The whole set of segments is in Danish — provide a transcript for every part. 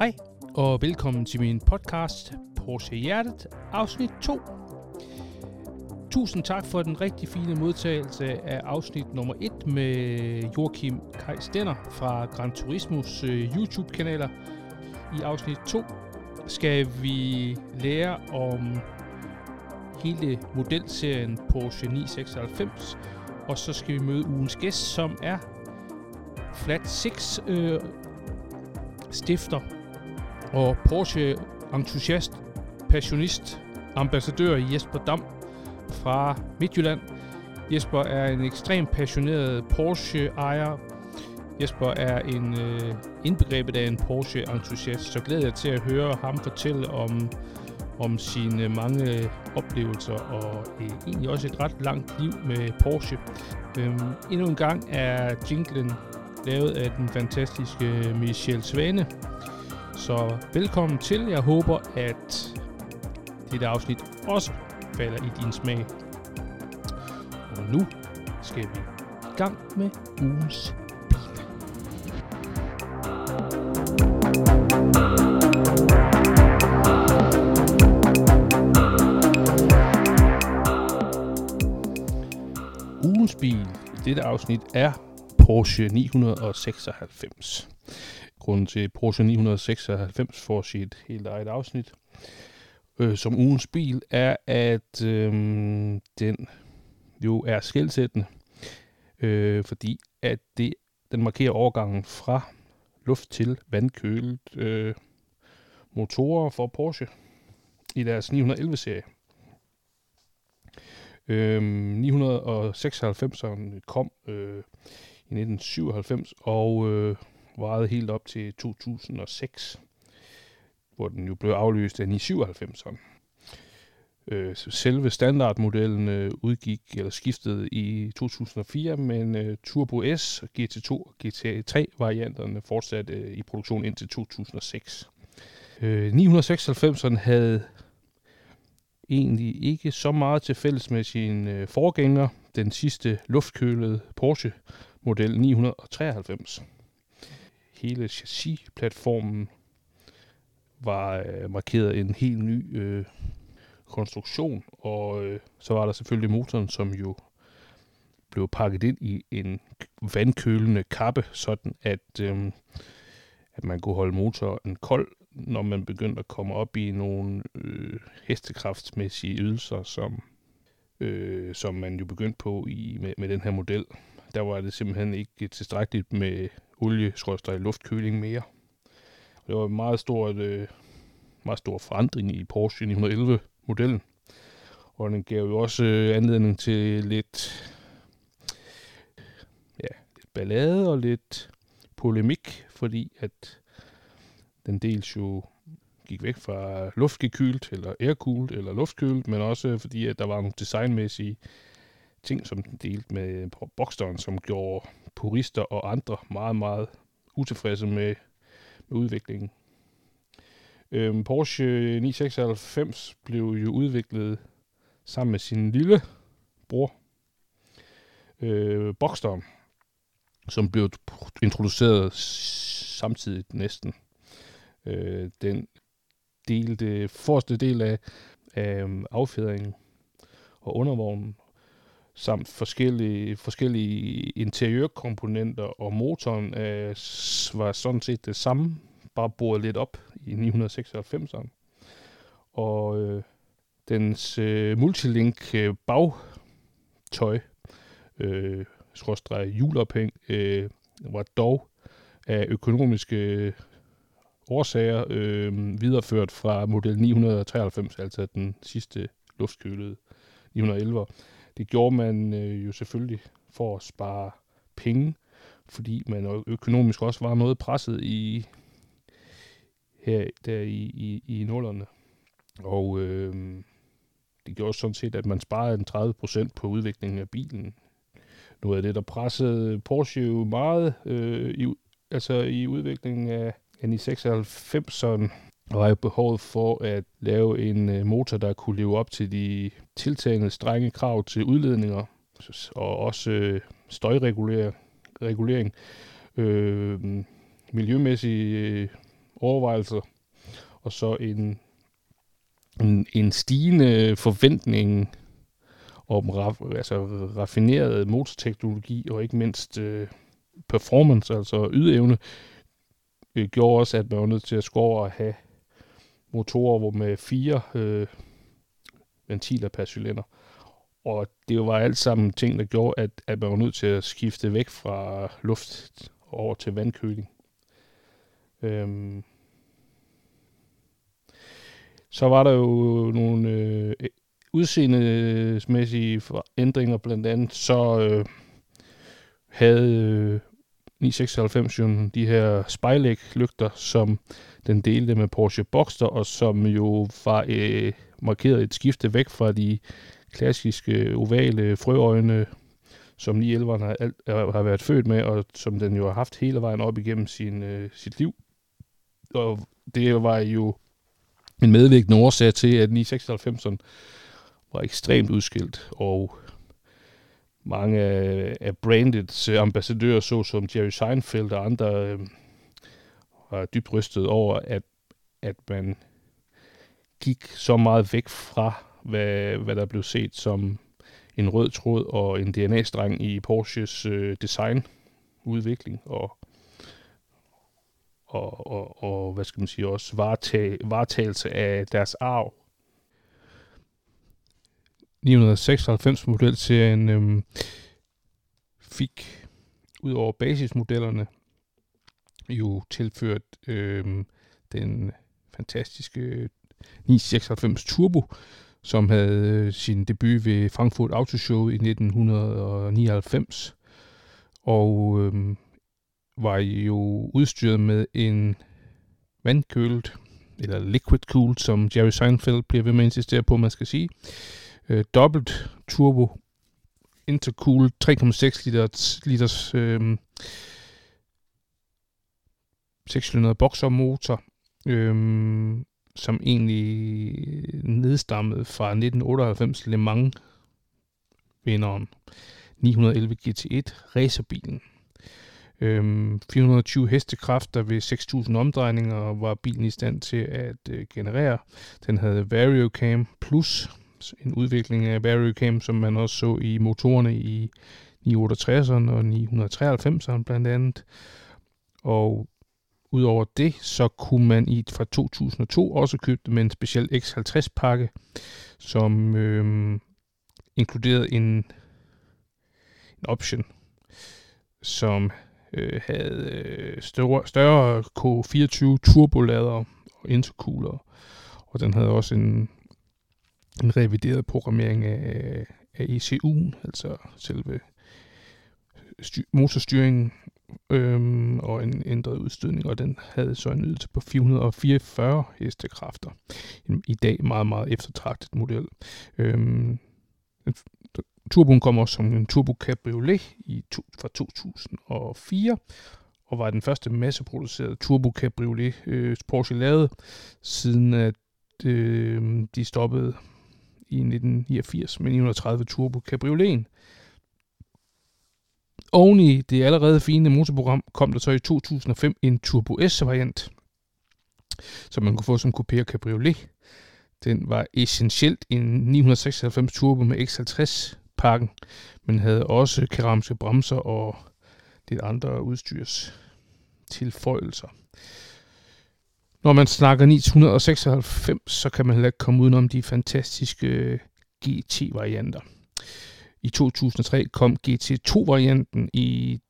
Hej og velkommen til min podcast Porsche Hjertet, afsnit 2. Tusind tak for den rigtig fine modtagelse af afsnit nummer 1 med Joachim Kai Stenner fra Gran Turismos øh, YouTube-kanaler. I afsnit 2 skal vi lære om hele modelserien Porsche 996, og så skal vi møde ugens gæst, som er Flat 6 øh, stifter og Porsche entusiast, passionist, ambassadør Jesper Dam fra Midtjylland. Jesper er en ekstremt passioneret Porsche-ejer. Jesper er en øh, indbegrebet af en Porsche-entusiast, så glæder jeg til at høre ham fortælle om, om sine mange oplevelser og øh, egentlig også et ret langt liv med Porsche. Øhm, endnu en gang er jinglen lavet af den fantastiske Michel Svane. Så velkommen til. Jeg håber, at dette afsnit også falder i din smag. Og nu skal vi i gang med ugens bil. Ugens bil i dette afsnit er Porsche 996. Grunden til Porsche 996 får sit helt eget afsnit øh, som ugens bil, er, at øh, den jo er skældsættende, øh, fordi at det, den markerer overgangen fra luft til vandkølet øh, motorer for Porsche i deres 911-serie. Øh, 996'eren kom øh, i 1997, og øh, varede helt op til 2006, hvor den jo blev afløst af 997'eren. Øh, selve standardmodellen øh, udgik eller skiftede i 2004, men øh, Turbo S, GT2 og GT3 varianterne fortsatte øh, i produktion indtil 2006. Øh, 996'eren havde egentlig ikke så meget til fælles med sin øh, forgænger, den sidste luftkølede Porsche model 993 hele chassis-platformen var øh, markeret en helt ny øh, konstruktion, og øh, så var der selvfølgelig motoren, som jo blev pakket ind i en vandkølende kappe, sådan at, øh, at man kunne holde motoren kold, når man begyndte at komme op i nogle øh, hestekraftsmæssige ydelser, som, øh, som man jo begyndte på i, med, med den her model. Der var det simpelthen ikke tilstrækkeligt med olie luftkøling mere. Og det var en meget stor, øh, meget stor forandring i Porsche 911-modellen. Og den gav jo også øh, anledning til lidt, ja, lidt ballade og lidt polemik, fordi at den dels jo gik væk fra luftgekylt, eller aircooled, eller luftkølet, men også fordi, at der var nogle designmæssige ting, som den delte med Boxsteren, som gjorde purister og andre meget, meget utilfredse med, med udviklingen. Øhm, Porsche 996 blev jo udviklet sammen med sin lille bror, øh, Boxster, som blev introduceret samtidig næsten. Øh, den delte forreste del af, af affjedringen og undervognen samt forskellige, forskellige interiørkomponenter, og motoren øh, var sådan set det samme, bare boret lidt op i 996'eren. Og øh, dens øh, multilink øh, bagtøj, øh, skråstrej hjulophæng, øh, var dog af økonomiske øh, årsager øh, videreført fra model 993, altså den sidste luftkølede 911. Det gjorde man øh, jo selvfølgelig for at spare penge, fordi man økonomisk også var noget presset i her der i, i, i nullerne. Og øh, det gjorde sådan set, at man sparede en 30% på udviklingen af bilen. Noget af det, der pressede Porsche jo meget øh, i, altså i udviklingen af N96'eren, var jo behovet for at lave en øh, motor, der kunne leve op til de tiltagende strenge krav til udledninger, og også øh, støjregulering, regulering, øh, miljømæssige øh, overvejelser, og så en, en, en stigende forventning om raf, altså raffineret motorteknologi, og ikke mindst øh, performance, altså ydeevne, øh, gjorde også, at man var nødt til at score og have motorer hvor med fire øh, ventiler per cylinder. Og det var alt sammen ting, der gjorde, at, at man var nødt til at skifte væk fra luft over til vandkøling. Øhm. Så var der jo nogle øh, udseendemæssige ændringer, blandt andet så øh, havde øh, 996 jo de her spejlæg-lygter, som den delte med Porsche Boxster, og som jo var øh, markeret et skifte væk fra de klassiske ovale frøøjne, som 911'eren har, alt, har været født med, og som den jo har haft hele vejen op igennem sin, øh, sit liv. Og det var jo en medvirkende årsag til, at 996'eren var ekstremt udskilt, og mange øh, af, Brandeds brandets ambassadører, såsom Jerry Seinfeld og andre, øh, var dybt rystet over, at, at man gik så meget væk fra, hvad, hvad der blev set som en rød tråd og en DNA-streng i Porsches øh, designudvikling og, og, og, og, hvad skal man sige, også varetag, varetagelse af deres arv. 996 modelserien øhm, fik ud over basismodellerne jo tilført øhm, den fantastiske 996 Turbo, som havde øh, sin debut ved Frankfurt Auto Show i 1999, og øhm, var jo udstyret med en vandkølet, eller liquid cooled, som Jerry Seinfeld bliver ved med at insistere på, man skal sige, øh, øh, dobbelt turbo intercool 3,6 liters, liters øh, 600 boxermotor, øh, som egentlig nedstammede fra 1998 Le Mans vinderen 911 GT1 racerbilen. Øhm, 420 hestekræfter ved 6.000 omdrejninger var bilen i stand til at øh, generere. Den havde VarioCam Plus, en udvikling af cam som man også så i motorerne i 968'erne og 993'erne blandt andet. Og Udover det, så kunne man i fra 2002 også købe det med en speciel X50-pakke, som øh, inkluderede en, en option, som øh, havde øh, større, større K24 turbolader og intercooler, og den havde også en, en revideret programmering af, af ECU'en, altså selve motorstyringen, øhm, og en ændret udstødning, og den havde så en ydelse på 444 hestekræfter. En i dag meget, meget eftertragtet model. Øhm, Turboen kom også som en Turbo Cabriolet i to, fra 2004, og var den første masseproducerede Turbo Cabriolet øh, Porsche lavede, siden at øh, de stoppede i 1989 med 930 Turbo Cabrioleten. Oven i det allerede fine motorprogram kom der så i 2005 en Turbo S-variant, som man kunne få som coupé og cabriolet. Den var essentielt en 996 Turbo med X50-pakken, men havde også keramiske bremser og lidt andre udstyrs tilføjelser. Når man snakker 996, så kan man heller ikke komme udenom de fantastiske øh, GT-varianter. I 2003 kom GT2-varianten, i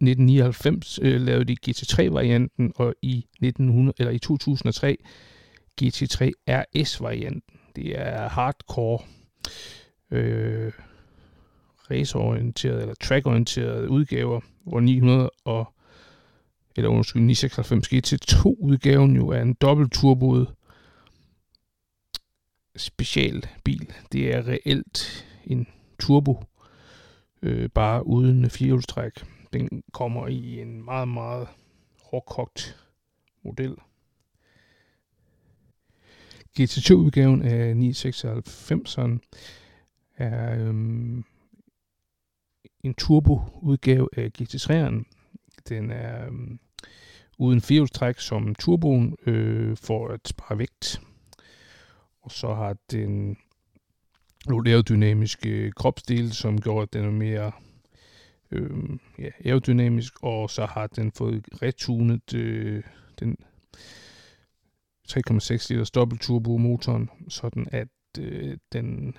1999 øh, lavede de GT3-varianten, og i, 1900, eller i 2003 GT3 RS-varianten. Det er hardcore øh, raceorienterede eller trackorienterede udgaver, hvor 900 og eller undskyld, 996 GT2-udgaven jo er en dobbelt turboet specialbil. Det er reelt en turbo, øh, bare uden firehjulstræk. Den kommer i en meget, meget hårdkogt model. GT2-udgaven af 996'eren er øhm, en turbo-udgave af GT3'eren. Den er øhm, uden firehjulstræk som turboen øh, for at spare vægt. Og så har den nogle aerodynamiske øh, kropsdele, som gjorde, at den er mere øh, ja, aerodynamisk, og så har den fået retunet øh, den 3,6 liters dobbelt turbo motoren, sådan at øh, den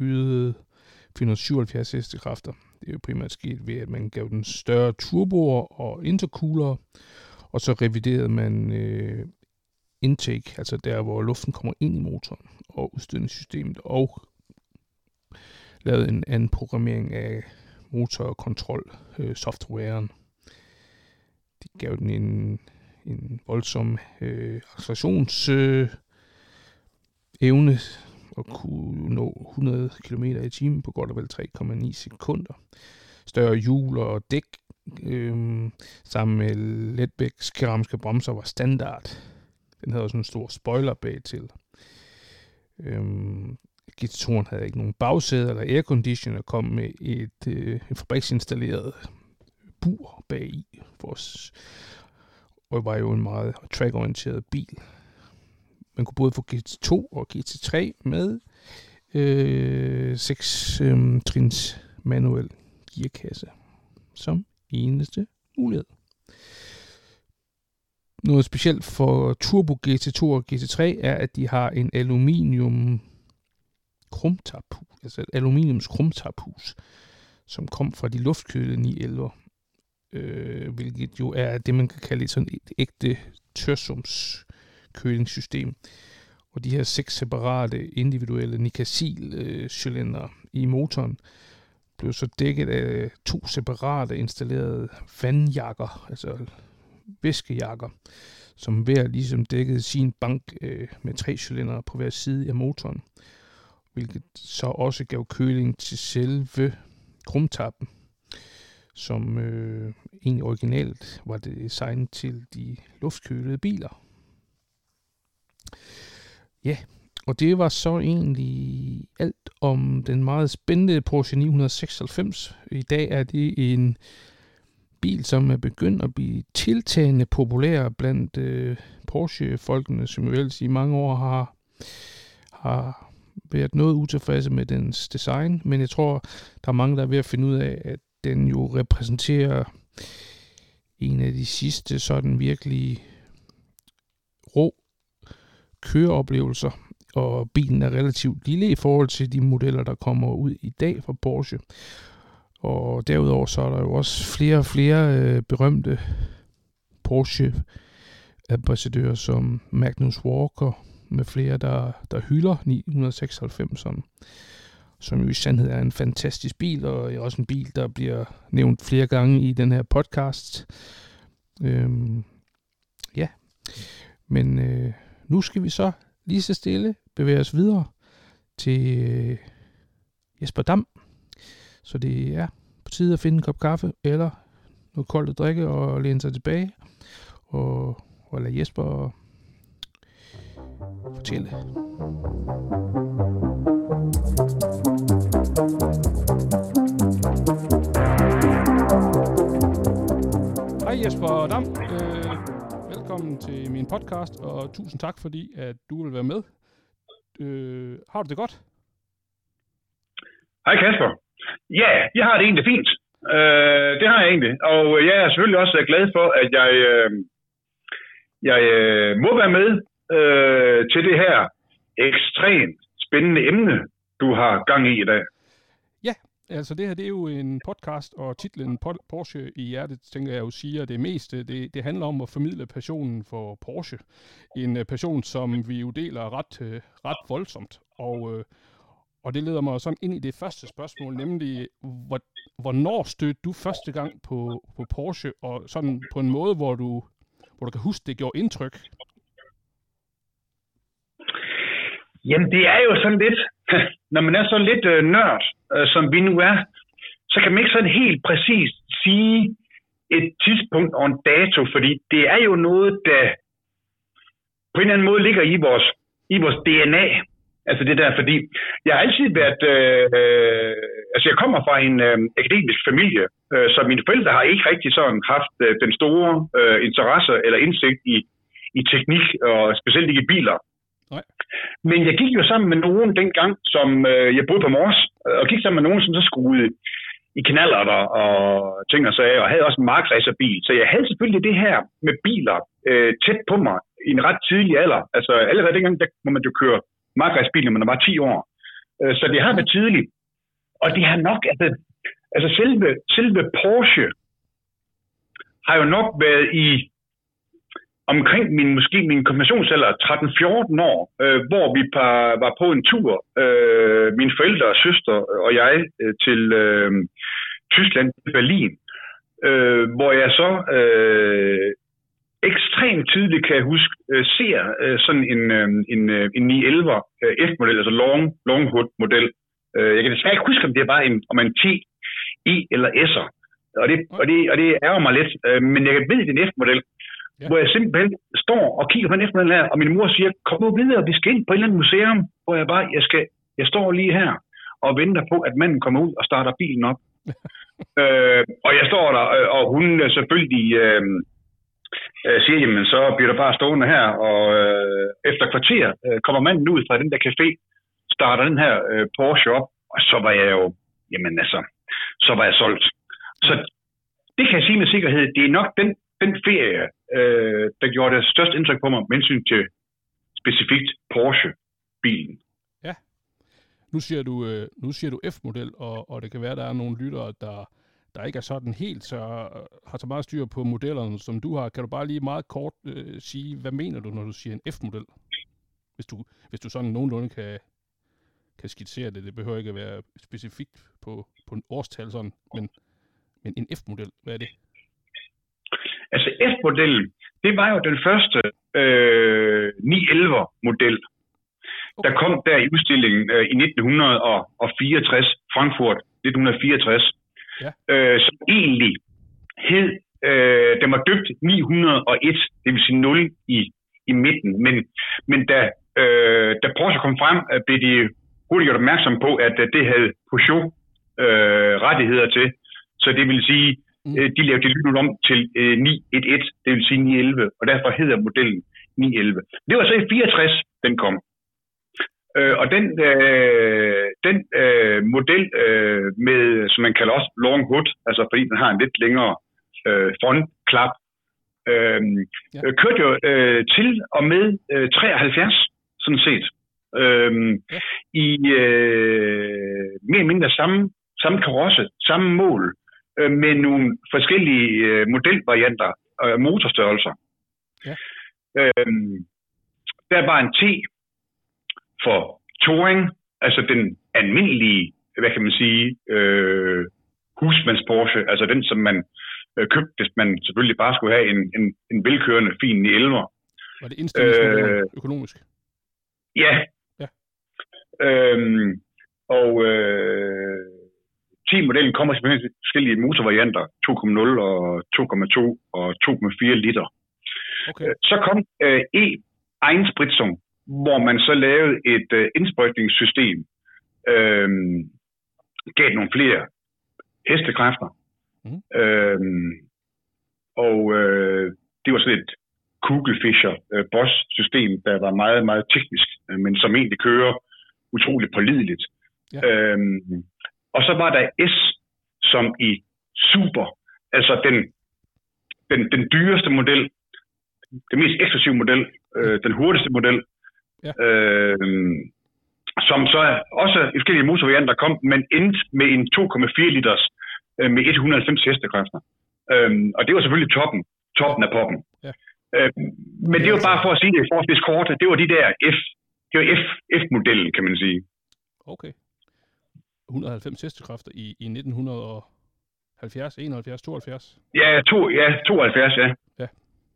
ydede 477 hestekræfter. Det er jo primært sket ved, at man gav den større turboer og intercooler, og så reviderede man øh, intake, altså der, hvor luften kommer ind i motoren og udstødningssystemet, og lavede en anden programmering af motorkontrol øh, softwaren. Det gav den en, en voldsom øh, accelerationsevne øh, og kunne nå 100 km i timen på godt og vel 3,9 sekunder. Større hjul og dæk øh, sammen med Letbæks keramiske bremser var standard. Den havde også en stor spoiler bag til. Øhm, GT2'eren havde ikke nogen bagsæde eller aircondition og kom med et, øh, et fabriksinstalleret bur bag i. For. Og det var jo en meget trackorienteret bil. Man kunne både få GT2 og GT3 med øh, 6 øh, trins manuel gearkasse som eneste mulighed. Noget specielt for Turbo GT2 og GT3 er, at de har en aluminium krumtaphus, altså et aluminiums krumtaphus, som kom fra de luftkølede 911, øh, hvilket jo er det, man kan kalde et sådan et ægte tørsums kølingssystem. Og de her seks separate individuelle Nikasil øh, cylindre i motoren blev så dækket af øh, to separate installerede vandjakker, altså væskejakker, som hver ligesom dækkede sin bank øh, med tre cylindre på hver side af motoren, hvilket så også gav køling til selve krumtappen, som øh, egentlig originalt var det designet til de luftkølede biler. Ja, og det var så egentlig alt om den meget spændende Porsche 996. I dag er det en bil, som er begyndt at blive tiltagende populær blandt øh, Porsche-folkene, som jo ellers i mange år har, har været noget utilfredse med dens design. Men jeg tror, der er mange, der er ved at finde ud af, at den jo repræsenterer en af de sidste sådan virkelig rå køreoplevelser, og bilen er relativt lille i forhold til de modeller, der kommer ud i dag fra Porsche. Og derudover så er der jo også flere og flere øh, berømte Porsche-ambassadører som Magnus Walker med flere, der, der hylder 996'eren, som jo i sandhed er en fantastisk bil, og er også en bil, der bliver nævnt flere gange i den her podcast. Øhm, ja, men øh, nu skal vi så lige så stille bevæge os videre til øh, Jesper Dam. Så det er på tide at finde en kop kaffe eller noget koldt at drikke og læne sig tilbage og, og lade Jesper fortælle. Hej Jesper Dam. Øh, velkommen til min podcast, og tusind tak fordi, at du vil være med. Øh, har du det godt? Hej Kasper. Ja, jeg har det egentlig fint. Øh, det har jeg egentlig. Og øh, jeg er selvfølgelig også øh, glad for, at jeg, øh, jeg øh, må være med øh, til det her ekstremt spændende emne, du har gang i i dag. Altså det her det er jo en podcast, og titlen Porsche i hjertet, tænker jeg jo siger det meste. Det, det handler om at formidle passionen for Porsche. En øh, passion, som vi jo deler ret, øh, ret voldsomt. Og, øh, og det leder mig sådan ind i det første spørgsmål, nemlig hvor, hvornår stødte du første gang på, på Porsche, og sådan på en måde, hvor du, hvor du kan huske, det gjorde indtryk? Jamen, det er jo sådan lidt, når man er så lidt øh, nørd, øh, som vi nu er, så kan man ikke sådan helt præcist sige et tidspunkt og en dato, fordi det er jo noget, der på en eller anden måde ligger i vores, i vores DNA. Altså det der, fordi jeg har altid været, øh, øh, altså jeg kommer fra en øh, akademisk familie, øh, så mine forældre har ikke rigtig sådan haft øh, den store øh, interesse eller indsigt i, i teknik, og specielt ikke i biler. Nej. Men jeg gik jo sammen med nogen dengang, som øh, jeg boede på Mors, øh, og gik sammen med nogen, som så skruede i kanaler og ting og sager, og havde også en markræserbil. Så jeg havde selvfølgelig det her med biler øh, tæt på mig i en ret tidlig alder. Altså allerede dengang, der må man jo køre markræsbil, når man var 10 år. Øh, så det har været tidligt. Og det har nok, altså, altså selve, selve Porsche har jo nok været i omkring min, måske min konfirmationsalder, 13-14 år, øh, hvor vi par, var på en tur, øh, mine forældre og søster og jeg, øh, til øh, Tyskland, Berlin, øh, hvor jeg så øh, ekstremt tydeligt, kan jeg huske, øh, ser øh, sådan en, øh, en, øh, en 911 øh, F-model, altså long, long hood model. Øh, jeg kan desværre ikke huske, om det var en, om en T, I eller S'er. Og det, og, det, og det ærger mig lidt, øh, men jeg ved, det er en F-model, ja. hvor jeg simpelthen står og kigger på den F-model her, og min mor siger, kom nu videre, vi skal ind på et eller andet museum, hvor jeg bare, jeg, skal, jeg står lige her og venter på, at manden kommer ud og starter bilen op. øh, og jeg står der, øh, og hun selvfølgelig... Øh, øh, siger, jamen så bliver der bare stående her, og øh, efter kvarter øh, kommer manden ud fra den der café, starter den her øh, Porsche op, og så var jeg jo, jamen altså, så var jeg solgt. Så det kan jeg sige med sikkerhed, det er nok den, den ferie, øh, der gjorde det største indtryk på mig, med hensyn til specifikt Porsche-bilen. Ja. Nu siger du, øh, nu siger du F-model, og, og det kan være, der er nogle lyttere, der der ikke er sådan helt så, øh, har så meget styr på modellerne, som du har. Kan du bare lige meget kort øh, sige, hvad mener du, når du siger en F-model? Hvis du, hvis du sådan nogenlunde kan, kan skitsere det. Det behøver ikke at være specifikt på, på en årstal sådan, men, men en F-model, hvad er det? Altså F-modellen, det var jo den første øh, 911-model, okay. der kom der i udstillingen øh, i 1964, Frankfurt 1964 ja. øh, som egentlig hed, øh, den var døbt 901, det vil sige 0 i, i midten. Men, men da, øh, da Porsche kom frem, øh, blev de hurtigt gjort opmærksom på, at øh, det havde Peugeot øh, rettigheder til. Så det vil sige, mm. øh, de lavede det lyn om til øh, 911, det vil sige 911, og derfor hedder modellen 911. Det var så i 64, den kom. Øh, og den, øh, den øh, model øh, med, som man kalder også long hood, altså fordi den har en lidt længere øh, frontklap, øh, ja. Øh, kørte jo øh, til og med øh, 73, sådan set. Øh, ja. I øh, mere eller mindre samme, samme karosse, samme mål, øh, med nogle forskellige øh, modelvarianter og øh, motorstørrelser. Ja. Øh, der var en T for touring, altså den almindelige, hvad kan man sige, øh, husmands Porsche, altså den, som man øh, købte, hvis man selvfølgelig bare skulle have en, en, en velkørende, fin i elver. Var det indstillet øh, økonomisk? Ja. ja. Øhm, og øh, 10-modellen kommer simpelthen forskellige motorvarianter, 2,0 og 2,2 og 2,4 liter. Okay. Øh, så kom øh, E Einspritzung, hvor man så lavede et øh, indsprøjtningssystem, øh, gav nogle flere hestekræfter. Mm. Øh, og øh, det var sådan et Kugelfischer øh, Boss-system, der var meget, meget teknisk, øh, men som egentlig kører utroligt pålideligt. Ja. Øh, og så var der S som i super, altså den, den, den dyreste model, den mest eksklusive model, øh, den hurtigste model, Ja. Øh, som så også i forskellige motorvarianter kom, men endte med en 2,4 liters øh, med 190 hestekræfter. Øh, og det var selvfølgelig toppen, toppen af poppen. Ja. Øh, men det var bare for at sige det forholdsvis kort, det var de der F, det var F, F-modellen, kan man sige. Okay. 190 hestekræfter i, i 1970, 71, 72? Ja, to, ja 72, ja. Ja,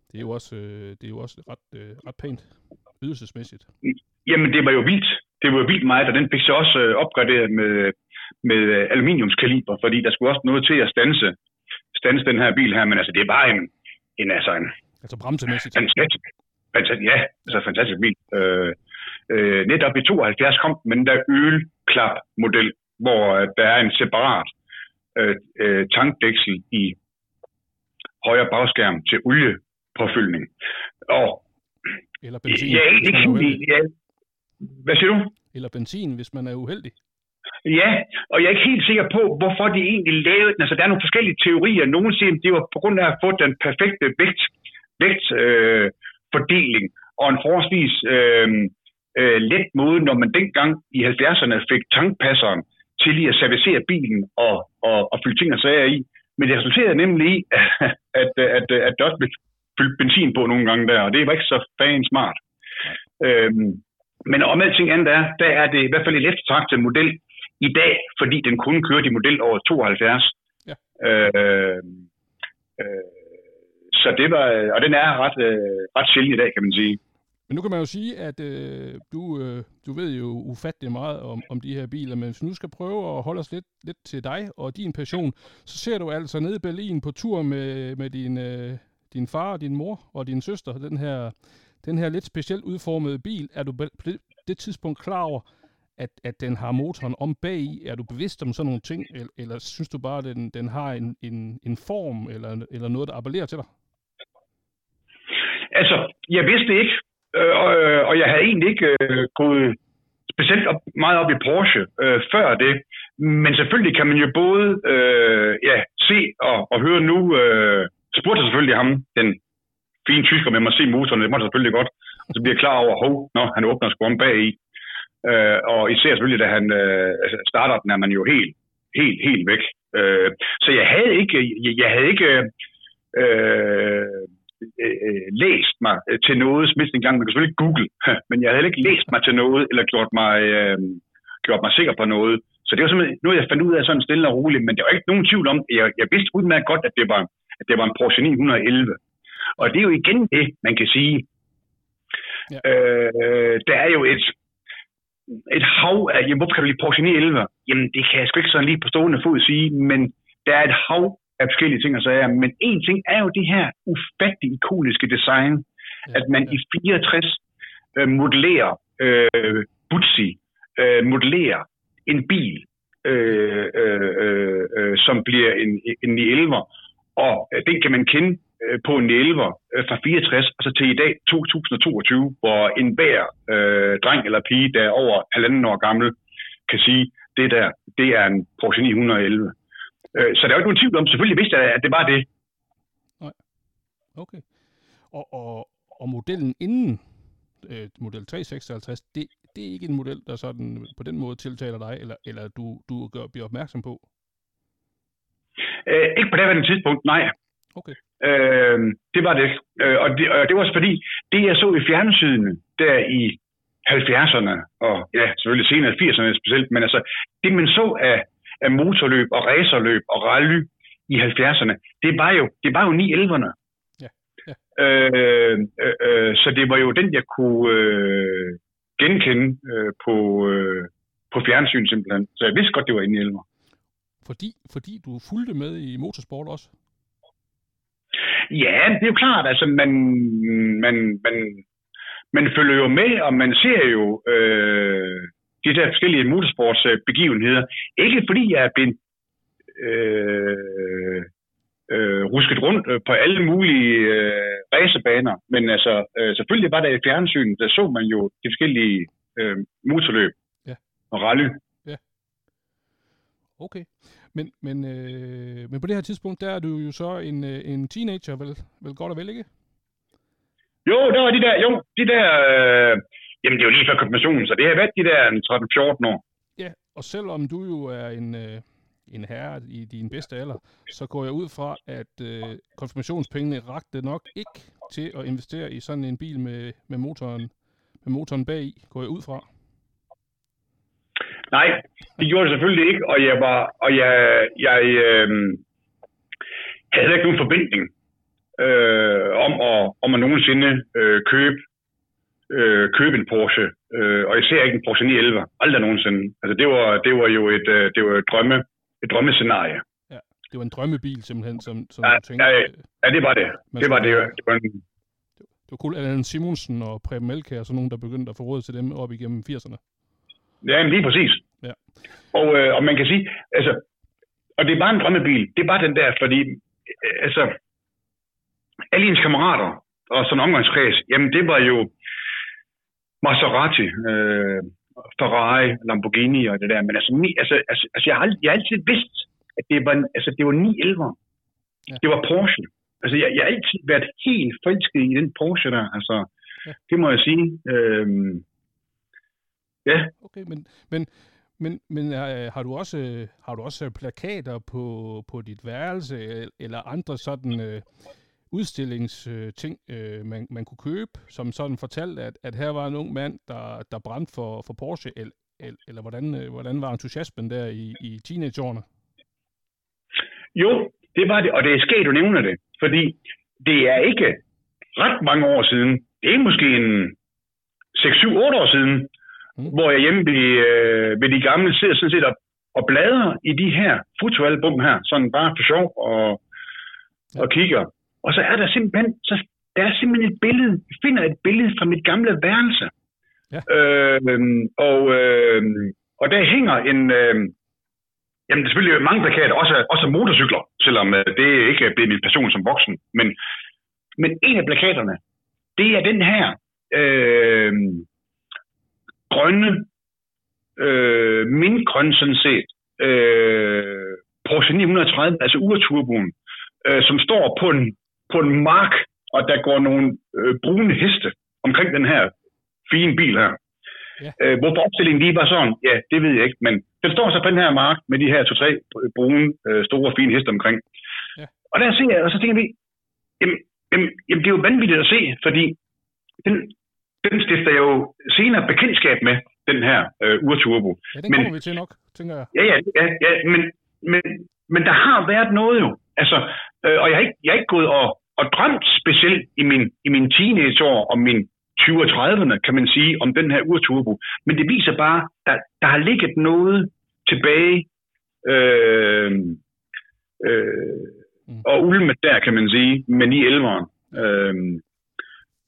det er jo også, øh, det er jo også ret, øh, ret pænt ydelsesmæssigt? Jamen, det var jo vildt. Det var jo vildt meget, og den fik så også øh, opgraderet med, med øh, aluminiumskaliber, fordi der skulle også noget til at stanse, stanse den her bil her, men altså, det er bare en, en altså en... Altså bremsemæssigt? Fantastisk, fantastisk, ja, altså fantastisk bil. Øh, øh, netop i 72 kom den der ølklap-model, hvor øh, der er en separat øh, øh, tankdæksel i højre bagskærm til oliepåfyldning. Og Eller benzin, er hvis ikke man er uheldig. Ja, hvad siger du? Eller benzin, hvis man er uheldig. Ja, og jeg er ikke helt sikker på, hvorfor de egentlig lavede den. Altså, der er nogle forskellige teorier. Nogle siger, at det var på grund af at få den perfekte vægt, vægtfordeling øh, fordeling og en forholdsvis øh, øh, let måde, når man dengang i 70'erne fik tankpasseren til lige at servicere bilen og, og, og fylde ting og sager i. Men det resulterede nemlig i, at, at, at, at der også blev fyldt benzin på nogle gange der, og det var ikke så fan smart. Øhm, men om alting andet er, der er det i hvert fald en eftertragtet model i dag, fordi den kun kørte i model over 72. Ja. Øh, øh, så det var, og den er ret, øh, ret sjældent i dag, kan man sige. Men nu kan man jo sige, at øh, du, øh, du ved jo ufattelig meget om, om de her biler, men hvis vi nu skal prøve at holde os lidt, lidt til dig og din passion, så ser du altså nede i Berlin på tur med, med din, øh, din far, din mor og din søster, den her, den her lidt specielt udformede bil. Er du på det, det tidspunkt klar over, at, at den har motoren om bag i? Er du bevidst om sådan nogle ting, eller, eller synes du bare, at den, den har en, en, en form eller, eller noget, der appellerer til dig? Altså, jeg vidste ikke, øh, og, øh, og jeg havde egentlig ikke øh, gået specielt op, meget op i Porsche øh, før det. Men selvfølgelig kan man jo både øh, ja, se og, og høre nu. Øh, spurgte selvfølgelig ham, den fine tysker med mig se motoren, det må selvfølgelig godt. Og så bliver jeg klar over, hov, når han åbner sgu om bag i. Øh, og især selvfølgelig, da han øh, altså, starter den, er man jo helt, helt, helt væk. Øh, så jeg havde ikke, jeg, jeg havde ikke øh, øh, læst mig til noget, mindst en gang, man kan selvfølgelig google, men jeg havde ikke læst mig til noget, eller gjort mig, øh, gjort mig sikker på noget. Så det var simpelthen noget, jeg fandt ud af sådan stille og roligt, men der var ikke nogen tvivl om, jeg, jeg vidste udmærket godt, at det var, at det var en Porsche 911. Og det er jo igen det, man kan sige. Ja. Øh, der er jo et, et hav af, jamen, hvorfor kan du lide Porsche 911? Jamen, det kan jeg sgu ikke sådan lige på stående fod sige, men der er et hav af forskellige ting og sager. Men en ting er jo det her ufattelig ikoniske design, Ja, at man ja. i 64 øh, modellerer øh, Butzi, øh, modellerer en bil, øh, øh, øh, øh, som bliver en, en 911'er, og øh, den kan man kende øh, på en 911'er øh, fra 64, og så til i dag 2022, hvor en bær øh, dreng eller pige, der er over halvanden år gammel, kan sige, det der, det er en Porsche 911. Øh, så der er jo ikke nogen tvivl om, selvfølgelig vidste jeg, at det var det. Okay. Og, og, og modellen inden øh, model 356, det, det er ikke en model, der sådan på den måde tiltaler dig, eller, eller du, du gør, bliver opmærksom på? Øh, ikke på det tidspunkt, nej. Okay. Øh, det var det. Øh, og, det, og det var også fordi, det jeg så i fjernsynet der i 70'erne, og ja, selvfølgelig senere 80'erne specielt, men altså, det man så af, af motorløb og racerløb og rally i 70'erne, det var jo, det var jo 911'erne. Ja, ja. Øh, øh, øh, så det var jo den, jeg kunne øh, genkende øh, på, øh, på fjernsyn simpelthen. Så jeg vidste godt, det var 911'er. Fordi, fordi du fulgte med i motorsport også? Ja, det er jo klart, altså man, man, man, man følger jo med, og man ser jo øh, de der forskellige motorsportsbegivenheder. Ikke fordi jeg er blevet øh, øh, rusket rundt øh, på alle mulige øh, racerbaner, men altså øh, selvfølgelig var der i fjernsynet, der så man jo de forskellige øh, motorløb Ja. og rally. Okay. Men, men, øh, men på det her tidspunkt, der er du jo så en, øh, en teenager, vel, vel godt og vel, ikke? Jo, der var de der, jo, de der, øh, jamen det er jo lige før konfirmationen, så det har været de der 13-14 år. Ja, og selvom du jo er en, øh, en herre i din bedste alder, så går jeg ud fra, at øh, konfirmationspengene rakte nok ikke til at investere i sådan en bil med, med, motoren, med motoren bag i, går jeg ud fra. Nej, det gjorde det selvfølgelig ikke, og jeg var, og jeg, jeg øh, havde ikke nogen forventning øh, om, at, om at nogensinde øh, købe, øh, købe en Porsche, øh, og især ikke en Porsche 911, aldrig nogensinde. Altså det var, det var jo et, øh, det var et drømme, et drømmescenarie. Det var en drømmebil simpelthen, som, som Ja, du tænkte... ja, øh, Ja, det var det. man Det var det. Det var en, det var cool. Allan Simonsen og Preben Melkær sådan nogen, der begyndte at få råd til dem op igennem 80'erne. Ja, men lige præcis. Ja. Og, øh, og man kan sige, altså, og det er bare en drømmebil. Det er bare den der, fordi, øh, altså, alle ens kammerater og sådan en omgangskreds, jamen det var jo Maserati, øh, Ferrari, Lamborghini og det der. Men altså, mi, altså, altså, altså jeg, har, jeg har altid vidst, at det var, altså, det var 9 11 Ja. Det var Porsche. Altså, jeg, jeg har altid været helt forelsket i den Porsche der. Altså, Ja. det må jeg sige. Øhm, ja, Okay, men, men, men, men øh, har du også øh, har du også øh, plakater på, på dit værelse el- eller andre sådan øh, udstillingsting, øh, man, man kunne købe, som sådan fortalte, at, at her var en ung mand, der, der brændte for, for Porsche, eller, eller, eller hvordan, øh, hvordan var entusiasmen der i, i teenageårene? Jo, det var det, og det er sket, du nævner det, fordi det er ikke ret mange år siden. Det er måske en 6-7-8 år siden, Mm. hvor jeg hjemme ved, øh, ved de gamle sidder sådan set og, og bladrer i de her fotoalbum her, sådan bare for sjov og, Ja. og kigger. Og så er der simpelthen, så der er simpelthen et billede, jeg finder et billede fra mit gamle værelse. Ja. Øh, og, øh, og der hænger en, øh, Jamen, der er selvfølgelig mange plakater, også, også motorcykler, selvom øh, det ikke er blevet min passion som voksen. Men, men en af plakaterne, det er den her øh, grønne, øh, mintgrønne sådan set, øh, Porsche 930, altså urturboen, øh, som står på en, på en mark, og der går nogle øh, brune heste omkring den her fine bil her. Ja. Øh, hvorfor opstillingen lige var sådan, ja, det ved jeg ikke, men den står så på den her mark med de her to-tre brune, øh, store, fine heste omkring. Ja. Og der ser jeg, og så tænker vi, jamen, jamen, jamen, det er jo vanvittigt at se, fordi den, den stifter jeg jo senere bekendtskab med, den her øh, urturbo. Ja, den Men- kommer vi til nok, tænker jeg. Ja, ja, ja, ja men, men, men der har været noget jo. Altså, øh, og jeg har ikke, jeg har ikke gået og, og drømt specielt i min, i min teenageår om min 20 og 30'erne, kan man sige, om den her urturbo. Men det viser bare, der, der har ligget noget tilbage øh, øh, og ulmet der, kan man sige, men i 11'eren. Øh,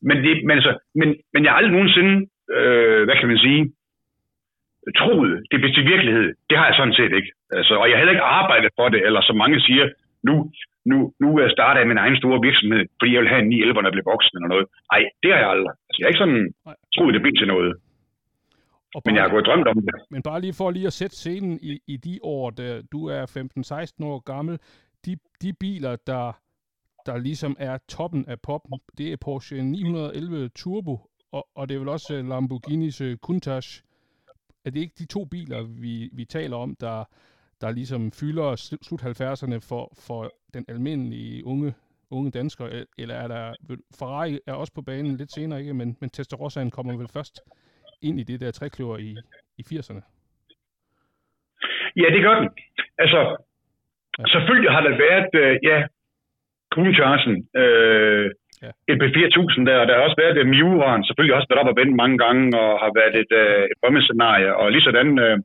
men, det, men, altså, men, men jeg har aldrig nogensinde, øh, hvad kan man sige, troet, det blev til virkelighed. Det har jeg sådan set ikke. Altså, og jeg har heller ikke arbejdet for det, eller som mange siger, nu, nu, nu starter jeg min egen store virksomhed, fordi jeg vil have en 9 11 når jeg bliver voksen eller noget. Nej, det har jeg aldrig. Altså, jeg har ikke sådan troet, det blev til noget. Og Men jeg har bare, gået drømt om det. men bare lige for lige at sætte scenen i, i de år, der du er 15-16 år gammel, de, de biler, der, der ligesom er toppen af poppen, det er Porsche 911 Turbo, og, og det er vel også Lamborghinis øh, Countach. Er det ikke de to biler, vi, vi taler om, der, der ligesom fylder sl- slut 70'erne for, for den almindelige unge, unge dansker? El- Eller er der... Ferrari er også på banen lidt senere, ikke? Men, men Testarossa'en kommer vel først ind i det der trækløver i, i 80'erne. Ja, det gør den. Altså, Ja. selvfølgelig har der været, øh, ja, Countachen, øh, Ja. et B4000 der, og der har også været øh, Miuraen, selvfølgelig også været op og vendt mange gange, og har været et, øh, et drømmescenarie, og lige sådan øh,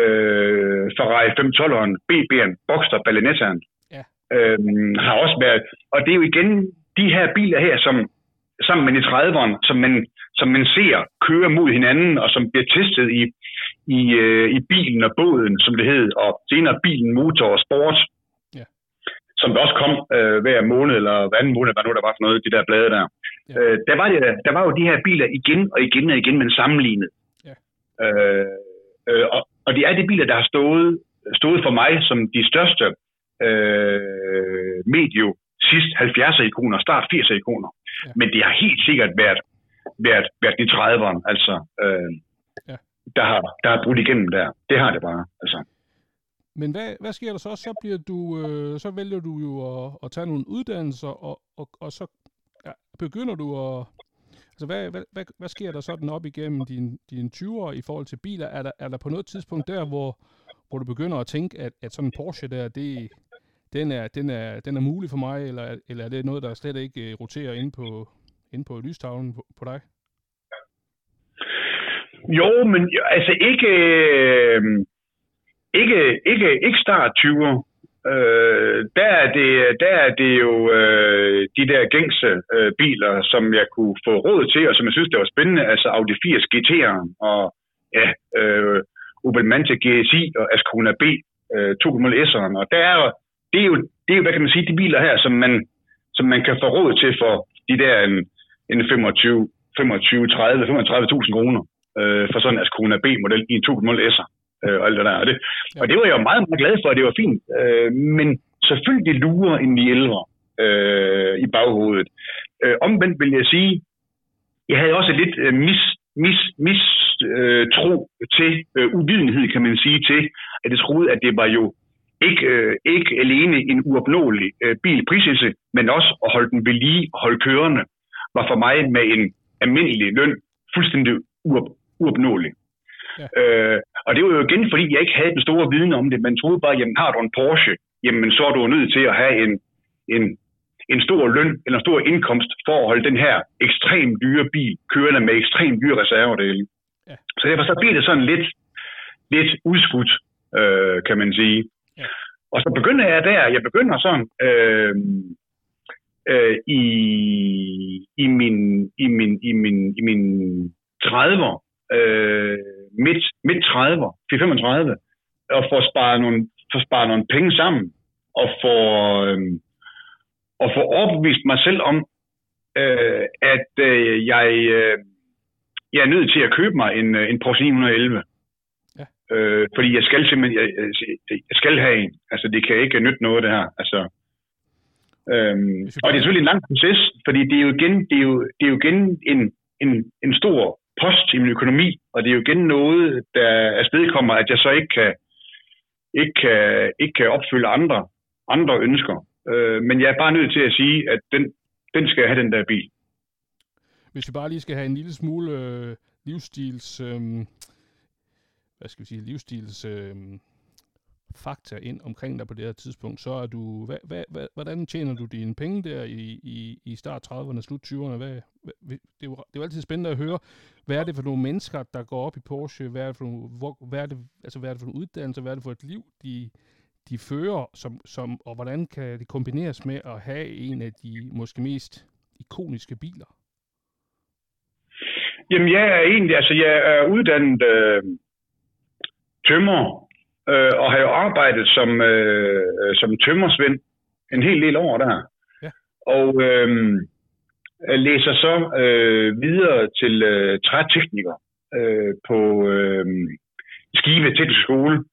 øh, Ferrari 512'eren, BB'en, Boxster, Ballenettaen, Ja. øh, har også været, og det er jo igen de her biler her, som sammen med i 30'eren, som man, som man ser køre mod hinanden, og som bliver testet i, i, øh, i bilen og båden, som det hed, og senere bilen, motor og sport, Ja. som der også kom øh, hver måned, eller hver anden måned, hvad nu der var for noget, de der blade der. Ja. Øh, der, var det, der var jo de her biler igen og igen og igen, men sammenlignet. Ja. Øh, øh, og, og det er de biler, der har stået, stået for mig som de største øh, medio sidst 70'er ikoner, start 80'er ikoner. Ja. Men det har helt sikkert været, været, været de 30'erne, altså, øh, Ja. der, har, der har brudt igennem der. Det har det bare, altså. Men hvad, hvad sker der så? Så, bliver du, øh, så vælger du jo at, at tage nogle uddannelser, og, og, og så ja, begynder du at... Altså, hvad, hvad, hvad, hvad sker der sådan op igennem dine din 20'er i forhold til biler? Er der, er der på noget tidspunkt der, hvor, hvor du begynder at tænke, at, at sådan en Porsche der, det, den, er, den, er, den er mulig for mig, eller, eller er det noget, der slet ikke øh, roterer ind på, ind på lystavlen på, på dig? Jo, men altså ikke, øh, ikke, ikke, ikke start 20'er øh, der, er det, der er det jo øh, de der gængse øh, biler, som jeg kunne få råd til, og som jeg synes, det var spændende, altså Audi 80 GT'eren og ja, øh, Opel Manta GSI og Ascona B øh, 2.0 S'eren, og der er, det, er jo, det er jo, hvad kan man sige, de biler her, som man, som man kan få råd til for de der en, en 25, 25, 30, 35.000 kroner øh, for sådan en Ascona B-model i en 2.0 S'er øh, og alt det der. Og det, ja. og det var jeg jo meget, meget glad for, at det var fint. Øh, men selvfølgelig lurer en de ældre øh, i baghovedet. Øh, omvendt vil jeg sige, jeg havde også lidt øh, mis, mis, mis øh, tro til, øh, uvidenhed kan man sige, til, at jeg troede, at det var jo ikke, øh, ikke alene en uopnåelig øh, bilpriselse, men også at holde den ved lige holde kørende, var for mig med en almindelig løn fuldstændig uop, uopnåelig. Ja. Øh, og det var jo igen, fordi jeg ikke havde den store viden om det. Man troede bare, jamen har du en Porsche, jamen så er du nødt til at have en, en, en stor løn eller en stor indkomst for at holde den her ekstremt dyre bil kørende med ekstremt dyre reservedele. Ja. Så derfor så bliver det sådan lidt, lidt udskudt, øh, kan man sige. Ja. Og så begynder jeg der, jeg begynder sådan øh, øh, i, i min, i min, i min, i min 30'er, øh, midt, midt 30'er, 35, og får sparet nogle, får sparet nogle penge sammen, og får, øh, og får overbevist mig selv om, øh, at øh, jeg, øh, jeg er nødt til at købe mig en, øh, en Porsche 911. Ja. Øh, fordi jeg skal simpelthen, jeg, jeg skal have en. Altså, det kan ikke nytte noget, det her. Altså, øhm, og det er selvfølgelig en lang proces, fordi det er jo igen, det er jo, det er jo igen en, en, en stor post i min økonomi, og det er jo igen noget, der afstedkommer, at jeg så ikke kan, ikke kan, ikke kan opfylde andre, andre ønsker. Øh, men jeg er bare nødt til at sige, at den, den skal have den der bil. Hvis vi bare lige skal have en lille smule øh, livsstils... Øh, hvad skal vi sige, livsstils... Øh, fakta ind omkring dig på det her tidspunkt, så er du, hvad, hvad, hvad, hvordan tjener du dine penge der i, i, i start 30'erne, slut 20'erne? Hvad, hvad, det, er jo, det er jo altid spændende at høre, hvad er det for nogle mennesker, der går op i Porsche, hvad er det for nogle, hvor, hvad er det, altså, hvad er det for en uddannelse, hvad er det for et liv, de, de fører, som, som, og hvordan kan det kombineres med at have en af de måske mest ikoniske biler? Jamen jeg er egentlig, altså jeg er uddannet øh, tømmer øh, og har jo arbejdet som, øh, som tømmersvend en hel del år der. Ja. Og øh, læser så øh, videre til øh, trætekniker øh, på øh, Skive Teknisk Skole.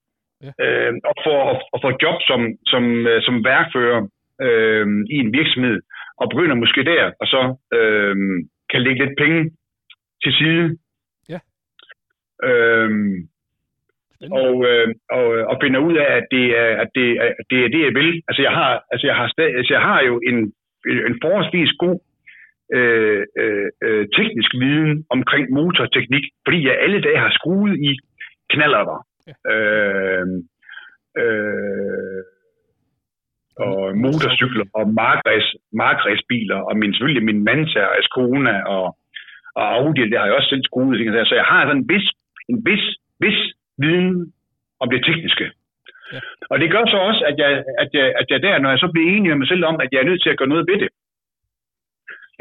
Ja. Øh, og, får, og, og får job som, som, øh, som værkfører øh, i en virksomhed, og begynder måske der, og så øh, kan lægge lidt penge til side. Ja. Øh, og, øh, og, og finder ud af, at det er, at det, at det, er det, jeg vil. Altså, jeg har, altså, jeg har, stadig, altså, jeg har jo en, en forholdsvis god øh, øh, øh, teknisk viden omkring motorteknik, fordi jeg alle dage har skruet i knaller der. Ja. Øh, øh, og motorcykler og markræsbiler, og min, selvfølgelig min Manta og Ascona og, og Audi, det har jeg også selv skruet. Så jeg har sådan en vis, en vis, vis viden om det tekniske. Ja. Og det gør så også, at jeg, at, jeg, at jeg der, når jeg så bliver enig med mig selv om, at jeg er nødt til at gøre noget ved det,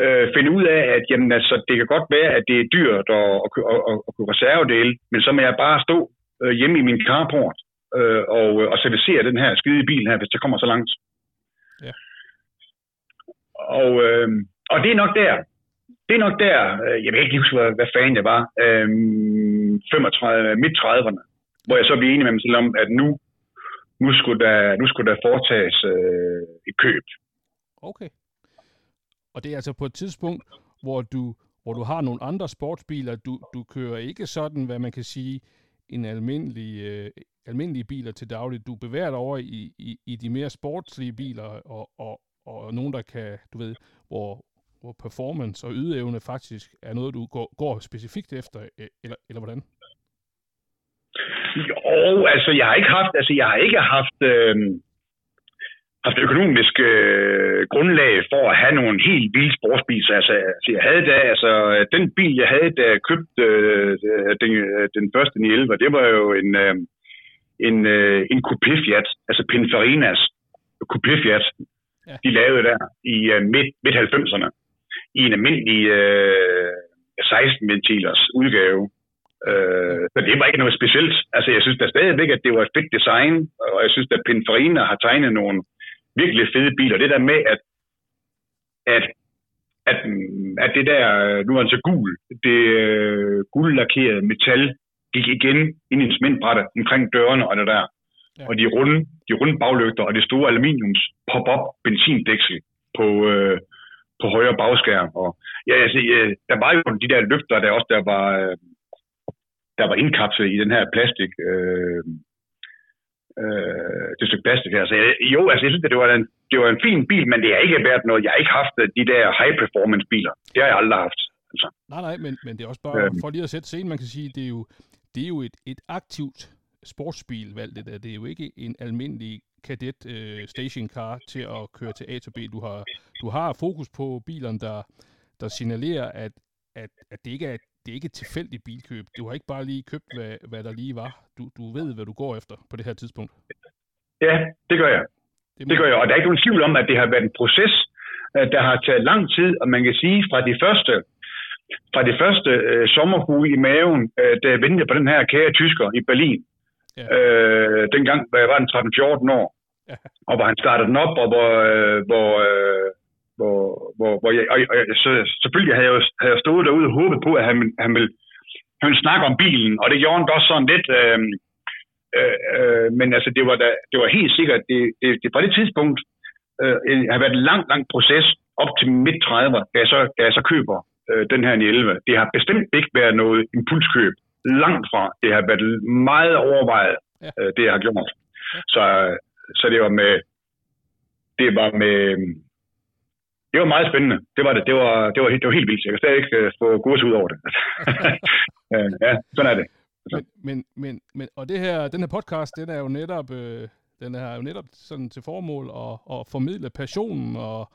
øh, finde ud af, at jamen, altså, det kan godt være, at det er dyrt at, at, at, at, at købe reservedele, men så må jeg bare stå øh, hjemme i min carport øh, og, og servicere den her skide bil her, hvis det kommer så langt. Ja. Og, øh, og det er nok der, det er nok der, øh, jeg ved ikke huske, hvad, hvad fanden jeg var, øh, 35, midt 30'erne, hvor jeg så blev enig med mig selv om, at nu, nu, skulle, der, nu skulle der foretages øh, et køb. Okay. Og det er altså på et tidspunkt, hvor du, hvor du har nogle andre sportsbiler. Du, du kører ikke sådan, hvad man kan sige, en almindelig, øh, almindelige biler til dagligt. Du bevæger dig over i, i, i de mere sportslige biler, og, og, og nogen, der kan, du ved, hvor, hvor performance og ydeevne faktisk er noget, du går, går specifikt efter, øh, eller, eller hvordan? Jo, altså jeg har ikke haft, altså jeg har ikke haft, øh, haft økonomisk øh, grundlag for at have nogle helt vilde sportsbiler. Altså, altså jeg havde da, altså den bil jeg havde, da jeg købte øh, den, den første 911, det var jo en, øh, en, øh, en coupé Fiat, altså Pinfarinas Coupé Fiat, ja. de lavede der i uh, midt, midt 90'erne, i en almindelig uh, 16-ventilers udgave. Uh, så det var ikke noget specielt. Altså, jeg synes da stadigvæk, at det var et fedt design, og jeg synes, at Pininfarina har tegnet nogle virkelig fede biler. Det der med, at, at at, at det der, nu er han så gul, det uh, guldlakerede metal gik igen ind i en cementbrætte omkring dørene og det der. Ja. Og de runde, de runde baglygter og det store aluminiums pop-up benzindæksel på, øh, på højre bagskærm. Og, ja, altså, ja, der var jo de der lygter, der også der var, øh, der var indkapslet i den her plastik. Øh, øh, det stykke plastik her. Så jeg, jo, altså jeg synes, det var, en, det var en fin bil, men det har ikke været noget. Jeg har ikke haft de der high performance biler. Det har jeg aldrig haft. Altså. Nej, nej, men, men det er også bare, øh, for lige at sætte scenen, man kan sige, det er jo, det er jo et, et aktivt sportsbil valg, det der. Det er jo ikke en almindelig kadet øh, stationcar til at køre til A til B. Du har, du har fokus på bilerne, der, der signalerer, at, at, at det ikke er det er ikke et tilfældigt bilkøb. Du har ikke bare lige købt, hvad, hvad der lige var. Du, du ved, hvad du går efter på det her tidspunkt. Ja, det gør jeg. Det, det gør jeg, og der er ikke nogen tvivl om, at det har været en proces, øh, der har taget lang tid, og man kan sige, fra de første, fra de første øh, sommerhue i maven, øh, da jeg ventede på den her kære tysker i Berlin, ja. øh, dengang jeg var 13-14 år, ja. og hvor han startede den op, og hvor, øh, hvor øh, hvor, hvor, hvor jeg, og, og, så, selvfølgelig havde jeg, havde jeg stået derude og håbet på, at han, han, ville, han ville snakke om bilen, og det gjorde han også sådan lidt, øh, øh, øh, men altså det var, da, det var helt sikkert, det, det, det fra det tidspunkt øh, har været en lang, lang proces op til midt 30'er, da jeg så, da jeg så køber øh, den her 11. Det har bestemt ikke været noget impulskøb. Langt fra. Det har været meget overvejet, ja. øh, det jeg har gjort. Ja. Så, så det var med, det var med, det var meget spændende. Det var det. Det var, det var, det var helt vildt. Jeg kan stadig ikke få gode ud over det. ja, sådan er det. Men, men, men, men, og det her, den her podcast, den er jo netop, øh, den er jo netop sådan til formål at, at formidle passionen og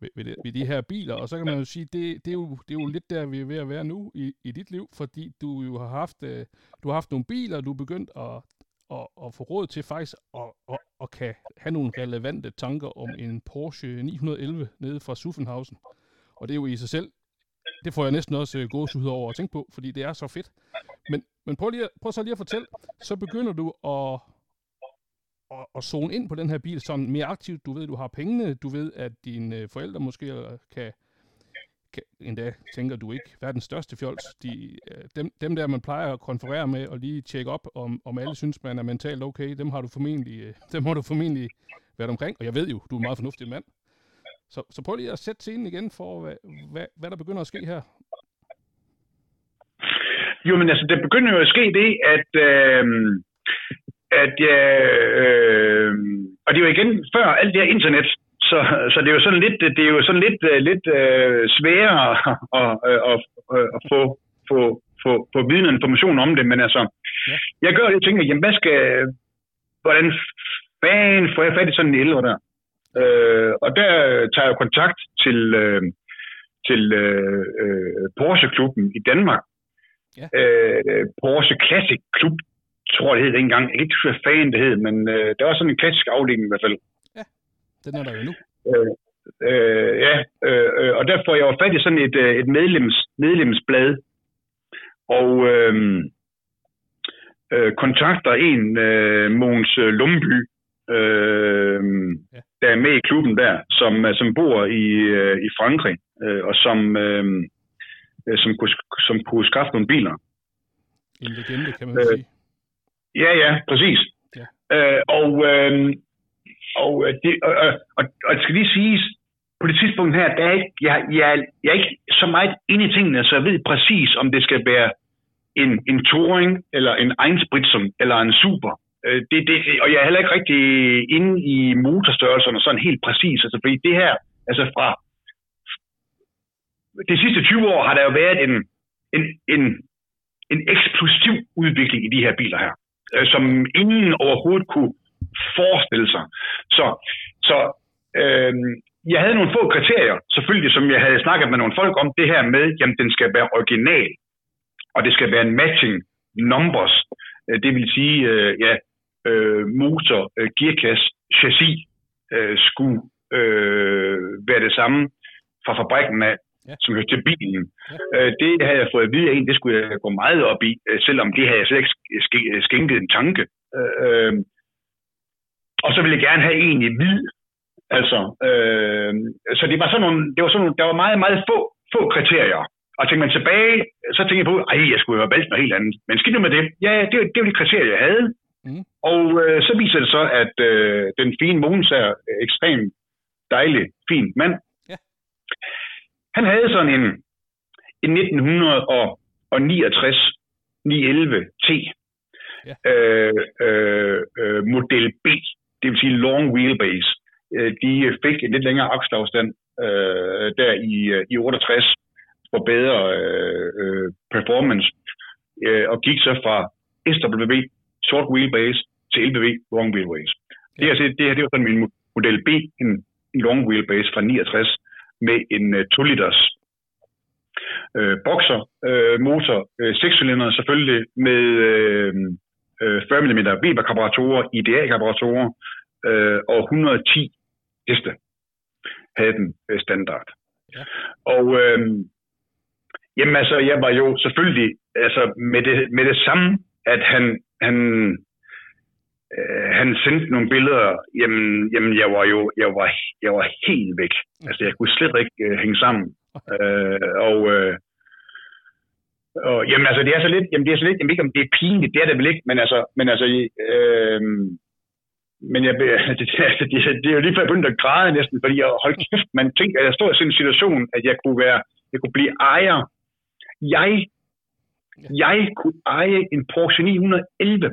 ved, ved, ved de her biler, og så kan man jo sige, det, det, er, jo, det er jo lidt der, vi er ved at være nu i, i dit liv, fordi du jo har haft, øh, du har haft nogle biler, du er begyndt at at, at få råd til faktisk at, at, at kan have nogle relevante tanker om en Porsche 911 nede fra Suffenhausen. Og det er jo i sig selv, det får jeg næsten også øh, gåsehud over at tænke på, fordi det er så fedt. Men, men prøv, lige, prøv så lige at fortælle, så begynder du at, at, at zone ind på den her bil sådan mere aktivt. Du ved, du har pengene, du ved, at dine øh, forældre måske øh, kan endda tænker du ikke verdens største fjols. De, øh, dem, dem der, man plejer at konferere med og lige tjekke op, om, om alle synes, man er mentalt okay, dem har du formentlig, øh, dem har du formentlig været omkring. Og jeg ved jo, du er en meget fornuftig mand. Så, så prøv lige at sætte scenen igen for, hvad, hvad, hvad der begynder at ske her. Jo, men altså, det begynder jo at ske det, at, øh, at øh, øh og det er jo igen før alt det her internet, så, så det er jo sådan lidt, det er jo sådan lidt, øh, lidt uh, sværere at, at, at, at få, få, få, få viden og information om det, men altså, ja. jeg gør det, jeg tænker, jamen hvad skal, hvordan fanden får jeg fat i sådan en elver der? Uh, og der tager jeg kontakt til, uh, til uh, Porsche-klubben i Danmark. Ja. Uh, Porsche Classic Klub, tror jeg det hed engang. Jeg kan ikke huske, hvad fanden det hed, men uh, der var sådan en klassisk afdeling i hvert fald. Den er der jo nu. Øh, øh, ja, øh, øh, og der får jeg jo fat i sådan et, øh, et medlems, medlemsblad, og øh, øh, kontakter en, øh, Måns Lumby, øh, ja. der er med i klubben der, som, øh, som bor i, øh, i Frankrig, øh, og som, øh, som, kunne, som kunne skaffe nogle biler. En legende, kan man øh, sige. Ja, ja, præcis. Ja. Øh, og, øh, og, øh, det, og, og, og, og det skal lige siges, på det tidspunkt her, der er ikke, jeg, jeg, jeg er ikke så meget inde i tingene, så jeg ved præcis, om det skal være en, en Touring, eller en Einspritzung, eller en Super. Øh, det, det, og jeg er heller ikke rigtig inde i motorstørrelserne sådan helt præcis. Altså, fordi det her, altså fra de sidste 20 år har der jo været en, en, en, en eksplosiv udvikling i de her biler her, øh, som ingen overhovedet kunne forestille sig. Så, så øh, jeg havde nogle få kriterier, selvfølgelig, som jeg havde snakket med nogle folk om, det her med, jamen den skal være original, og det skal være en matching numbers, øh, det vil sige, øh, ja, øh, motor, øh, gearkasse, chassis, øh, skulle øh, være det samme fra fabrikken af, Ja. som hørte til bilen. Ja. Øh, det havde jeg fået at vide af en, det skulle jeg gå meget op i, øh, selvom det havde jeg slet ikke sk- sk- skænket en tanke. Øh, øh, og så ville jeg gerne have en i hvid. Altså, øh, så det var sådan nogle, det var sådan nogle, der var meget, meget få, få kriterier. Og tænker man tilbage, så tænker jeg på, ej, jeg skulle have valgt noget helt andet. Men skidt med det. Ja, det, var- det var de kriterier, jeg havde. Mhm. Og øh, så viser det så, at øh, den fine Mogens er ekstremt dejlig, fin mand. Ja. Han havde sådan en, en 1969 911 T Ja. øh, øh, øh, model B, det vil sige long wheelbase. Øh, de fik en lidt længere akselafstand øh, der i, øh, i 68 for bedre øh, øh, performance, øh, og gik så fra SWB short wheelbase til LBV long wheelbase. Det, her, det her det var sådan min mo- model B, en, long wheelbase fra 69 med en øh, 2 liters øh, boxer øh, motor, øh, 6 cylinder selvfølgelig med øh, øh, 40 mm Weber karburatorer, IDA karburatorer øh, og 110 heste havde den øh, standard. Ja. Og øh, jamen altså, jeg var jo selvfølgelig altså med det, med det samme, at han, han, øh, han sendte nogle billeder, jamen, jamen jeg var jo jeg var, jeg var helt væk. Altså jeg kunne slet ikke øh, hænge sammen. Øh, og, øh, og jamen altså, det er så lidt, jamen det er så lidt, jamen ikke om det er pinligt, det er det vel ikke, men altså, men altså, øh, men jeg, det, det, det, det er jo lige før jeg begyndte at græde næsten, fordi jeg holdt kæft, man tænker, at jeg stod i sådan en situation, at jeg kunne være, jeg kunne blive ejer. Jeg, jeg kunne eje en Porsche 911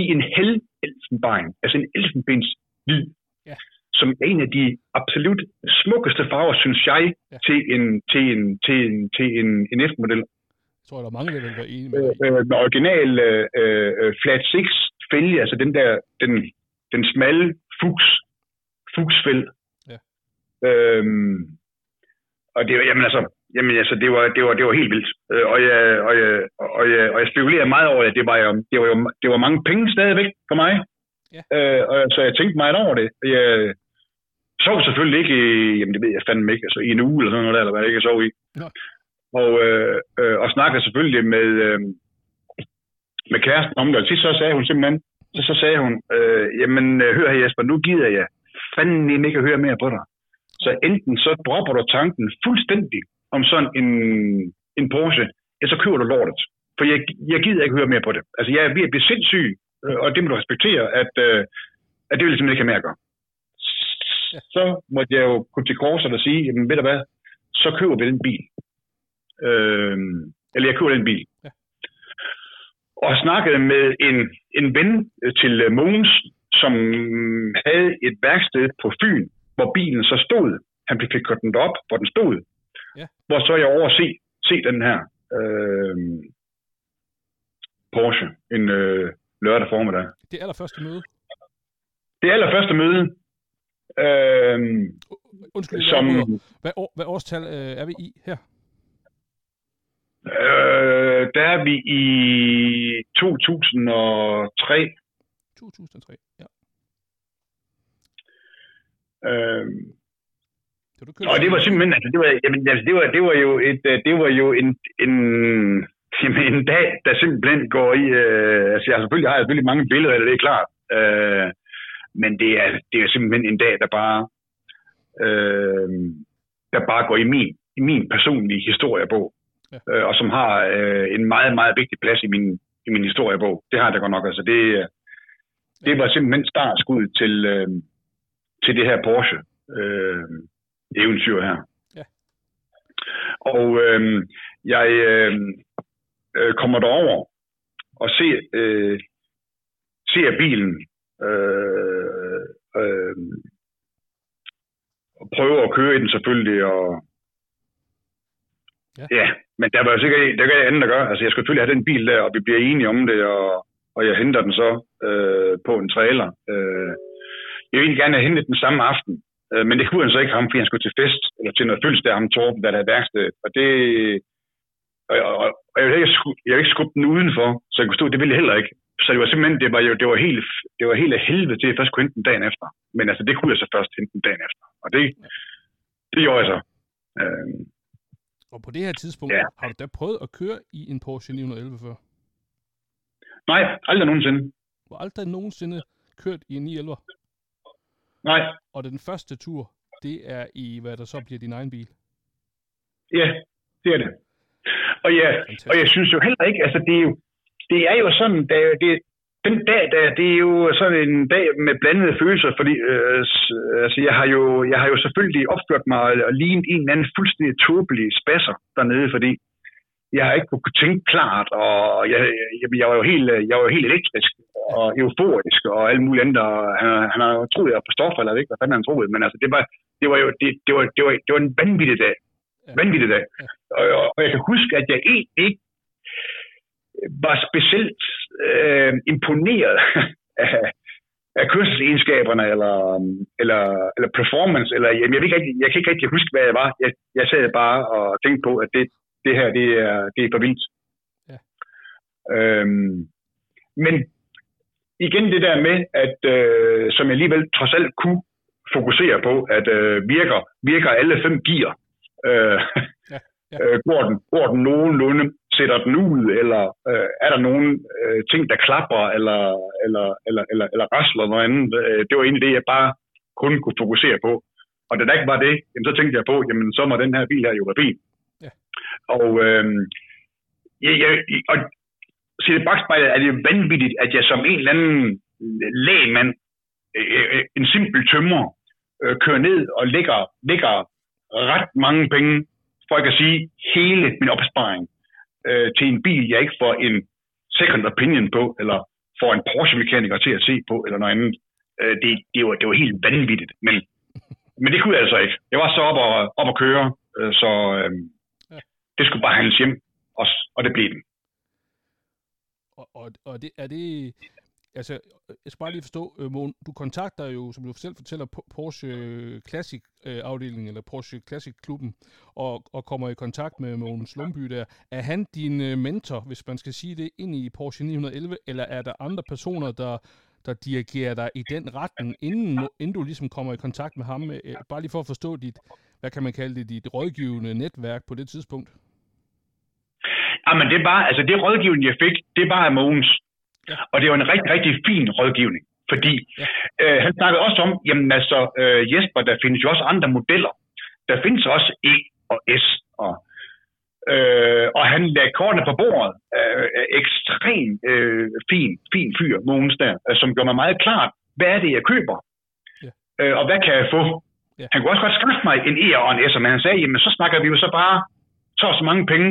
i en hel elfenbein, altså en elfenbens hvid, Ja. som er en af de absolut smukkeste farver, synes jeg, Ja. til en, til en, til en, til en, en F-model. Jeg tror, der er mange, der vil være enige med Øh, dig. øh, med original øh, øh, flat 6 fælge, altså den der, den, den smalle fuchs, fuchsfæld. Ja. Øhm, og det var, jamen altså, jamen altså, det var, det var, det var helt vildt. Øh, og, jeg, og, jeg, og, jeg, og jeg spekulerede meget over det. Det var jo, det var jo det var mange penge stadigvæk for mig. Ja. Øh, og, så jeg tænkte meget over det. Jeg sov selvfølgelig ikke i, jamen det ved jeg fandme ikke, altså i en uge eller sådan noget der, eller hvad jeg ikke sov i. Nå. Og, øh, øh, og snakkede selvfølgelig med, øh, med kæresten om det. Og sidst så sagde hun simpelthen, så, så sagde hun, øh, jamen øh, hør her Jesper, nu gider jeg fanden ikke at høre mere på dig. Så enten så dropper du tanken fuldstændig om sådan en, en Porsche, eller så køber du lortet. For jeg, jeg gider ikke høre mere på det. Altså jeg er ved at blive sindssyg, øh, og det må du respektere, at, øh, at det vil jeg simpelthen ikke have mere at gøre. Så måtte jeg jo gå til korset og sige, jamen ved du hvad, så køber vi den bil. Øh, eller jeg køber den bil. Ja. Og snakkede med en, en ven øh, til øh, Mogens, som havde et værksted på Fyn, hvor bilen så stod. Han fik kørt den op, hvor den stod. Ja. Hvor så jeg over se, se den her øh, Porsche en øh, lørdag formiddag. Det allerførste møde. Det allerførste møde, øh, Undskyld, som... hvad, år, hvad årstal øh, er vi i her? Øh, der er vi i 2003. 2003. Ja. Øh, Så du Og det var simpelthen, altså det var, jamen, altså, det var, det var jo et, øh, det var jo en, en, jamen, en dag, der simpelthen går i, øh, altså jeg har selvfølgelig, har jeg selvfølgelig mange billeder af det, det er klart, øh, men det er, det er simpelthen en dag, der bare, øh, der bare går i min, i min personlige historiebog, Ja. øh, og som har øh, en meget, meget vigtig plads i min, i min historiebog. Det har det godt nok, altså det, øh, det var simpelthen startskud til, øh, til det her Porsche. Øh, eventyr her. Ja. Og øh, jeg øh, øh, kommer derover og ser, øh, ser bilen øh, øh, og prøver at køre i den selvfølgelig. Og, Ja. ja, men der var jo sikkert der var andet at gøre. Altså, jeg skulle selvfølgelig have den bil der, og vi bliver enige om det, og, og jeg henter den så øh, på en trailer. Øh, jeg ville egentlig gerne have hentet den samme aften, Øh, men det kunne han så ikke ham, fordi han skulle til fest, eller til noget fødselsdag ham Torben, der havde værksted. Og det... Og, og, og jeg, ville ikke, jeg ville ikke skubbe den udenfor, så jeg kunne stå, det ville jeg heller ikke. så det var simpelthen, det var jo det var helt, det var helt af helvede til, at jeg først kunne hente den dagen efter. Men altså, det kunne jeg så først hente den dagen efter. Og det, det gjorde jeg så. Øh, og på det her tidspunkt, Ja. har du da prøvet at køre i en Porsche 911 før? nej, aldrig nogensinde. Du har aldrig nogensinde kørt i en 911. Nej, Og den første tur, det er i, hvad der så bliver din egen bil. ja, det er det. Og ja, Fantastisk. og jeg synes jo heller ikke, altså det er jo, det er jo sådan, det, er- det, den dag, der, det er jo sådan en dag med blandede følelser, fordi øh, altså, jeg, har jo, jeg har jo selvfølgelig opført mig og lignet en eller anden fuldstændig tåbelig spasser dernede, fordi jeg har ikke kunne tænke klart, og jeg, jeg, jeg, var jo helt, jeg var jo helt elektrisk og euforisk og alt muligt andet, og han, han har jo troet, jeg var på stoffer, eller ikke, hvad fanden han troede, men altså, det var, det var jo det, det var, det var, det var en vanvittig dag. Vanvittig dag. Og, og, og jeg kan huske, at jeg egentlig ikke var specielt øh, imponeret af, af kørselsegenskaberne, eller, eller, eller performance, eller jamen, jeg, ved ikke jeg kan ikke rigtig huske, hvad jeg var. Jeg, jeg sad bare og tænkte på, at det, det her, det er, det er for vildt. Ja. Øhm, men igen det der med, at øh, som jeg alligevel trods alt kunne fokusere på, at øh, virker, virker alle fem gear, øh, Ja, ja. øh, går, den, går den nogenlunde, sætter den ud, eller øh, er der nogle øh, ting, der klapper, eller, eller, eller, eller, eller rasler noget andet. Øh, det var egentlig det, jeg bare kun kunne fokusere på. Og da der ikke var det, jamen, så tænkte jeg på, jamen så må den her bil her jo være fin. Ja. Og, øh, jeg, jeg, og se det bagspejlet er det vanvittigt, at jeg som en eller anden lægmand, øh, øh, en simpel tømmer, øh, kører ned og lægger, lægger ret mange penge, for ikke at sige hele min opsparing, øh, til en bil, jeg ikke får en second opinion på, eller får en Porsche-mekaniker til at se på, eller noget andet. Øh, det, det, var, det var helt vanvittigt, men, men det kunne jeg altså ikke. Jeg var så op og, op og køre, øh, så øh, det skulle bare handles hjem, og, og det blev den. Og, og, og det, er det... Altså, jeg skal bare lige forstå, øh, du kontakter jo, som du selv fortæller, Porsche Classic-afdelingen, øh, eller Porsche Classic klubben, og, og kommer i kontakt med Mogens Lundby der. Er han din øh, mentor, hvis man skal sige det, ind i Porsche 911, eller er der andre personer, der, der dirigerer dig i den retning, inden, inden du ligesom kommer i kontakt med ham? Øh, bare lige for at forstå dit, hvad kan man kalde det, dit rådgivende netværk på det tidspunkt? Jamen, det var, altså det rådgivning, jeg fik, det var af Mogens. Ja. Og det var en rigtig, rigtig fin rådgivning. Fordi Ja. øh, han snakkede også om, jamen altså, øh, Jesper, der findes jo også andre modeller. Der findes også E og S. Og, øh, og han lagde kortene på bordet. Øh, ekstrem øh, fin, fin fyr, Mogens der, øh, som gjorde mig meget klart, hvad er det, jeg køber? Ja. Øh, og hvad kan jeg få? Ja. Han kunne også godt skaffe mig en E og en S, men han sagde, jamen så snakker vi jo så bare så så mange penge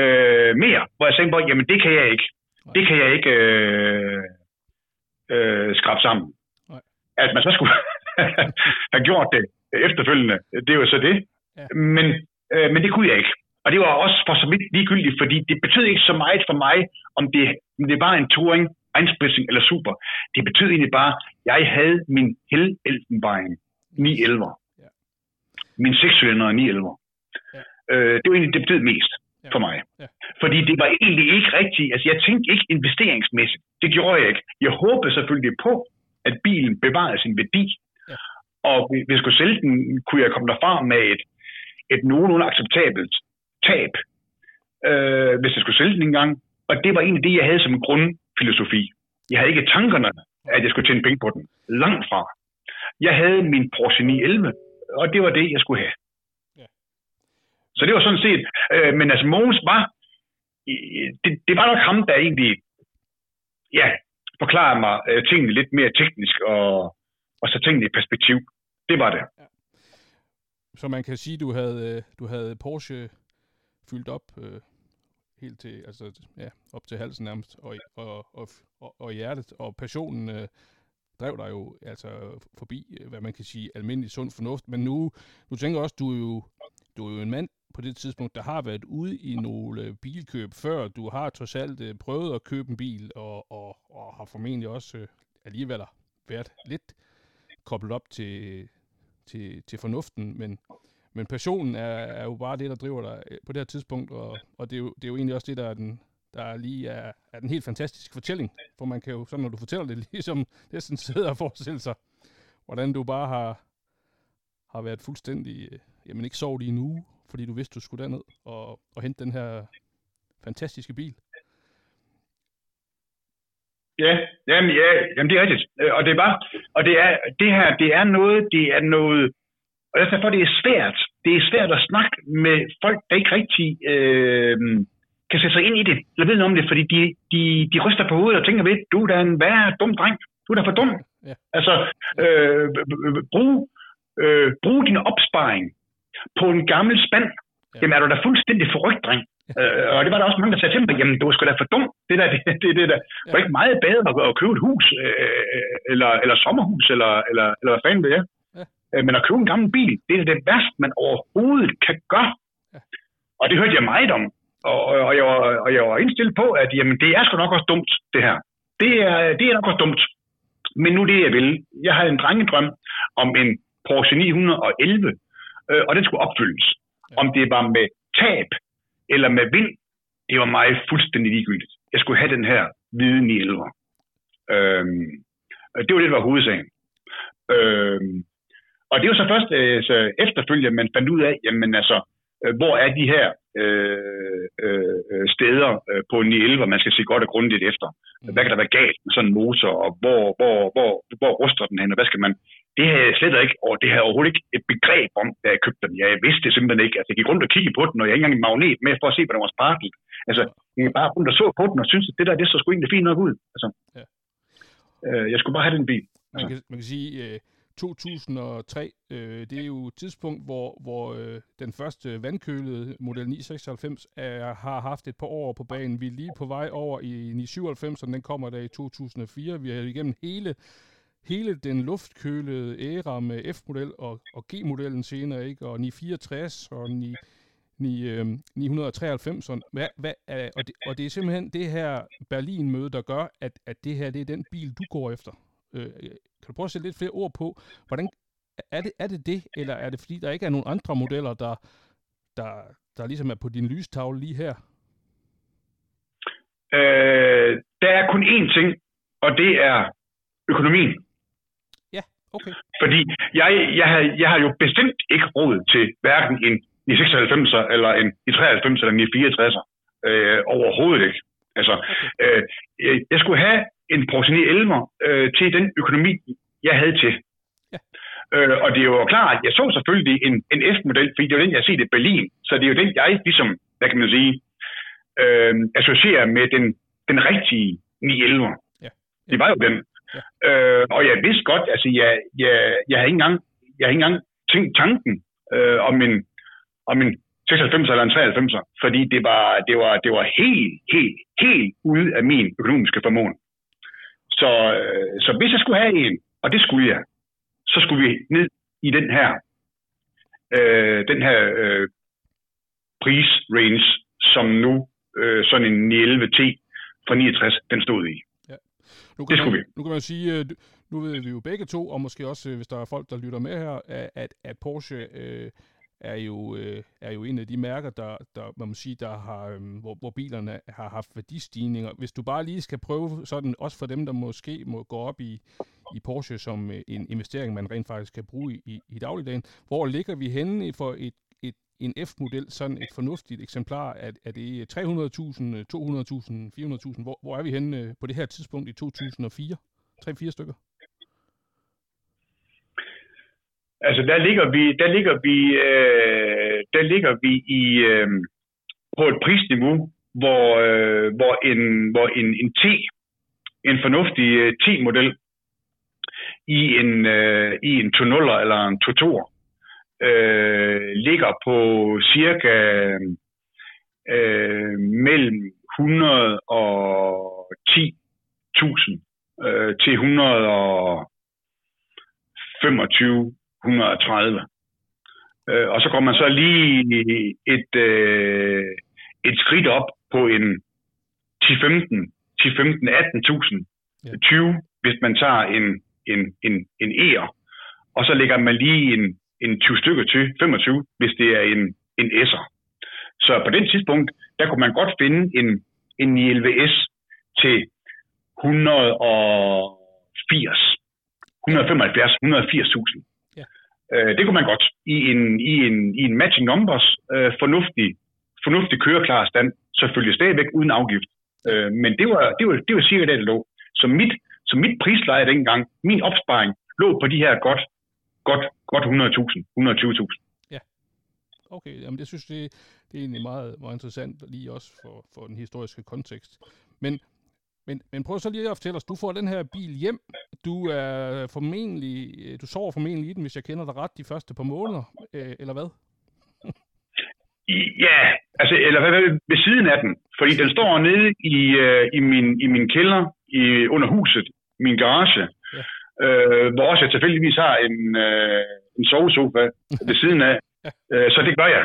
øh, mere, hvor jeg tænkte på, jamen det kan jeg ikke. Det kan jeg ikke øh, øh, skrabe sammen. Nej. At man så skulle have gjort det efterfølgende, det er jo så det. Ja. Men, øh, men det kunne jeg ikke. Og det var også for så vidt ligegyldigt, fordi det betød ikke så meget for mig, om det, om det var en touring, einspritzing eller super. Det betød egentlig bare, at jeg havde min Hell Elfenbein 911. Ja. Min 6-cylinder 911. Ja. Øh, det var egentlig, det betød mest Ja. for mig. Ja. Fordi det var egentlig ikke rigtigt. Altså, jeg tænkte ikke investeringsmæssigt. Det gjorde jeg ikke. Jeg håbede selvfølgelig på, at bilen bevarede sin værdi. Ja. Og hvis jeg skulle sælge den, kunne jeg komme derfra med et, et nogenlunde acceptabelt tab, øh, hvis jeg skulle sælge den engang. Og det var egentlig det, jeg havde som grundfilosofi. Jeg havde ikke tankerne, at jeg skulle tjene penge på den. Langt fra. Jeg havde min Porsche 911, og det var det, jeg skulle have. Så det var sådan set, øh, men altså Mogens var, øh, det, det var nok ham, der egentlig, ja, forklarede mig øh, tingene lidt mere teknisk, og, og så tingene i perspektiv. Det var det. Så man kan sige, du havde, øh, du havde Porsche fyldt op øh, helt til, altså ja, op til halsen nærmest, og, og, og, og, og hjertet, og passionen øh, drev dig jo altså forbi, hvad man kan sige, almindelig sund fornuft. Men nu, nu tænker jeg også, du er jo, du er jo en mand på det tidspunkt, der har været ude i nogle øh, bilkøb før. Du har trods alt øh, prøvet at købe en bil, og, og, og har formentlig også øh, alligevel været lidt koblet op til, til, til fornuften, men, men passionen er, er jo bare det, der driver dig øh, på det her tidspunkt, og, og det, er jo, det er jo egentlig også det, der er den, der lige er, er den helt fantastiske fortælling. For man kan jo, sådan når du fortæller det, ligesom næsten sidder og forestille sig, hvordan du bare har, har været fuldstændig, øh, jamen ikke sovet i en uge, fordi du vidste, du skulle derned og, og hente den her fantastiske bil. Ja, jamen, ja, jamen det er rigtigt. Øh, og det er bare, og det er, det her, det er noget, det er noget, og derfor det er svært. Det er svært at snakke med folk, der ikke rigtig øh, kan sætte sig ind i det, eller ved noget om det, fordi de, de, de ryster på hovedet og tænker ved, du er da en værre dum dreng. Du er da for dum. Ja. Altså, øh, brug, øh, brug din opsparing på en gammel spand. Ja. Jamen er du da fuldstændig forrygt, dreng. Øh, og det var der også mange, der sagde til mig, jamen du er sgu da for dum. Det der, det, det, det der. Det var ikke meget bedre at, at købe et hus, øh, eller, eller sommerhus, eller, eller, eller hvad fanden det er. Ja. Øh, men at købe en gammel bil, det er det værste, man overhovedet kan gøre. Ja. Og det hørte jeg meget om. Og, og, jeg, var, og jeg var indstillet på, at jamen, det er sgu nok også dumt, det her. Det er, det er nok også dumt. Men nu det, jeg vil. Jeg havde en drengedrøm om en Porsche 911, øh, og den skulle opfyldes. Om det var med tab eller med vind, det var mig fuldstændig ligegyldigt. Jeg skulle have den her hvide 911. Øhm, det var det, der var hovedsagen. Øhm, og det var så først altså, efterfølgende, man fandt ud af, jamen altså, øh, hvor er de her øh, øh, steder øh, på en 911, man skal se godt og grundigt efter. Hvad kan der være galt med sådan en motor, og hvor, hvor, hvor, hvor ruster den hen, og hvad skal man... Det havde jeg slet ikke, og det havde overhovedet ikke et begreb om, da jeg købte den. Jeg vidste det simpelthen ikke. Altså, jeg gik rundt og kiggede på den, og jeg ikke engang en magnet med for at se, hvordan den var sparket. Altså, jeg gik bare rundt og så på den, og syntes, at det der, det så sgu egentlig fint nok ud. Altså, ja. øh, jeg skulle bare have den bil. Altså. Man, kan, man kan sige, øh, 2003, øh, det er jo et tidspunkt, hvor, hvor øh, den første vandkølede Model 996 er, har haft et par år på banen. Vi er lige på vej over i 997, og den kommer der i 2004. Vi har igennem hele hele den luftkølede æra med F-model og, og G-modellen senere, ikke? og 964 og 9, 9, øh, 993. Og, hvad, hvad, er, og, det, og det er simpelthen det her Berlin-møde, der gør, at, at det her det er den bil, du går efter. Øh, øh, kan du prøve at sætte lidt flere ord på, hvordan er det, er det det, eller er det fordi, der ikke er nogen andre modeller, der, der, der ligesom er på din lystavle lige her? Øh, der er kun én ting, og det er økonomien. Okay. Fordi jeg, jeg, har, jeg har jo bestemt ikke råd til hverken en i 96'er, eller en i 93 eller en i 64'er. Øh, overhovedet ikke. Altså, okay. øh, jeg skulle have en Porsche 911 øh, til den økonomi, jeg havde til. Ja. Øh, og det er jo klart, at jeg så selvfølgelig en, en F-model, fordi det er jo den, jeg set i Berlin. Så det er jo den, jeg ligesom, hvad kan man sige, øh, associerer med den, den rigtige 911. Ja. Ja. Det var jo den. Ja. Øh, og jeg vidste godt, altså jeg, jeg, jeg havde ikke engang, jeg havde ikke engang tænkt tanken øh, om en, om en 96 eller en 93, fordi det var, det var, det var helt, helt, helt ude af min økonomiske formåen. Så, øh, så hvis jeg skulle have en, og det skulle jeg, så skulle vi ned i den her, øh, den her øh, prisrange, som nu øh, sådan en 11T fra 69, den stod i. Nu kan det man, vi. Nu kan man sige, øh, nu ved vi jo begge to, og måske også, øh, hvis der er folk, der lytter med her, at, at Porsche øh, er jo, øh, er jo en af de mærker, der, der man må sige, der har, øh, hvor, hvor bilerne har haft værdistigninger. Hvis du bare lige skal prøve sådan, også for dem, der måske må gå op i, i Porsche som øh, en investering, man rent faktisk kan bruge i, i, dagligdagen, hvor ligger vi henne for et, en F-model, sådan et fornuftigt eksemplar? Er, er det 300.000, 200.000, 400.000? Hvor, hvor er vi henne øh, på det her tidspunkt i 2004? 3-4 stykker? Altså der ligger vi, der ligger vi, øh, der ligger vi i øh, på et prisniveau, hvor øh, hvor en hvor en, en T, en fornuftig øh, T-model i en øh, i en 2 eller en 2.2'er, øh, ligger på cirka øh, mellem 110.000 øh, til 125 130. Øh, og så går man så lige et, øh, et skridt op på en 10-15, 10-15, 18.000, ja. 20, hvis man tager en, en, en, en E'er. Og så lægger man lige en, en 20 stykker til 25, hvis det er en, en S'er. Så på den tidspunkt, der kunne man godt finde en, en 911S til 180, 175, 180.000. Ja. Øh, det kunne man godt i en, i en, i en matching numbers øh, fornuftig, fornuftig køreklar stand, selvfølgelig stadigvæk uden afgift. Øh, men det var, det, var, det var cirka det, der lå. Så mit, så mit prisleje dengang, min opsparing, lå på de her godt, godt, godt 100.000, 120.000. Okay, jamen det synes det, det er egentlig meget, meget interessant, lige også for, for den historiske kontekst. Men, men, men prøv så lige at fortælle os, du får den her bil hjem, du er formentlig, du sover formentlig i den, hvis jeg kender dig ret, de første par måneder, øh, eller hvad? Ja, altså, eller hvad, ved siden af den. Fordi den står nede i, øh, i, min, i min kælder, i, under huset, min garage. Øh, hvor også jeg tilfældigvis har en, øh, en sovesofa ved siden af. Øh, så det gør jeg.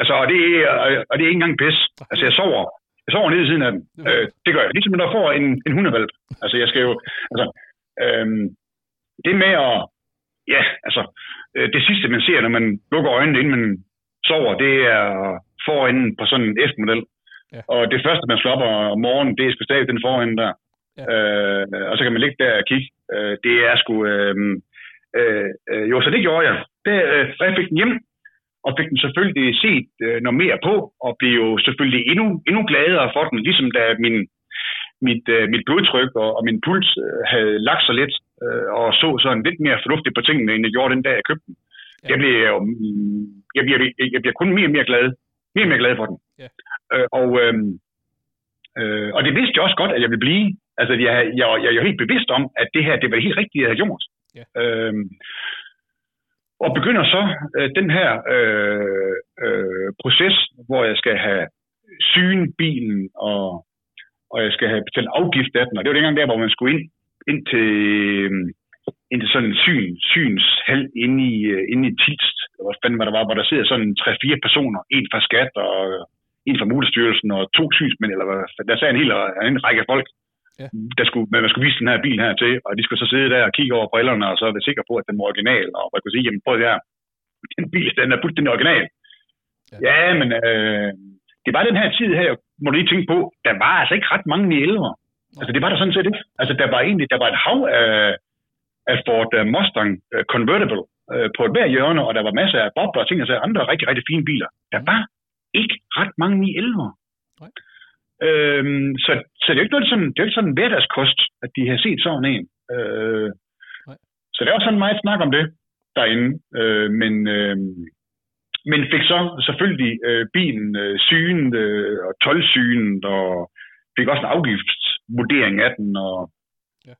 Altså, og det, er, og det er ikke engang pis. Altså, jeg sover. Jeg sover nede i siden af den. Øh, det gør jeg. Ligesom når jeg får en, en hundevalp. Altså, jeg skal jo... Altså, øhm, det med at... Ja, altså, øh, det sidste, man ser, når man lukker øjnene, inden man sover, det er forenden på sådan en F-model. Ja. Og det første, man slår op om morgenen, det er sgu stadig den forende der. Ja. Øh, og så kan man ligge der og kigge. Øh, det er sgu... Øh, øh, øh, jo, så det gjorde jeg. Det, øh, jeg fik den hjem, og fik den selvfølgelig set øh, noget mere på, og blev jo selvfølgelig endnu, endnu gladere for den, ligesom da min, mit, øh, mit blodtryk og, og min puls øh, havde lagt sig lidt, øh, og så sådan lidt mere fornuftigt på tingene, end jeg gjorde den dag, jeg købte den. Ja. Jeg, blev, jo, mm, jeg, bliver, jeg bliver kun mere og mere glad, mere og mere glad for den. Ja. Øh, og, øh, øh, og det vidste jeg også godt, at jeg ville blive. Altså, jeg, jeg, jeg, jeg er helt bevidst om, at det her, det var helt rigtige, jeg havde gjort. Ja. Øh, og begynder så øh, den her øh, øh, proces, hvor jeg skal have syne bilen, og, og jeg skal have betalt afgift af den. Og det var dengang der, hvor man skulle ind, ind til, øh, ind til sådan en syn, synshal inde i, øh, inde i Tilst, hvor fanden hvad der var, hvor der sidder sådan 3-4 personer, en fra skat og en fra Motorstyrelsen og to synsmænd, eller hvad, der sad en hel en række folk, Ja. der skulle, man skulle vise den her bil her til, og de skulle så sidde der og kigge over brillerne, og så være sikre på, at den var original, og man kunne sige, jamen prøv her, den bil, den er fuldstændig original. Ja. Ja, men øh, det var den her tid her, må du lige tænke på, der var altså ikke ret mange i 11'ere. Altså det var der sådan set ikke. Altså der var egentlig, der var et hav af, af Ford øh, Mustang øh, Convertible øh, på et hver hjørne, og der var masser af bobler og ting, altså andre rigtig, rigtig fine biler. Der var ikke ret mange i 11'ere. Nej. Øhm, så, så det er jo ikke noget sådan, det er jo ikke sådan en hverdagskost, at de har set sådan en. Øh, Nej. så det er også sådan meget snak om det derinde. Øh, men, øh, men fik så selvfølgelig øh, bilen øh, synet øh, og tolvsynet, og fik også en afgiftsvurdering af den, og, Ja.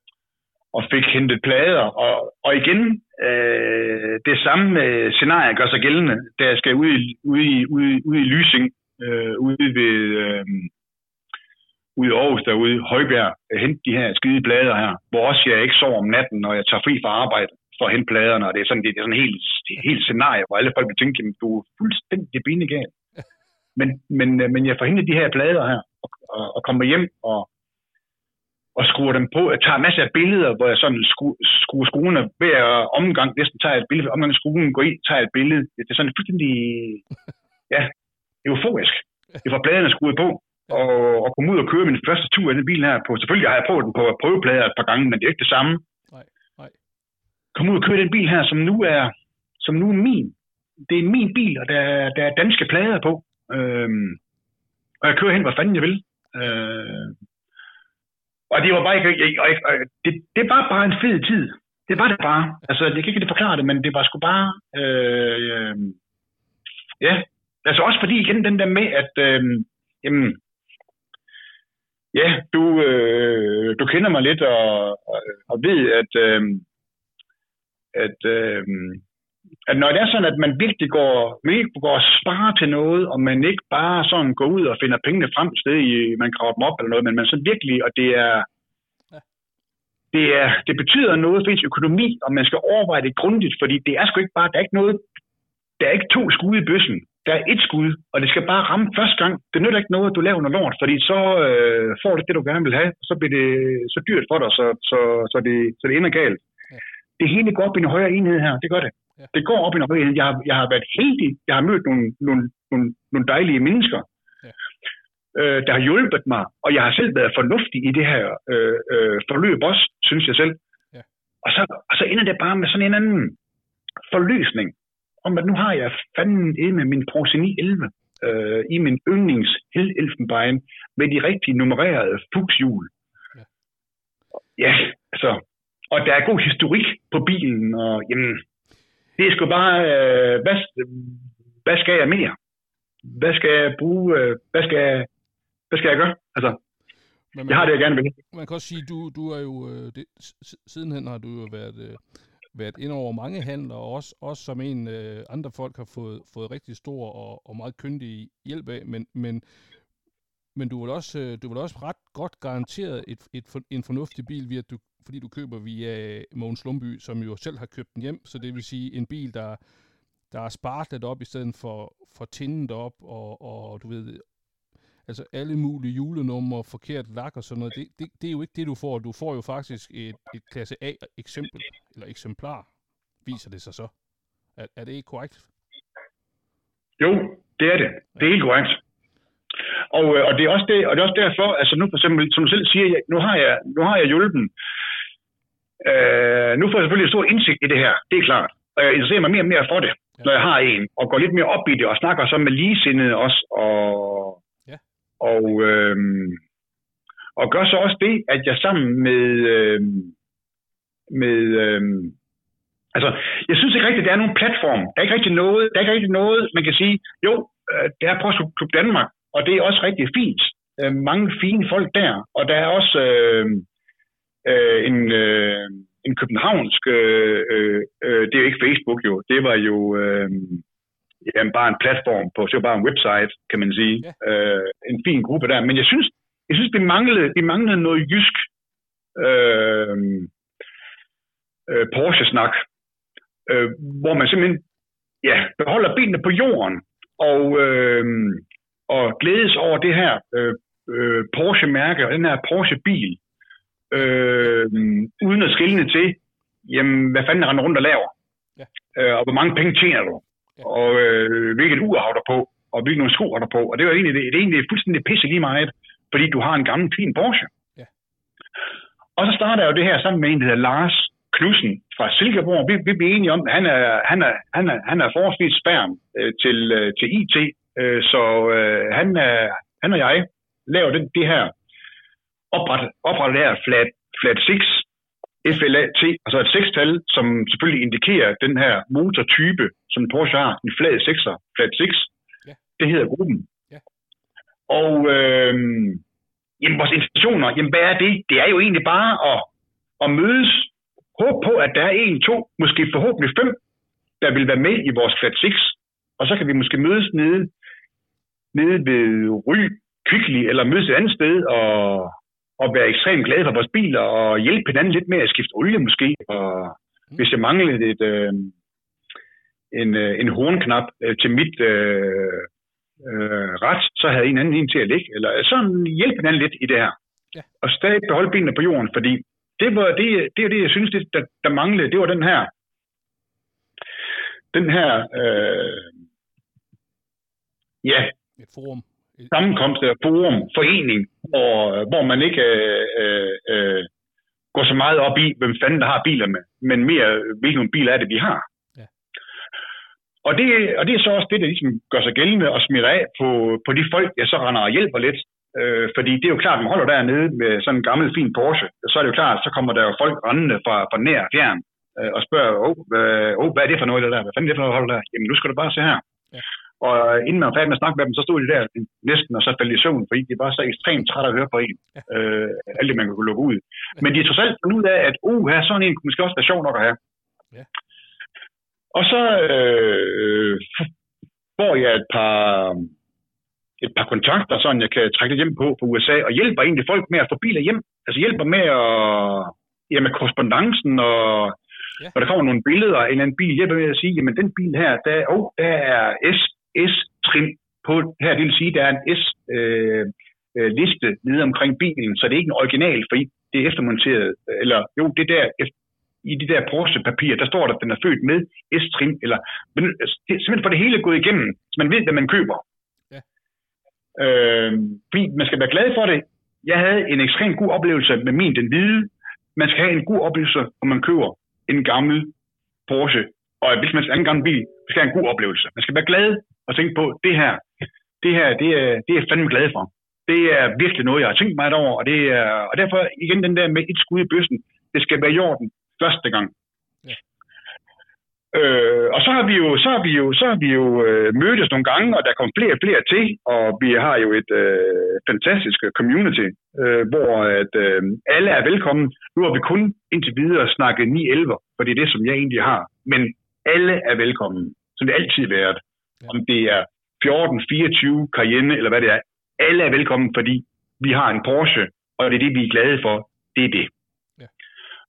og fik hentet plader. Og, og igen, øh, det samme øh, scenarie gør sig gældende, da jeg skal ud i, ude i, ude, i- ude i Lysing, øh, ude ved... Øh, ude i Aarhus, derude Højbjerg, øh, hente de her skide plader her, hvor også jeg ikke sover om natten, når jeg tager fri fra arbejde for at hente pladerne, og det er sådan, det er sådan helt, det helt scenarie, hvor alle folk vil tænke, jamen, du er fuldstændig benegal. Men, men, øh, men jeg får hentet de her plader her, og, og, og kommer hjem og, og skruer dem på. Jeg tager masser af billeder, hvor jeg sådan skru, skruer skruerne hver omgang, næsten tager jeg et billede, omgang skruen går i, tager jeg et billede. Det er sådan fuldstændig, ja, euforisk. Jeg får pladerne skruet på, og, og komme ud og køre min første tur i den bil her på. Selvfølgelig har jeg prøvet den på prøveplader et par gange, men det er ikke det samme. Nej, nej. Komme ud og køre den bil her, som nu er, som nu er min. Det er min bil, og der, er- der er danske plader på. Øhm, og jeg kører hen, hvor fanden jeg vil. Øh, og det var bare ikke, jeg, jeg, jeg, det, det var bare en fed tid. Det var det bare. Altså, jeg kan ikke forklare det, men det var sgu bare, øh, øh, ja. Altså også fordi igen den der med, at, øh, jamen, ja, du, øh, du kender mig lidt og, og, og ved, at, øh, at, øh, at når det er sådan, at man virkelig går, man ikke går og sparer til noget, og man ikke bare sådan går ud og finder pengene frem et sted, i, man graver dem op eller noget, men man så virkelig, og det er, det, er, det betyder noget for ens økonomi, og man skal overveje det grundigt, fordi det er sgu ikke bare, der er ikke noget, der er ikke to skud i bøssen. Der er et skud, og det skal bare ramme første gang. Det nytter ikke noget, at du laver noget lort, fordi så øh, får du det, du gerne vil have, og så bliver det så dyrt for dig, så, så, så, det, så det ender galt. Ja. Det hele går op i en højere enhed her, det gør det. Ja. Det går op i en højere enhed. Jeg har, jeg har været heldig, jeg har mødt nogle, nogle, nogle, nogle dejlige mennesker, Ja. øh, der har hjulpet mig, og jeg har selv været fornuftig i det her øh, øh, forløb også, synes jeg selv. Ja. Og, så, og så ender det bare med sådan en anden forløsning, om at nu har jeg fanden med min Prose 911 øh, i min yndlings Elfenbein med de rigtige nummererede fugshjul. Ja. ja, altså, og der er god historik på bilen, og jamen, det er sgu bare, øh, hvad, hvad skal jeg mere? Hvad skal jeg bruge, øh, hvad skal jeg, hvad skal jeg gøre? Altså, Men man, jeg har det, jeg gerne vil. man kan også sige, du, du er jo, øh, det, sidenhen har du jo været, øh, været ind over mange handler, og også, også som en øh, andre folk har fået, fået rigtig stor og, og meget kyndig hjælp af, men, men, men du vil også, øh, du vil også ret godt garanteret et, et, for- en fornuftig bil, via, du, fordi du køber via øh, Mogens Lumby, som jo selv har købt den hjem, så det vil sige en bil, der, der er spartlet op i stedet for, for tindet op, og, og du ved, altså alle mulige julenumre, forkert lak og sådan noget, det, det, det er jo ikke det, du får. Du får jo faktisk et, et klasse A-eksempel, eller eksemplar, viser det sig så. Er, er det ikke korrekt? Jo, det er det. Det er helt korrekt. Og, øh, og, det er også det, og det er også derfor, altså nu for eksempel, som du selv siger, nu, har jeg, nu har jeg hjulpen. Øh, nu får jeg selvfølgelig stor indsigt i det her, det er klart. Og jeg interesserer mig mere og mere for det, Ja. når jeg har en, og går lidt mere op i det, og snakker så med ligesindede også, og og, øh, og gør så også det, at jeg sammen med, øh, med øh, altså, jeg synes ikke rigtigt, at der er nogen platform. Der er ikke rigtig noget, der er ikke rigtig noget, man kan sige, jo, der det er Post Klub Danmark, og det er også rigtig fint. Øh, mange fine folk der, og der er også øh, øh, en, øh, en københavnsk, øh, øh, øh, det er jo ikke Facebook jo, det var jo øh, jamen, bare en platform på, det var bare en website, kan man sige. Ja. Øh, en fin gruppe der, men jeg synes, jeg synes, vi manglede, vi manglede noget jysk øh, øh, Porsche-snak, øh, hvor man simpelthen ja, beholder benene på jorden og, øh, og glædes over det her øh, øh, Porsche-mærke og den her Porsche-bil, øh, uden at skille til, jamen, hvad fanden render rundt og laver? Ja. Øh, og hvor mange penge tjener du? Og øh, hvilket ur har du på? Og hvilke nogle sko har du på? Og det er jo egentlig, det, det er egentlig fuldstændig pisse lige meget, fordi du har en gammel, fin Porsche. Ja. Og så starter jeg jo det her sammen med en, der hedder Lars Knudsen fra Silkeborg. Vi, vi bliver enige om, at han er, han er, han er, han er forholdsvis spærm øh, til, øh, til IT, øh, så øh, han, er, han og jeg laver det, det her opret, oprettet det her flat, flat 6 FLAT, altså et sekstal, som selvfølgelig indikerer den her motortype, som Porsche har, en flad 6'er, flat 6. Ja. Det hedder gruppen. Ja. Og øh, jamen, vores intentioner, jamen hvad er det? Det er jo egentlig bare at, at mødes, håbe på, at der er en, to, måske forhåbentlig fem, der vil være med i vores flat 6. Og så kan vi måske mødes nede, nede ved Ry, Kvickly, eller mødes et andet sted, og, og være ekstremt glade for vores biler, og hjælpe hinanden lidt med at skifte olie måske, og Mm. hvis jeg manglede et, øh, en, øh, en hornknap øh, til mit øh, øh, ret, så havde en anden en til at ligge, eller sådan hjælpe hinanden lidt i det her. Ja. Og stadig beholde benene på jorden, fordi det var det, det, er det jeg synes, det, der, der manglede, det var den her, den her, øh, ja, Et forum. Sammenkomst, eller forum, forening, hvor, hvor man ikke øh, øh, går så meget op i, hvem fanden der har biler med, men mere, hvilke biler er det, vi har. Ja. Og, det, og det er så også det, der ligesom gør sig gældende og smitter af på, på de folk, jeg så render og hjælper lidt. Øh, fordi det er jo klart, at man holder dernede med sådan en gammel, fin Porsche, så er det jo klart, så kommer der jo folk rendende fra, fra nær og fjern øh, og spørger, oh, øh, oh, hvad er det for noget, det der? Hvad fanden er det for noget, der? Jamen, nu skal du bare se her. Ja. Og inden man var færdig med at snakke med dem, så stod de der næsten og så faldt i søvn, fordi de var så ekstremt trætte at høre på en. Ja. Øh, alt det, man kunne lukke ud. Men de er trods alt fundet ud af, at uh, her sådan en kunne måske også være sjov nok at have. Ja. Og så øh, får jeg et par, et par kontakter, sådan jeg kan trække lidt hjem på på USA, og hjælper egentlig folk med at få biler hjem. Altså hjælper med at, ja, med korrespondancen, og Ja. når der kommer nogle billeder af en eller anden bil, hjælper med at sige, jamen den bil her, der, oh, der er S-trim på her, det vil sige, der er en S-liste nede omkring bilen, så det er ikke en original, fordi det er eftermonteret, eller jo, det der, i de der Porsche-papir, der står der, at den er født med S-trim, eller men, altså, det simpelthen for det hele gået igennem, så man ved, hvad man køber. Ja. Øh, fordi man skal være glad for det. Jeg havde en ekstremt god oplevelse med min den hvide. Man skal have en god oplevelse, når man køber en gammel Porsche. Og hvis man skal en gammel bil, man skal have en god oplevelse. Man skal være glad og tænke på, det her, det her, det er, det er jeg fandme glad for. Det er virkelig noget, jeg har tænkt mig over, og, det er, og derfor igen den der med et skud i bøssen, det skal være i orden første gang. Ja. Øh, og så har vi jo, så har vi jo, så har vi jo øh, mødtes nogle gange, og der kommer flere og flere til, og vi har jo et øh, fantastisk community, øh, hvor at, øh, alle er velkommen. Nu har vi kun indtil videre snakket 9-11, for det er det, som jeg egentlig har. Men alle er velkommen, som det altid har været. Ja. Om det er 14, 24, Cayenne, eller hvad det er. Alle er velkommen, fordi vi har en Porsche, og det er det, vi er glade for. Det er det. Ja.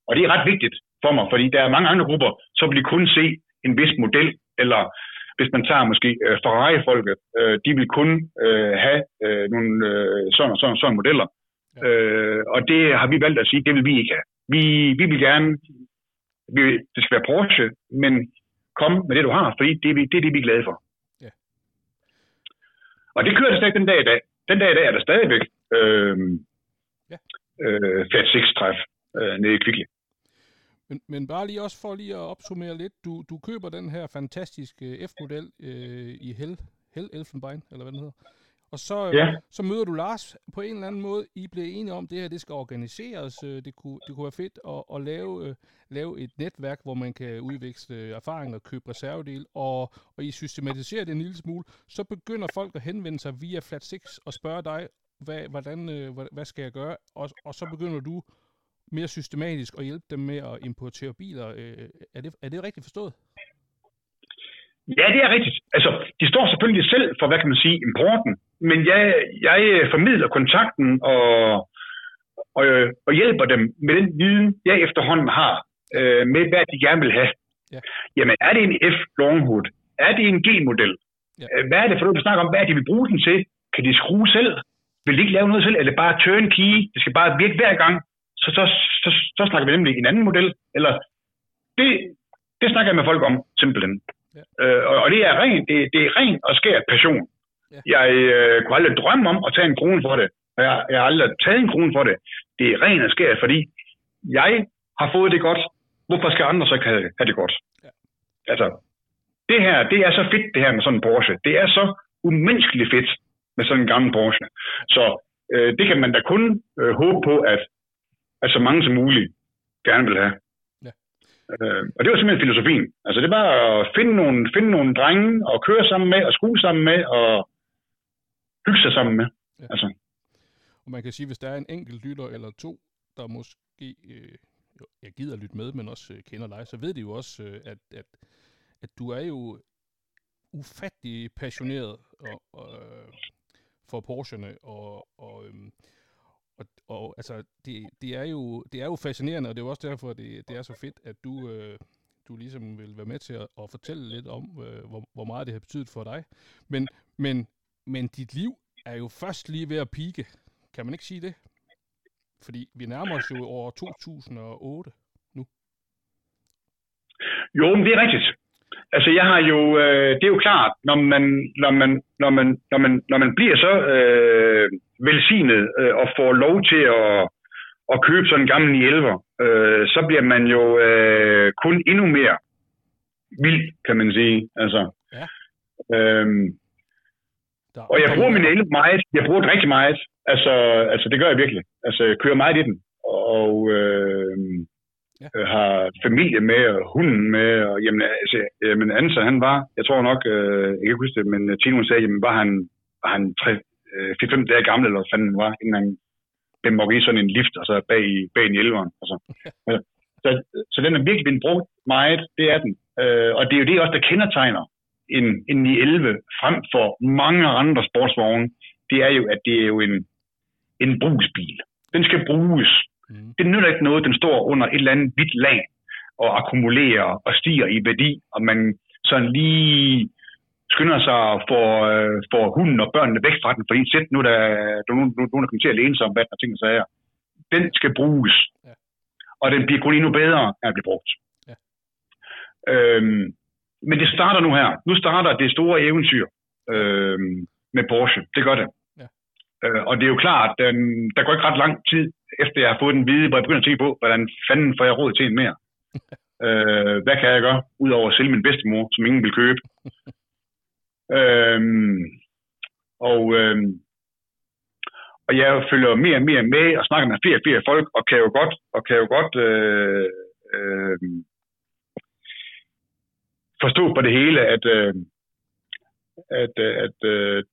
Og det er ret vigtigt for mig, fordi der er mange andre grupper, så vil de kun se en vis model, eller hvis man tager måske øh, Ferrari-folket, øh, de vil kun øh, have øh, nogle øh, sådan og sådan, sådan modeller. Ja. Øh, og det har vi valgt at sige, det vil vi ikke have. Vi, vi vil gerne, vi, det skal være Porsche, men kom med det, du har, fordi det, det er det, vi er glade for. Og det kører det stadig den dag i dag. Den dag i dag er der stadigvæk øh, ja. øh, Fiat 6-træf øh, nede i Kvickly. Men, men bare lige også for lige at opsummere lidt, du, du køber den her fantastiske F-model øh, i Hell, Hell Elfenbein, eller hvad den hedder. Og så, ja. så møder du Lars på en eller anden måde. I bliver enige om, at det her det skal organiseres. Øh, det kunne, det kunne være fedt at, at lave, øh, lave et netværk, hvor man kan udveksle erfaringer og købe reservedel. Og, og I systematiserer det en lille smule. Så begynder folk at henvende sig via Flat 6 og spørge dig, hvad, hvordan, øh, hvad, skal jeg gøre? Og, og så begynder du mere systematisk at hjælpe dem med at importere biler. Øh, er, det, er det rigtigt forstået? Ja, det er rigtigt. Altså, de står selvfølgelig selv for, hvad kan man sige, importen, men jeg, jeg formidler kontakten og, og, og hjælper dem med den viden, jeg efterhånden har, øh, med hvad de gerne vil have. Ja. Jamen, er det en F Longhood? Er det en G-model? Ja. Øh, hvad er det for noget, vi snakker om? Hvad er det, vi bruger den til? Kan de skrue selv? Vil de ikke lave noget selv? Eller bare turnkey? Det skal bare virke hver gang så, så, så, så snakker vi nemlig en anden model, eller det, det snakker jeg med folk om, simpelthen. Ja. Øh, og, og det er ren, det, det er ren og skær passion. Jeg øh, kunne aldrig drømme om at tage en krone for det, og jeg, jeg har aldrig taget en krone for det. Det er ren og skær, fordi jeg har fået det godt. Hvorfor skal andre så ikke have, have det godt? Ja. Altså, det her, det er så fedt, det her med sådan en Porsche. Det er så umenneskeligt fedt med sådan en gammel Porsche. Så øh, det kan man da kun øh, håbe på, at at så mange som muligt gerne vil have. Ja. Øh, og det var simpelthen filosofien. Altså det var at finde nogle, finde nogle drenge og køre sammen med, og skue sammen med, og hygge sig sammen med. Ja. Altså. Og man kan sige, hvis der er en enkelt lytter eller to, der måske øh, jeg gider lytte med, men også øh, kender dig, så ved de jo også, øh, at, at, at du er jo ufattelig passioneret og, og, øh, for Porsche'ne, og, og øhm, og, og altså, det, det, er jo, det er jo fascinerende, og det er jo også derfor, det, det er så fedt, at du, øh, du ligesom vil være med til at, at fortælle lidt om, øh, hvor, hvor meget det har betydet for dig. Men, men, men dit liv er jo først lige ved at pike. Kan man ikke sige det? Fordi vi nærmer os jo over 2008 nu. Jo, men det er rigtigt. Altså, jeg har jo, øh, det er jo klart, når man, når man, når man, når man, når man bliver så øh, velsignet øh, og får lov til at, at købe sådan en gammel 911, øh, så bliver man jo øh, kun endnu mere vild, kan man sige. Altså, ja. øhm, og jeg bruger min el meget. Jeg bruger den rigtig meget. Altså, altså, det gør jeg virkelig. Altså, jeg kører meget i den. Og øh, ja. øh, har familie med, og hunden med, og jamen, altså, jamen Ansa, han var, jeg tror nok, øh, jeg kan ikke huske det, men øh, Tino sagde, jamen var han, var han 3, øh, 4-5 dage gammel, eller hvad fanden var, inden han blev i sådan en lift, og så bag, bag en elveren. Altså. altså, så, så den er virkelig blevet brugt meget, det er den. Øh, og det er jo det også, der kendetegner en, en 911 frem for mange andre sportsvogne, det er jo, at det er jo en, en brugsbil. Den skal bruges. Mm. Det nytter ikke noget, den står under et eller andet hvidt lag og akkumulerer og stiger i værdi, og man sådan lige skynder sig få, øh, få hunden og børnene væk fra den, fordi sæt nu, der, nu, nu, nu, nu der kommer til at læne sig om vand og ting og sager. Den skal bruges. Ja. Og den bliver kun endnu bedre at blive brugt. Ja. Øhm, men det starter nu her. Nu starter det store eventyr øhm, med Porsche. Det gør det. Ja. Øh, og det er jo klart, at der går ikke ret lang tid, efter jeg har fået den hvide, hvor jeg begynder at tænke på, hvordan fanden får jeg råd til en mere? øh, hvad kan jeg gøre, udover at sælge min bedstemor, som ingen vil købe? øhm, og, øhm, og jeg følger mere og mere med og snakker med flere og flere folk, og kan jo godt, og kan jo godt øh, øh, forstå på det hele, at, øh, at, øh, at øh,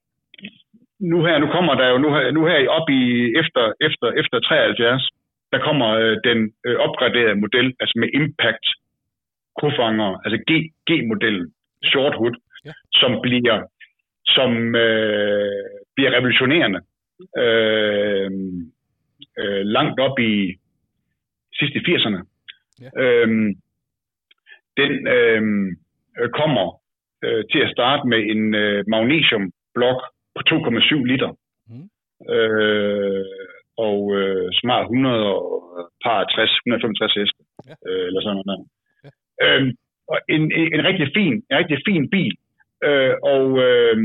nu her, nu kommer der jo, nu her, nu her op i, efter, efter, efter 73, der kommer øh, den øh, opgraderede model, altså med impact kofanger, altså G, G-modellen, short hood, ja. som bliver, som øh, bliver revolutionerende øh, øh, langt op i sidste 80'erne. Ja. Øh, den øh, kommer øh, til at starte med en øh, magnesiumblok på 2,7 liter. Mm. Øh, og øh, smart 100 og par 60, 165 heste, ja. øh, eller sådan noget. Ja. Øh, og en, en, en rigtig fin, en rigtig fin bil. Øh, og øh,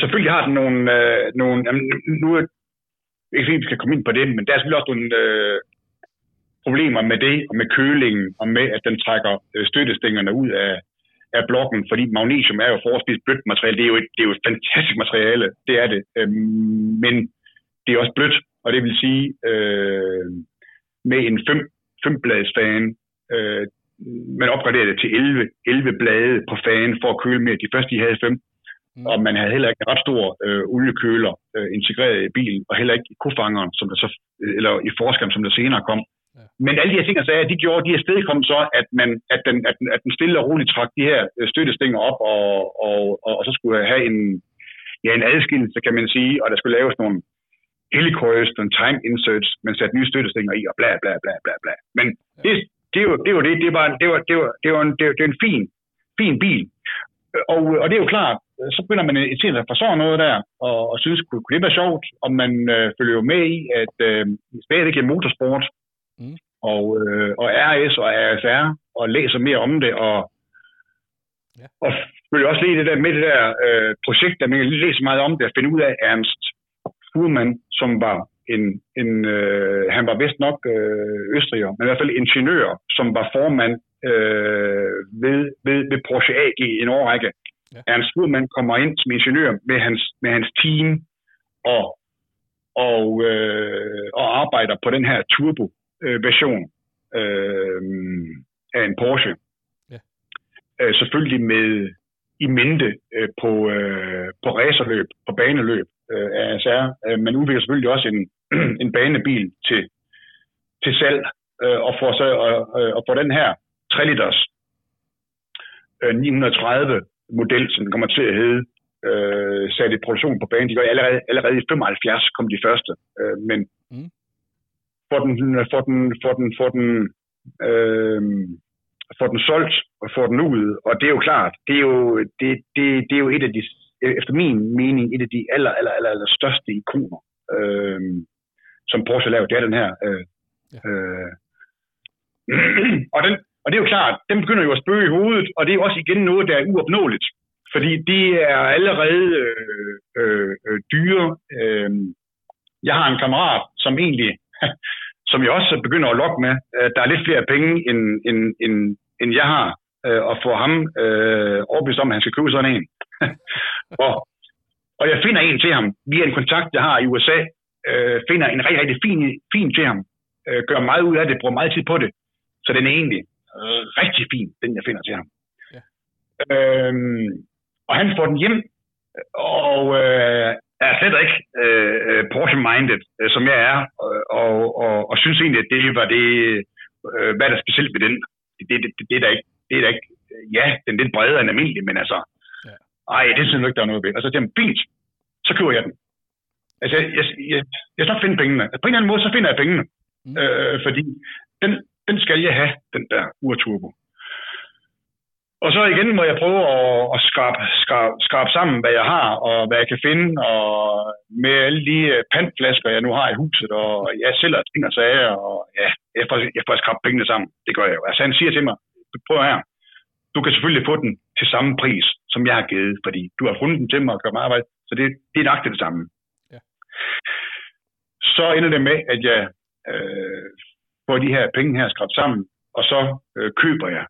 selvfølgelig har den nogle, øh, nogle jamen, nu er ikke fordi vi skal komme ind på det, men der er selvfølgelig også nogle øh, problemer med det, og med kølingen, og med at den trækker øh, støttestængerne ud af, af blokken, fordi magnesium er jo forholdsvis blødt materiale. Det er jo et, det er jo et fantastisk materiale, det er det. Øh, men det er også blødt, og det vil sige, øh, med en fem, fembladets fan, øh, man opgraderede det til 11, 11 blade på fanen for at køle mere. De første, de havde 5. Mm. Og man havde heller ikke en ret stor øh, oliekøler øh, integreret i bilen, og heller ikke i kofangeren, som der så, eller i forskeren, som der senere kom. Ja. Men alle de her ting, jeg de gjorde, de her steder kom så, at, man, at, den, at, den, at den stille og roligt trak de her øh, støttestænger op, og, og, og, og så skulle have en, ja, en adskillelse, kan man sige, og der skulle laves nogle helicoils, nogle time inserts, man satte nye støttestænger i, og bla bla bla bla bla. Men ja. det, det, jo, det det, det var, det var, det var, det var, en, det var, det var en fin, fin bil. Og, og det er jo klart, så begynder man i tiden for sådan noget der, og, og synes, kunne, kunne det være sjovt, og man øh, følger jo med i, at øh, stadigvæk er motorsport, mm. og, øh, og RS og RSR, og læser mere om det, og, ja. og følger også lige det der med det der øh, projekt, der man læser meget om det, at finde ud af Ernst Fuhrmann, som var en, en øh, han var vist nok øh, østriger, men i hvert fald ingeniør, som var formand øh, ved, ved, ved Porsche AG i en årrække. Ja. Ernst Fuhrmann kommer ind som ingeniør med hans, med hans team og, og, øh, og arbejder på den her turbo-version øh, af en Porsche. Ja. Øh, selvfølgelig med i mente øh, på, øh, på racerløb, på baneløb øh, af ASR. Øh, man udvikler selvfølgelig også en, en banebil til, til salg, øh, og, får så, og, og får den her 3 liters øh, 930 model, som den kommer til at hedde, øh, sat i produktion på banen. De gør allerede, allerede i 75 kom de første, øh, men mm. Får den, får den, får den, får den, øh, får den solgt og får den ud, og det er jo klart, det er jo, det, det, det er jo et af de, efter min mening, et af de aller, aller, aller, aller største ikoner, øh, som Porsche lavet, det er den her. Øh, ja. øh, og, den, og det er jo klart, den begynder jo at spøge i hovedet, og det er jo også igen noget, der er uopnåeligt. Fordi det er allerede øh, øh, øh, dyre. Øh, jeg har en kammerat, som egentlig, som jeg også begynder at lokke med, øh, der er lidt flere penge, end, end, end, end jeg har, øh, og få ham øh, overbevist om, at han skal købe sådan en. og, og jeg finder en til ham, via en kontakt, jeg har i USA, øh, finder en rigtig, rigtig fin, fin til ham, øh, gør meget ud af det, bruger meget tid på det, så den er egentlig øh, rigtig fin, den jeg finder til ham. Ja. Øhm, og han får den hjem, og øh, er slet ikke øh, Porsche-minded, øh, som jeg er, og, og, og, og synes egentlig, at det var det, øh, hvad der er specielt ved den. Det, det, det, det, er der ikke, det er der ikke, ja, den er lidt bredere end almindelig, men altså, ja. ej, det synes jeg ikke, der er noget ved. Og så siger han, fint, så køber jeg den. Altså, jeg, jeg, jeg, jeg skal nok finde pengene. Altså, på en eller anden måde, så finder jeg pengene. Mm. Øh, fordi den, den skal jeg have, den der urturbo. Og så igen må jeg prøve at, at skrabe, skrabe, skrabe sammen, hvad jeg har, og hvad jeg kan finde, og med alle de øh, pantflasker, jeg nu har i huset, og jeg sælger ting og sager, og ja, jeg får, jeg får skrabt pengene sammen. Det gør jeg jo. Altså han siger til mig, prøv her, du kan selvfølgelig få den til samme pris, som jeg har givet, fordi du har fundet den til mig og gør mig arbejde, så det, det er nok det samme. så ender det med, at jeg øh, får de her penge her skrabt sammen, og så øh, køber jeg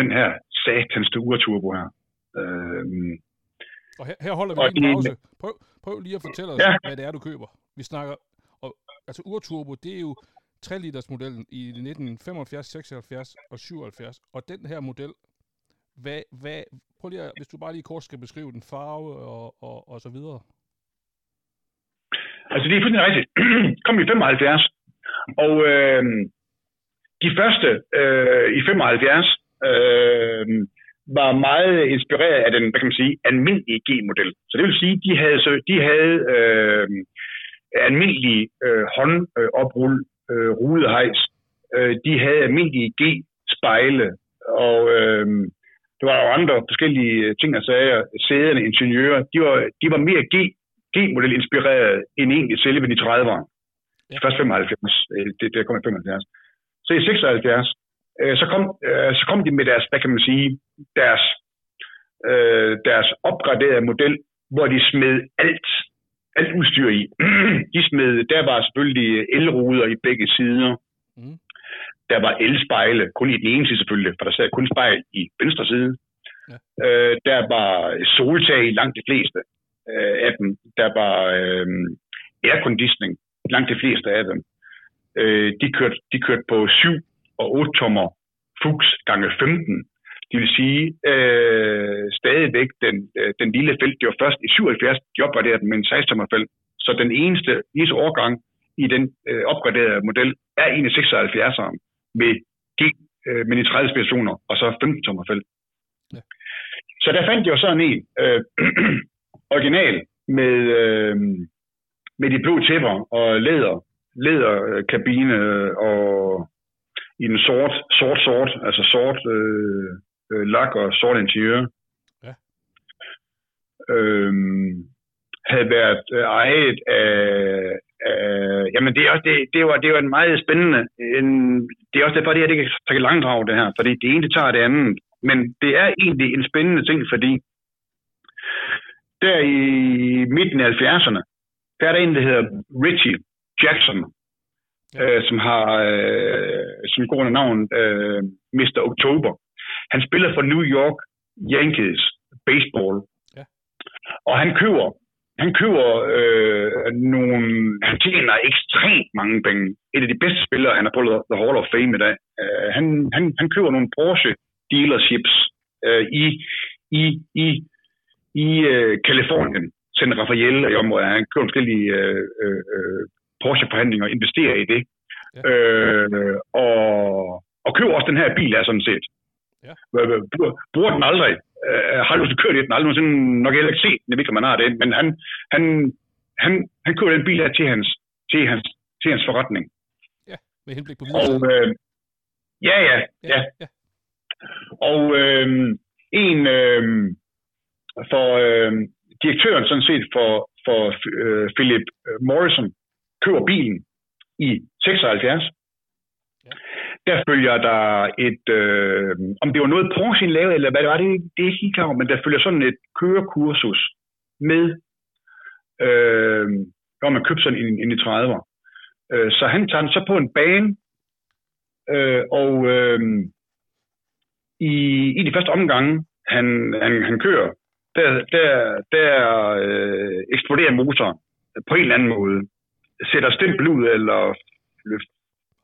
den her satanste urturbo her. Øh, Og her, her holder vi Og en pause. Prøv, prøv lige at fortælle os, Ja. hvad det er, du køber. Vi snakker, og, altså urturbo, det er jo 3 liters modellen i 1975, 76 og 77. Og den her model, hvad, hvad, prøv lige at, hvis du bare lige kort skal beskrive den farve og, og, og så videre. Altså, det er fuldstændig rigtigt. Kom i 75, og øh, de første øh, i 75 øh, var meget inspireret af den, hvad kan man sige, almindelige G-model. Så det vil sige, de havde, så, de havde øh, almindelige øh, håndoprull, øh, rudehejs. Øh, de havde almindelige G-spejle, og øh, der var jo andre forskellige ting og sager. Sæderne, ingeniører, de var, de var mere G, G-model inspireret end egentlig selve de 30'ere. Ja. Først 75, øh, det, det kom i 75. Så i 76, øh, så, kom, øh, så kom de med deres, hvad kan man sige, deres, øh, deres opgraderede model, hvor de smed alt, alt udstyr i. de smed, der var selvfølgelig elruder i begge sider. Mm. Der var elspejle, kun i den ene side selvfølgelig, for der sad kun spejl i venstre side. Ja. Øh, der var soltag i langt de fleste øh, af dem. Der var øh, airconditioning langt de fleste af dem. Øh, de, kørte, de kørte på 7 og 8 tommer Fuchs gange 15. Det vil sige, øh, stadigvæk den, øh, den lille felt, det var først i 77, de opgraderede den med en 16 tommer felt. Så den eneste, eneste årgang i den øh, opgraderede model er en af 76'eren med G, øh, med de 30 specifikationer, og så 15 tommer felt. Ja. Så der fandt jeg jo sådan en øh, original med, øh, med de blå tæpper og læder, læderkabine og i den sort, sort, sort, altså sort øh, øh, lak og sort interiør. Ja. Øhm, havde været øh, ejet af, af jamen det, er også, det, det, var, det var en meget spændende, en, det er også derfor, det her det kan tage langdrag det her, fordi det ene tager det andet. Men det er egentlig en spændende ting, fordi der i midten af 70'erne, der er der en, der hedder Richie Jackson, Ja. øh, som har øh, som går under navn øh, Mr. October. Han spiller for New York Yankees baseball. Ja. Og han køber han køber øh, nogle, han tjener ekstremt mange penge. Et af de bedste spillere, han har på The Hall of Fame i dag. Øh, han, han, han køber nogle Porsche dealerships øh, i, i, i, i øh, Kalifornien. San Rafael i området. Han køber forskellige øh, øh, øh, Porsche-forhandlinger og investerer i det. Ja. Øh, og, og køber også den her bil her sådan set. Ja. Bruger, bruger den aldrig. Øh, har lyst til at køre den aldrig nogensinde nok heller ikke set den, jeg ved ikke, om man har det, men han, han, han, han køber den bil her til hans, til hans, til hans forretning. Med henblik på Og øh, ja, ja, ja. ja. Og øh, en øh, for øh, direktøren sådan set for, for øh, Philip Morrison køber bilen i 76. Ja. Der følger der et, øh, om det var noget Porsche lavede, eller hvad det var, det, det er ikke helt klar men der følger sådan et kørekursus med, øh, hvor man købte sådan en, en i 30'er. Øh, så han tager den så på en bane, øh, og øh, i, i de første omgange, han, han, han kører, der, der, der øh, eksploderer motoren på en eller anden måde. Sætter stempel ud, eller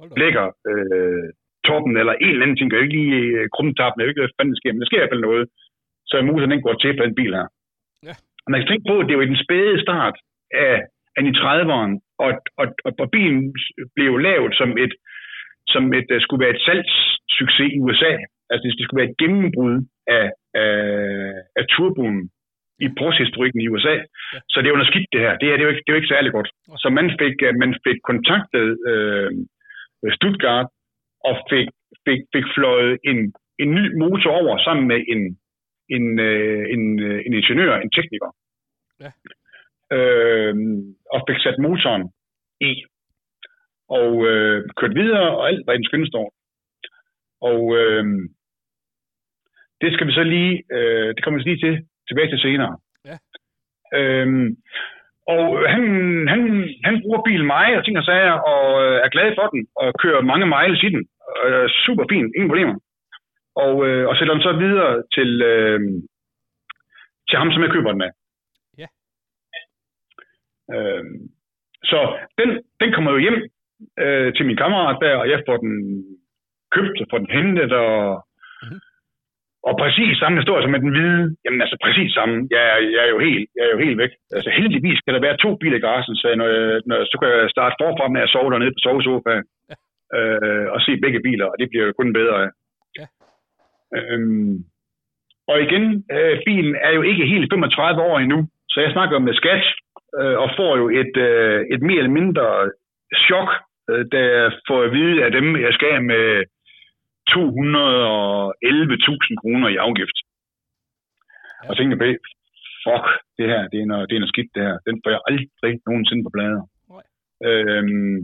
op. blækker øh, toppen, eller en eller anden ting. Jeg kan ikke lige øh, krumtappen, jeg ikke, hvad sker, men der sker i hvert fald noget. Så motoren den går til på den bil her. Ja. Man skal tænke på, at det var i den spæde start af, af i 30'eren, og, og, og, og bilen blev lavet som et, som et, uh, skulle være et salgssucces i USA. Altså det, det skulle være et gennembrud af, af, af turboen i Porsche-historikken i USA. Ja. Så det er jo noget skidt det her. Det her det er jo ikke, det er jo ikke særlig godt. Så man fik, øh, man fik kontaktet øh, Stuttgart og fik, fik, fik fløjet en, en ny motor over sammen med en, en, øh, en, øh, en ingeniør, en tekniker. Ja. Øh, og fik sat motoren i. Og øh, kørt videre, og alt var i den skønne står. Og øh, det skal vi så lige, øh, det kommer vi lige til, tilbage til senere. Ja. Øhm, og han, han, han bruger bilen meget og ting og sager, og øh, er glad for den, og kører mange miles i den. Øh, super fint, ingen problemer. Og, øh, og sætter den så videre til, øh, til ham, som jeg køber den af. Ja. Øh, så den, den kommer jo hjem øh, til min kammerat der, og jeg får den købt og får den hentet, og, Mhm. Og præcis samme historie som med den hvide. Jamen altså præcis samme. Jeg, er- jeg, er jo helt, jeg er jo helt væk. Altså heldigvis kan der være to biler i garagen, så, når jeg, når, så kan jeg starte forfra med at sove dernede på sovesofaen. Øh, og se begge biler, og det bliver jo kun bedre af. Ja. Øhm, og igen, øh, bilen er jo ikke helt 35 år endnu, så jeg snakker med skat, øh, og får jo et, øh, et mere eller mindre chok, øh, da jeg får at vide af dem, jeg skal med 211.000 kroner i afgift. Ja. Og tænker på, fuck, det her, det er, noget, det er noget skidt det her. Den får jeg aldrig nogensinde på blader. Nej. Øhm,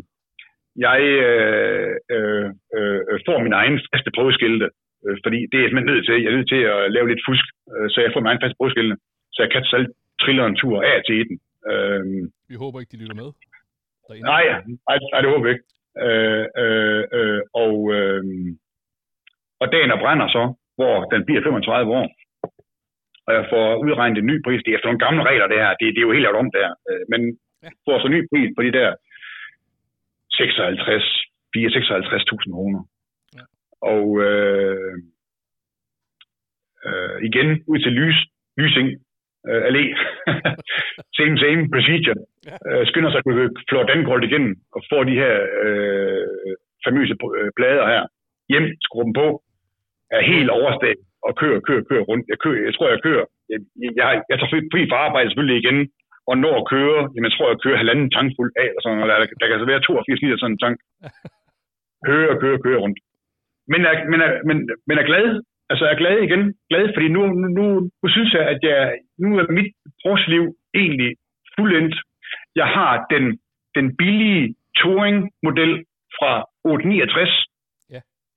jeg øh, øh, øh, får min egen faste prøveskilte, øh, fordi det er jeg simpelthen nødt til. Jeg er nødt til at lave lidt fusk, øh, så jeg får min egen faste prøveskilte, så jeg kan selv triller en tur af til den. Øhm, Vi håber ikke, de lytter med. Derinde. Nej, nej, nej, det håber jeg ikke. Øh, øh, øh, og, øh, og dagen er brænder så, hvor den bliver 35 år. Og jeg får udregnet en ny pris. Det er efter nogle gamle regler, det her. Det, det er jo helt lavet om der. Øh, men får så ny pris på de der 56, 56.000 kroner. Ja. Og øh, øh, igen ud til lys, lysing, øh, allé. same, same procedure. Øh, skynder sig at kunne flå Dangold igennem og få de her øh, famøse øh, plader her hjem, skruer dem på, er helt overstået og kører, kører, kører rundt. Jeg, kører, jeg tror, jeg kører. Jeg, jeg, jeg, tager fri- fra arbejde selvfølgelig igen, og når at køre, jamen jeg tror, jeg kører halvanden tank fuld af, og sådan, og der, der kan så være 82 liter sådan en tank. Kører, kører, kører rundt. Men er, men, er, men, men er glad. Altså er glad igen. Glad, fordi nu, nu, nu, nu synes jeg, at jeg, nu er mit brugsliv egentlig fuldendt. Jeg har den, den billige Touring-model fra 869, Ja.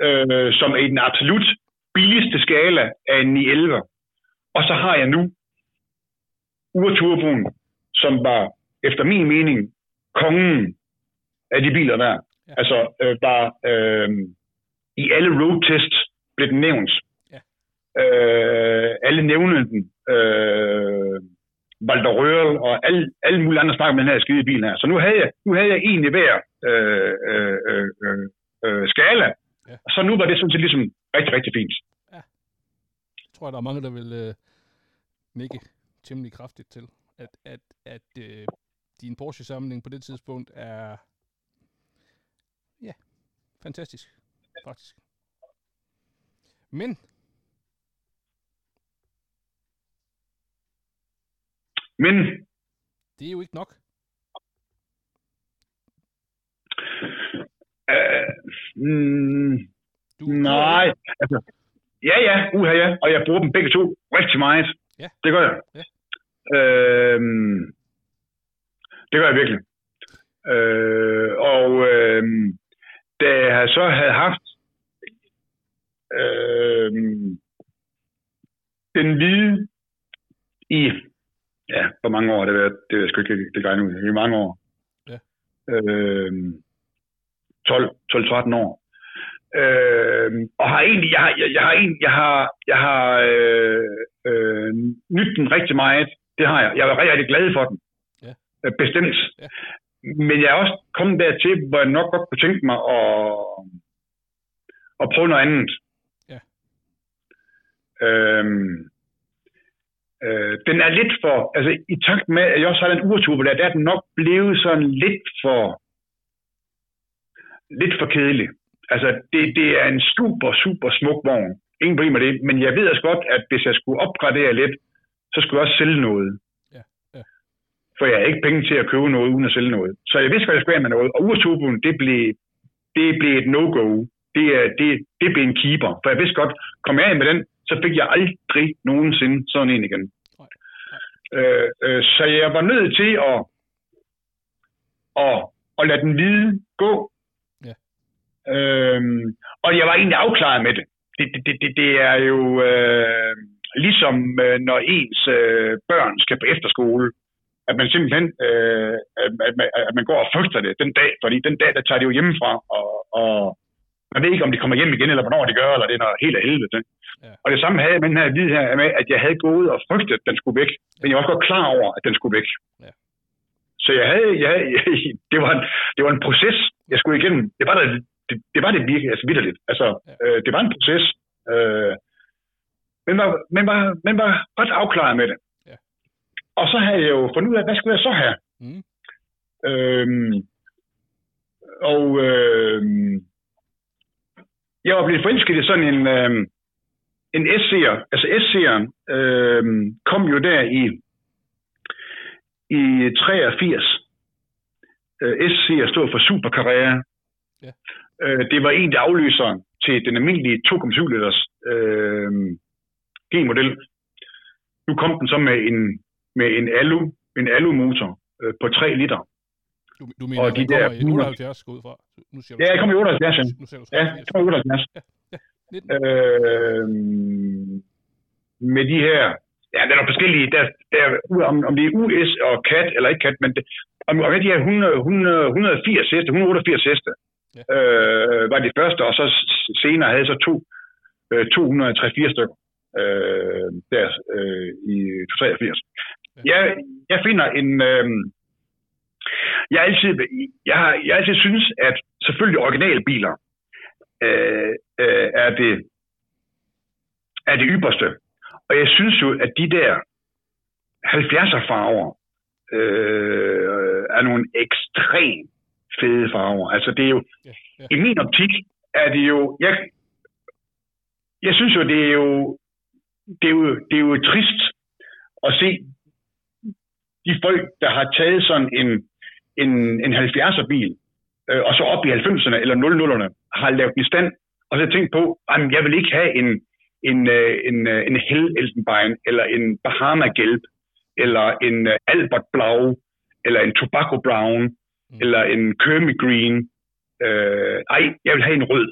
Øh, som er i den absolut billigste skala af en 911. Og så har jeg nu Urturboen, som var efter min mening kongen af de biler der. Ja. Altså øh, var øh, i alle roadtests blev den nævnt. Ja. Øh, alle nævnede den. Øh, Valder Røhl og alle, alle mulige andre snakker med den her skide bil her. Så nu havde jeg, nu havde jeg egentlig hver øh, øh, øh, øh, øh, skala. Ja. Så nu var det sådan set ligesom rigtig, rigtig fint. Jeg tror, der er mange, der vil øh, nikke temmelig kraftigt til, at, at, at øh, din Porsche-samling på det tidspunkt er ja, fantastisk, faktisk. Men Men det er jo ikke nok. Øh, mm, Du Nej, altså, ja, ja, uha, ja, og jeg bruger dem begge to rigtig meget. Ja. Det gør jeg. Ja. Øhm, det gør jeg virkelig. Øh, og øhm, da jeg så havde haft øhm, den hvide i, ja, hvor mange år har det været? Det er jeg sgu ikke det gør nu. I mange år. Ja. 12, 12-13 år. Øh, og har egentlig, jeg har, jeg, jeg har, egentlig, jeg har, jeg har øh, øh, nydt den rigtig meget. Det har jeg. Jeg var rigtig, rigtig glad for den. Ja. Øh, bestemt. Ja. Men jeg er også kommet dertil, hvor jeg nok godt kunne tænke mig at, at prøve noget andet. Ja. Øhm, øh, den er lidt for, altså i takt med, at jeg også har den urtube der, der er den nok blevet sådan lidt for, lidt for kedelig. Altså, det, det er en super, super smuk vogn. Ingen problem med det. Men jeg ved også godt, at hvis jeg skulle opgradere lidt, så skulle jeg også sælge noget. Ja, ja. For jeg har ikke penge til at købe noget, uden at sælge noget. Så jeg vidste godt, at jeg skulle med noget. Og Urturboen, det blev, det blev et no-go. Det, er- det, det blev en keeper. For jeg vidste godt, kom jeg af med den, så fik jeg aldrig nogensinde sådan en igen. Nej. Øh, øh, så jeg var nødt til at, at, at lade den hvide gå. Ja. Øhm, og jeg var egentlig afklaret med det. Det, det, det, det, det er jo øh, ligesom, øh, når ens øh, børn skal på efterskole. at man simpelthen øh, at, man, at man går og frygter det den dag, fordi den dag, der tager de jo hjemmefra, og, og man ved ikke, om de kommer hjem igen, eller hvornår de gør, eller det er noget helt af helvede. Ja. Og det samme havde jeg med den her vid her, med, at jeg havde gået og frygtet, at den skulle væk, men jeg var også godt klar over, at den skulle væk. Ja. Så jeg havde, jeg havde det, var en, det var en proces, jeg skulle igennem. Det var, der, det, det, var det virkelig, altså vidderligt. Altså, ja. øh, det var en proces. Øh, men var, men, var, men var ret afklaret med det. Ja. Og så havde jeg jo fundet ud af, hvad skulle jeg så have? Mm. Øhm, og øhm, jeg var blevet forelsket i sådan en, øhm, en S-seer. Altså S-seeren øhm, kom jo der i, i 83. Øh, S-seer stod for superkarriere. Ja. Øh, det var en af afløseren til den almindelige 2,7 liters øh, G-model. Nu kom den så med en, med en alu, en alu-motor øh, på 3 liter. Du, du mener, og de der, i 78 ud fra? Nu siger du, ja, jeg kommer i 78, ja. Nu siger du ja, jeg kommer i 78. Ja, ja, øh, med de her, ja, der er forskellige, der, der, om, om det er US og CAT eller ikke CAT, men det, om, om de her 100, 100, 180 heste, 188 heste, ja. øh, var de første, og så senere havde så to, øh, 234 stykker øh, der øh, i 83. Ja. Jeg, jeg finder en... Øh, jeg altid, jeg, har, jeg altid synes, at selvfølgelig originalbiler øh, øh, er, det, er det ypperste. Og jeg synes jo, at de der 70'er farver øh, er nogle ekstremt fede farver. Altså det er jo, ja, ja. i min optik er det jo, jeg, jeg synes jo, det er jo, det er jo, det er jo trist at se de folk, der har taget sådan en, en, en 70'er bil, øh, og så op i 90'erne eller 00'erne, har lavet i stand, og så tænkt på, at jeg vil ikke have en, en, øh, en, øh, en Hell Elfenbein, eller en Bahama Gelb, eller en øh, Albert Blau, eller en Tobacco Brown, mm. eller en Kermit Green. Øh, ej, jeg vil have en rød.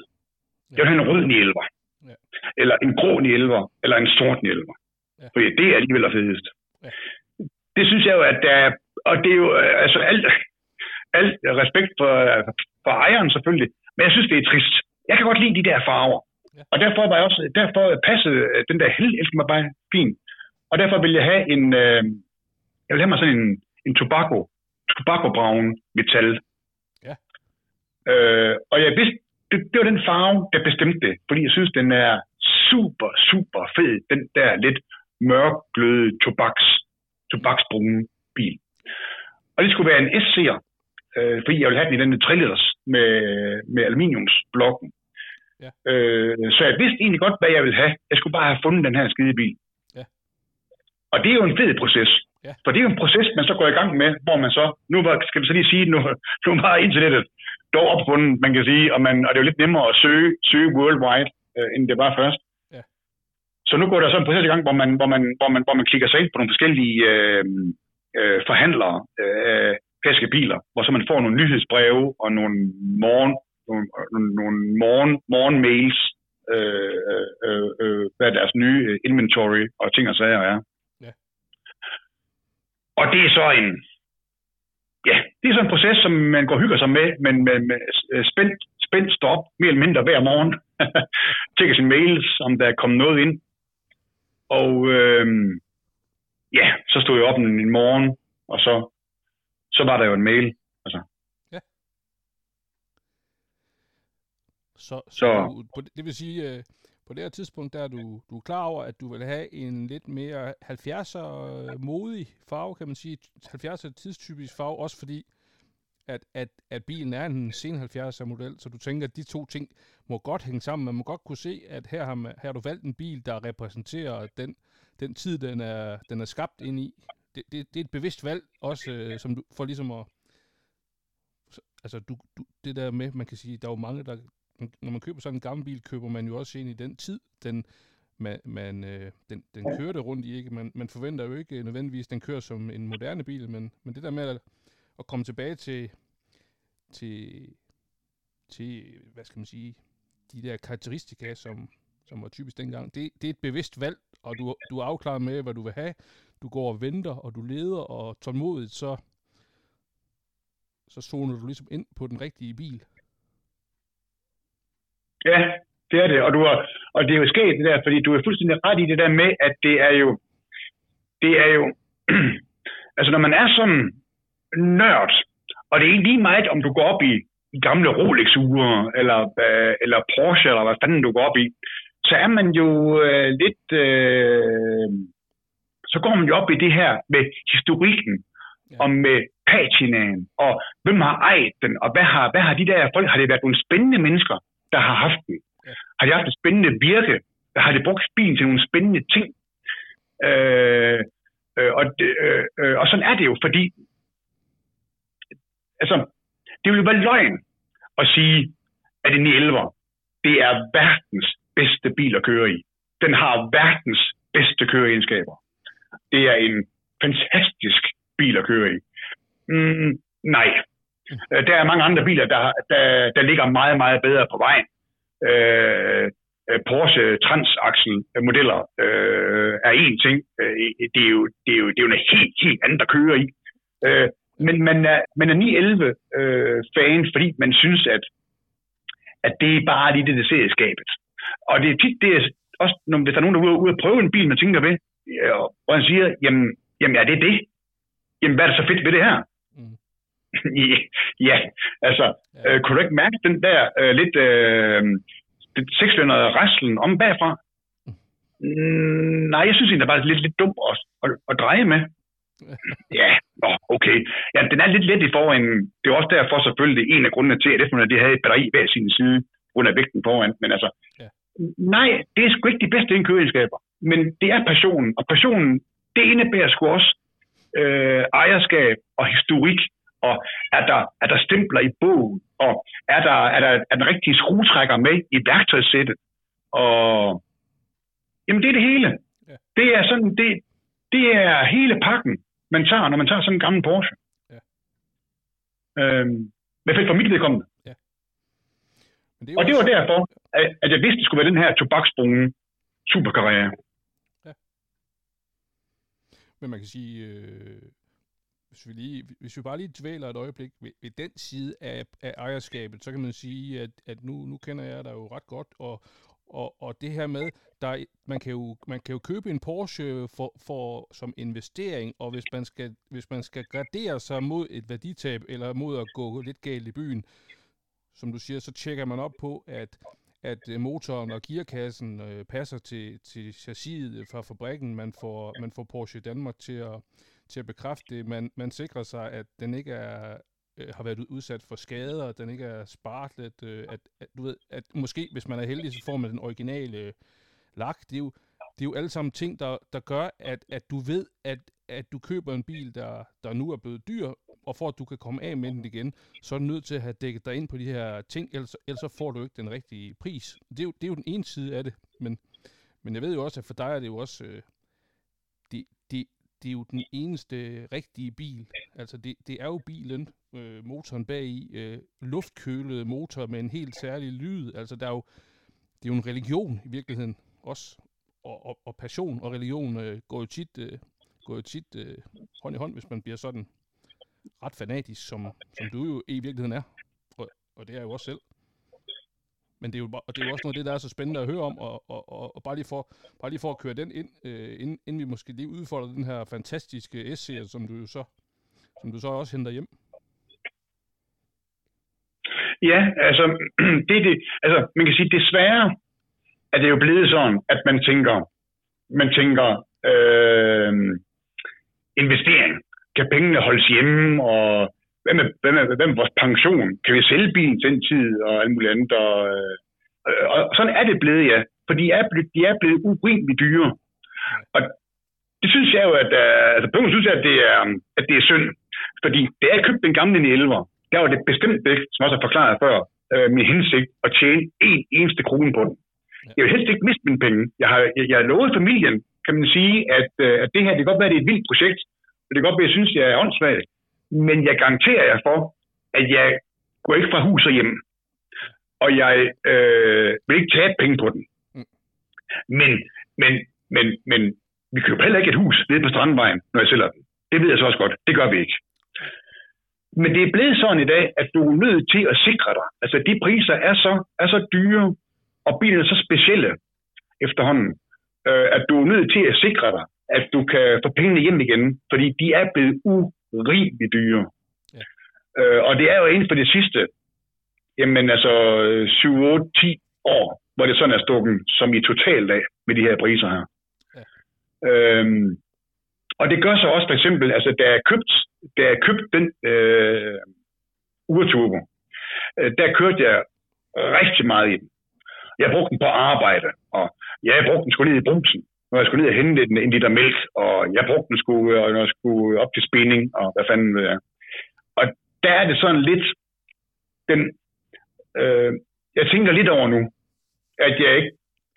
Jeg vil have en rød nielver. Ja. Eller en grå nielver, eller en sort nielver. Ja. For det er alligevel det fedest. Ja det synes jeg jo, at der er, og det er jo øh, altså alt, alt respekt for, for ejeren selvfølgelig, men jeg synes, det er trist. Jeg kan godt lide de der farver. Ja. Og derfor var jeg også, derfor passede den der held mig bare fint. Og derfor vil jeg have en, øh, jeg vil have mig sådan en, en tobacco, tobacco brown metal. Ja. Øh, og jeg vidste, det, det var den farve, der bestemte det, fordi jeg synes, den er super, super fed, den der lidt mørkgløde tobaks tobaksbrune bil. Og det skulle være en SC'er, øh, fordi jeg ville have den i den 3 liters med, med aluminiumsblokken. Ja. Øh, så jeg vidste egentlig godt, hvad jeg ville have. Jeg skulle bare have fundet den her skide bil. Ja. Og det er jo en fed proces. Ja. For det er jo en proces, man så går i gang med, hvor man så, nu skal vi så lige sige, nu, nu var internettet dog opfundet, man kan sige, og, man, og det er jo lidt nemmere at søge, søge worldwide, øh, end det var først. Så nu går der så en proces i gang, hvor man, hvor man, hvor man, hvor man klikker sig ind på nogle forskellige øh, øh, forhandlere af øh, biler, hvor så man får nogle nyhedsbreve og nogle morgen, nogle, nogle morgen, mails, øh, øh, øh, hvad deres nye inventory og ting og sager er. Og det er så en, ja, det er så en proces, som man går og hygger sig med, men med, med spændt, spændt stop, mere eller mindre hver morgen. Tjekker sin mails, om der er kommet noget ind. Og øh, ja, så stod jeg op en, en morgen, og så, så var der jo en mail. Altså. Ja. Så, så, så du, det vil sige, øh, på det her tidspunkt, der er du, du er klar over, at du vil have en lidt mere 70'er modig farve, kan man sige. 70'er tidstypisk farve, også fordi, at, at, at bilen er en sen 70'er model, så du tænker, at de to ting må godt hænge sammen. Man må godt kunne se, at her har, man, her har du valgt en bil, der repræsenterer den, den tid, den er, den er skabt ind i. Det, det, det er et bevidst valg, også øh, som du, for ligesom at... Altså, du, du, det der med, man kan sige, der er jo mange, der... Når man køber sådan en gammel bil, køber man jo også ind i den tid, den, man, man, øh, den, den kørte rundt i. Ikke? Man, man forventer jo ikke nødvendigvis, at den kører som en moderne bil, men, men det der med at, at komme tilbage til, til, til, hvad skal man sige, de der karakteristika, som, som var typisk dengang. Det, det er et bevidst valg, og du, du er afklaret med, hvad du vil have. du går og venter, og du leder, og tålmodigt, så, så zoner du ligesom ind på den rigtige bil. Ja, det er det, og, du har, og det er jo sket det der, fordi du er fuldstændig ret i det der med, at det er jo, det er jo, altså når man er sådan nørd, og det er ikke lige meget, om du går op i, gamle Rolex-ure, eller, øh, eller Porsche, eller hvad fanden du går op i, så er man jo øh, lidt, øh, så går man jo op i det her med historikken, ja. og med patinaen, og hvem har ejet den, og hvad har, hvad har de der folk, har det været nogle spændende mennesker, der har haft den? Ja. Har de haft et spændende virke? Har de brugt bilen til nogle spændende ting? Øh, øh, og, øh, øh, og sådan er det jo, fordi altså, det vil jo være løgn at sige, at en 911 det er verdens bedste bil at køre i. Den har verdens bedste køreegenskaber. Det er en fantastisk bil at køre i. Mm, nej. Øh, der er mange andre biler, der, der, der ligger meget, meget bedre på vejen. Øh, øh Porsche transaxel modeller øh, er en ting. Øh, det, er jo, det, er jo, det er jo en helt, helt anden, der kører i. Øh, men man øh, er, man er 911 øh, fan, fordi man synes, at, at det er bare lige det, det ser i skabet. Og det er tit, det er også, når hvis der er nogen, der er ude og prøve en bil, man tænker ved, øh, og han siger, jamen, jamen er det det? Jamen, hvad er det så fedt ved det her? Ja, altså, ja. Øh, kunne du ikke mærke den der øh, lidt øh, seksvendede raslen om bagfra? Mm, nej, jeg synes egentlig, det er lidt, lidt dumt at, at, at dreje med. ja, nå, okay. Ja, den er lidt let i foran. Det er også derfor selvfølgelig en af grundene til, at efterfølgende de havde et batteri hver sin side, af vægten foran. Men altså, ja. nej, det er sgu ikke de bedste indkøregenskaber. Men det er passionen, og passionen, det indebærer sgu også øh, ejerskab og historik, og er der, er der stempler i bogen, og er der, er der er den rigtige skruetrækker med i værktøjssættet, og jamen det er det hele. Ja. Det er sådan, det, det er hele pakken man tager, når man tager sådan en gammel Porsche. Ja. Øhm, hvad fik for mit vedkommende. Ja. Men det og det var også... derfor, at jeg vidste, det skulle være den her tobaksbrune superkarriere. Ja. Men man kan sige, øh, hvis, vi lige, hvis vi bare lige dvæler et øjeblik ved, ved den side af, af ejerskabet, så kan man sige, at, at nu, nu kender jeg dig jo ret godt, og, og, og det her med, der, man, kan jo, man kan jo købe en Porsche for, for, som investering, og hvis man, skal, hvis man skal gradere sig mod et værditab, eller mod at gå lidt galt i byen, som du siger, så tjekker man op på, at, at øh, motoren og gearkassen øh, passer til, til chassiset fra fabrikken. Man får, man får Porsche Danmark til at, til at bekræfte det. Man, man sikrer sig, at den ikke er øh, har været udsat for skader, den ikke er spartlet, øh, at, at, du ved, at måske, hvis man er heldig, så får man den originale øh, lak. Det er jo, det er jo alle sammen ting, der, der gør, at, at du ved, at, at du køber en bil, der, der nu er blevet dyr, og for at du kan komme af med den igen, så er du nødt til at have dækket dig ind på de her ting, ellers, ellers får du ikke den rigtige pris. Det er jo, det er jo den ene side af det, men, men jeg ved jo også, at for dig er det jo også, øh, det, det, det er jo den eneste rigtige bil. Altså det, det er jo bilen, øh, motoren bag i, øh, luftkølet motor med en helt særlig lyd. Altså der er jo, det er jo en religion i virkeligheden også. Og, og, og passion og religion øh, går jo tit, øh, går jo tit øh, hånd i hånd, hvis man bliver sådan ret fanatisk, som, som du jo i virkeligheden er. Og, og det er jo også selv. Men det er, jo, og det er jo også noget af det, der er så spændende at høre om, og, og, og, og bare, lige for, bare lige for at køre den ind, øh, inden, inden vi måske lige udfordrer den her fantastiske essay, som du jo så, som du så også henter hjem. Ja, altså, det, det, altså man kan sige, desværre er det jo blevet sådan, at man tænker, man tænker øh, investering. Kan pengene holdes hjemme, og hvad med, hvad med, hvad med vores pension? Kan vi sælge bilen til den tid, og alt muligt andet? Og, øh, og sådan er det blevet, ja. For de er blevet, de er blevet urimeligt dyre. Og det synes jeg jo, at, uh, altså på synes jeg, at det er, at det er synd. Fordi da jeg købte den gamle 911, der var det bestemt ikke, som også har forklaret før, øh, min hensigt at tjene en eneste krone på den. Jeg vil helst ikke miste mine penge. Jeg har, jeg, jeg har lovet familien, kan man sige, at, øh, at det her, det kan godt være, at det er et vildt projekt, og det kan godt være, at jeg synes, jeg er åndssvagt, men jeg garanterer jer for, at jeg går ikke fra hus og hjem, og jeg øh, vil ikke tabe penge på den. Mm. Men, men, men, men vi køber heller ikke et hus nede på Strandvejen, når jeg sælger den. Det ved jeg så også godt. Det gør vi ikke. Men det er blevet sådan i dag, at du er nødt til at sikre dig. Altså, de priser er så, er så dyre, og bilerne er så specielle efterhånden, øh, at du er nødt til at sikre dig, at du kan få pengene hjem igen, fordi de er blevet urimeligt dyre. Ja. Øh, og det er jo inden for det sidste, jamen altså 7, 8, 10 år, hvor det sådan er stukket som i totalt af med de her priser her. Ja. Øhm, og det gør så også for eksempel, altså da jeg købt, da jeg købt den øh, urturbo, øh, der kørte jeg rigtig meget i den. Jeg brugte den på arbejde, og jeg brugte den sgu ned i brumsen, når jeg skulle ned og hente en, en liter mælk, og jeg brugte den sgu, øh, når jeg skulle op til spinning, og hvad fanden ved jeg. Og der er det sådan lidt, den, øh, jeg tænker lidt over nu, at jeg ikke,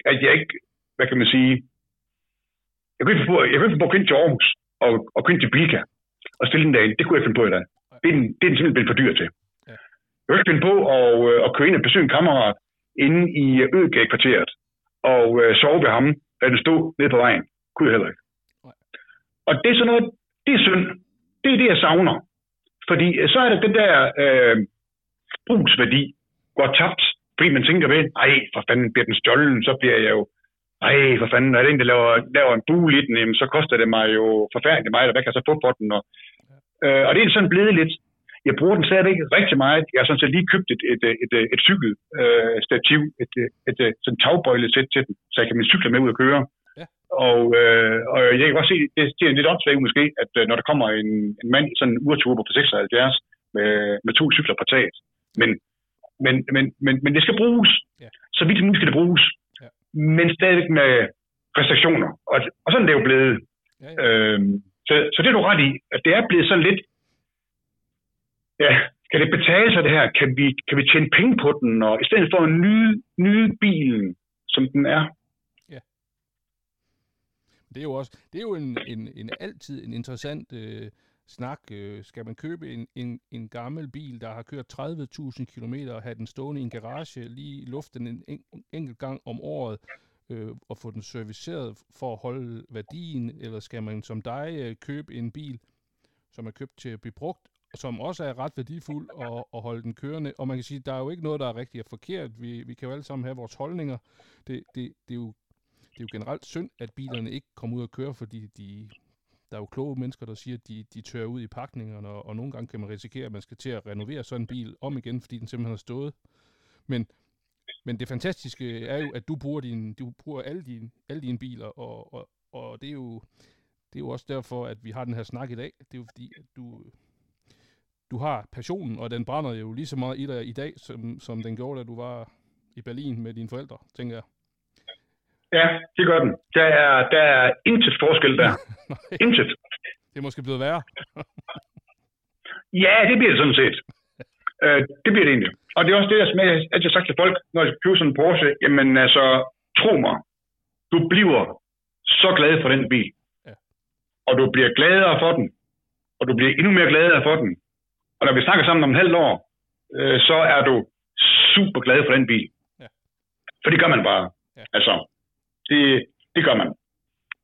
at jeg ikke, hvad kan man sige, jeg kunne ikke få, jeg kunne ikke få køre til Aarhus og, og køre til Bilka og stille den derinde. Det kunne jeg finde på i dag. Det er den, det er den simpelthen blevet for dyr til. Ja. Jeg kunne ikke finde på at, øh, at køre ind og besøge en kammerat inde i Øgag-kvarteret og uh, sove ved ham, da den stod nede på vejen. Kunne jeg heller ikke. Og det er sådan noget, det er synd. Det er det, jeg savner. Fordi øh, så er det den der øh, brugsværdi går tabt, fordi man tænker ved, ej, for fanden bliver den stjålen, så bliver jeg jo ej, for fanden, er det en, der laver, laver en bule i den, jamen, så koster det mig jo forfærdeligt meget, og hvad kan jeg så få for den? Og, øh, og det er sådan blevet lidt, jeg bruger den stadigvæk rigtig meget. Jeg har sådan set lige købt et, et, et, et, et cykelstativ, øh, et, et, et, et sådan tagbøjlesæt til den, så jeg kan min cykle med ud og køre. Ja. Og, øh, og jeg kan også se, det, det er lidt åndssvagt måske, at øh, når der kommer en, en mand i sådan en urturbo på 76 med, med to cykler på taget, men, men, men, men, men det skal bruges. Ja. Så vidt muligt skal det bruges men stadig med restriktioner. Og, og sådan er det jo blevet. Ja, ja. Øhm, så, så det er du ret i, at det er blevet sådan lidt, ja, kan det betale sig det her? Kan vi, kan vi tjene penge på den? Og i stedet for en ny, ny bilen, som den er. Ja. Det er jo også, det er jo en, en, en altid en interessant øh, snak. Øh, skal man købe en, en, en gammel bil, der har kørt 30.000 km og have den stående i en garage, lige i luften en, en enkelt gang om året, øh, og få den serviceret for at holde værdien, eller skal man som dig øh, købe en bil, som er købt til at blive brugt, som også er ret værdifuld og, og holde den kørende. Og man kan sige, der er jo ikke noget, der er rigtigt og forkert. Vi, vi kan jo alle sammen have vores holdninger. Det, det, det, er jo, det er jo generelt synd, at bilerne ikke kommer ud og køre, fordi de der er jo kloge mennesker, der siger, at de, de tør ud i pakningerne, og, og nogle gange kan man risikere, at man skal til at renovere sådan en bil om igen, fordi den simpelthen har stået. Men, men det fantastiske er jo, at du bruger, din, du bruger alle, dine, alle dine biler, og, og, og det, er jo, det er jo også derfor, at vi har den her snak i dag. Det er jo fordi, at du, du har passionen, og den brænder jo lige så meget i dig i dag, som, som den gjorde, da du var i Berlin med dine forældre, tænker jeg. Ja, det gør den. Der er, der er intet forskel der. intet. Det er måske blevet værre. ja, det bliver det sådan set. Uh, det bliver det egentlig. Og det er også det, jeg altid har sagt til folk, når de køber sådan en Porsche, jamen altså, tro mig, du bliver så glad for den bil. Ja. Og du bliver gladere for den. Og du bliver endnu mere gladere for den. Og når vi snakker sammen om en halvt år, øh, så er du super glad for den bil. Ja. For det gør man bare. Ja. Altså, det, det gør man.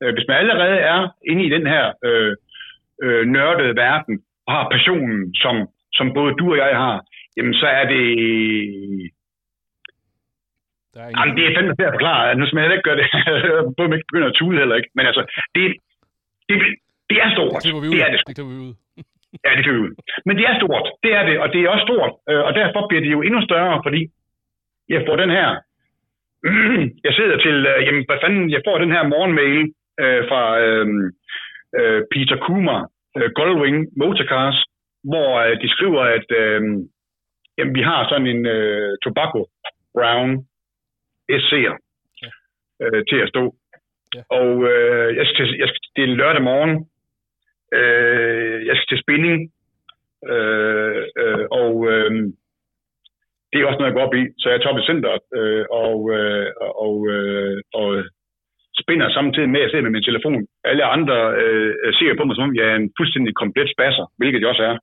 Øh, hvis man allerede er inde i den her øh, øh, nørdede verden, og har passionen, som, som både du og jeg har, jamen så er det... Der er ingen... Jamen, det er fandme til at forklare. Nu skal jeg ikke gøre det. Både ikke begynder at tude heller ikke. Men altså, det, det, det er stort. Det, vi ud. det er det. Det vi ud. ja, det vi ud. Men det er stort. Det er det. Og det er også stort. Øh, og derfor bliver det jo endnu større, fordi jeg får den her jeg sidder til, øh, jamen hvad fanden, jeg får den her morgenmail øh, fra øh, øh, Peter Kuma, øh, Goldwing Motorcars, hvor øh, de skriver, at øh, jamen, vi har sådan en øh, Tobacco Brown SC'er ja. øh, til at stå. Ja. Og øh, jeg skal, jeg skal, det er lørdag morgen. Øh, jeg skal til spinning. Øh, øh, og øh, det er også noget, jeg går op i. Så jeg tager op i centret øh, og, øh, og, øh, og spinder samtidig med, at jeg sidder med min telefon. Alle andre øh, ser på mig, som om jeg er en fuldstændig komplet spasser, hvilket jeg også er.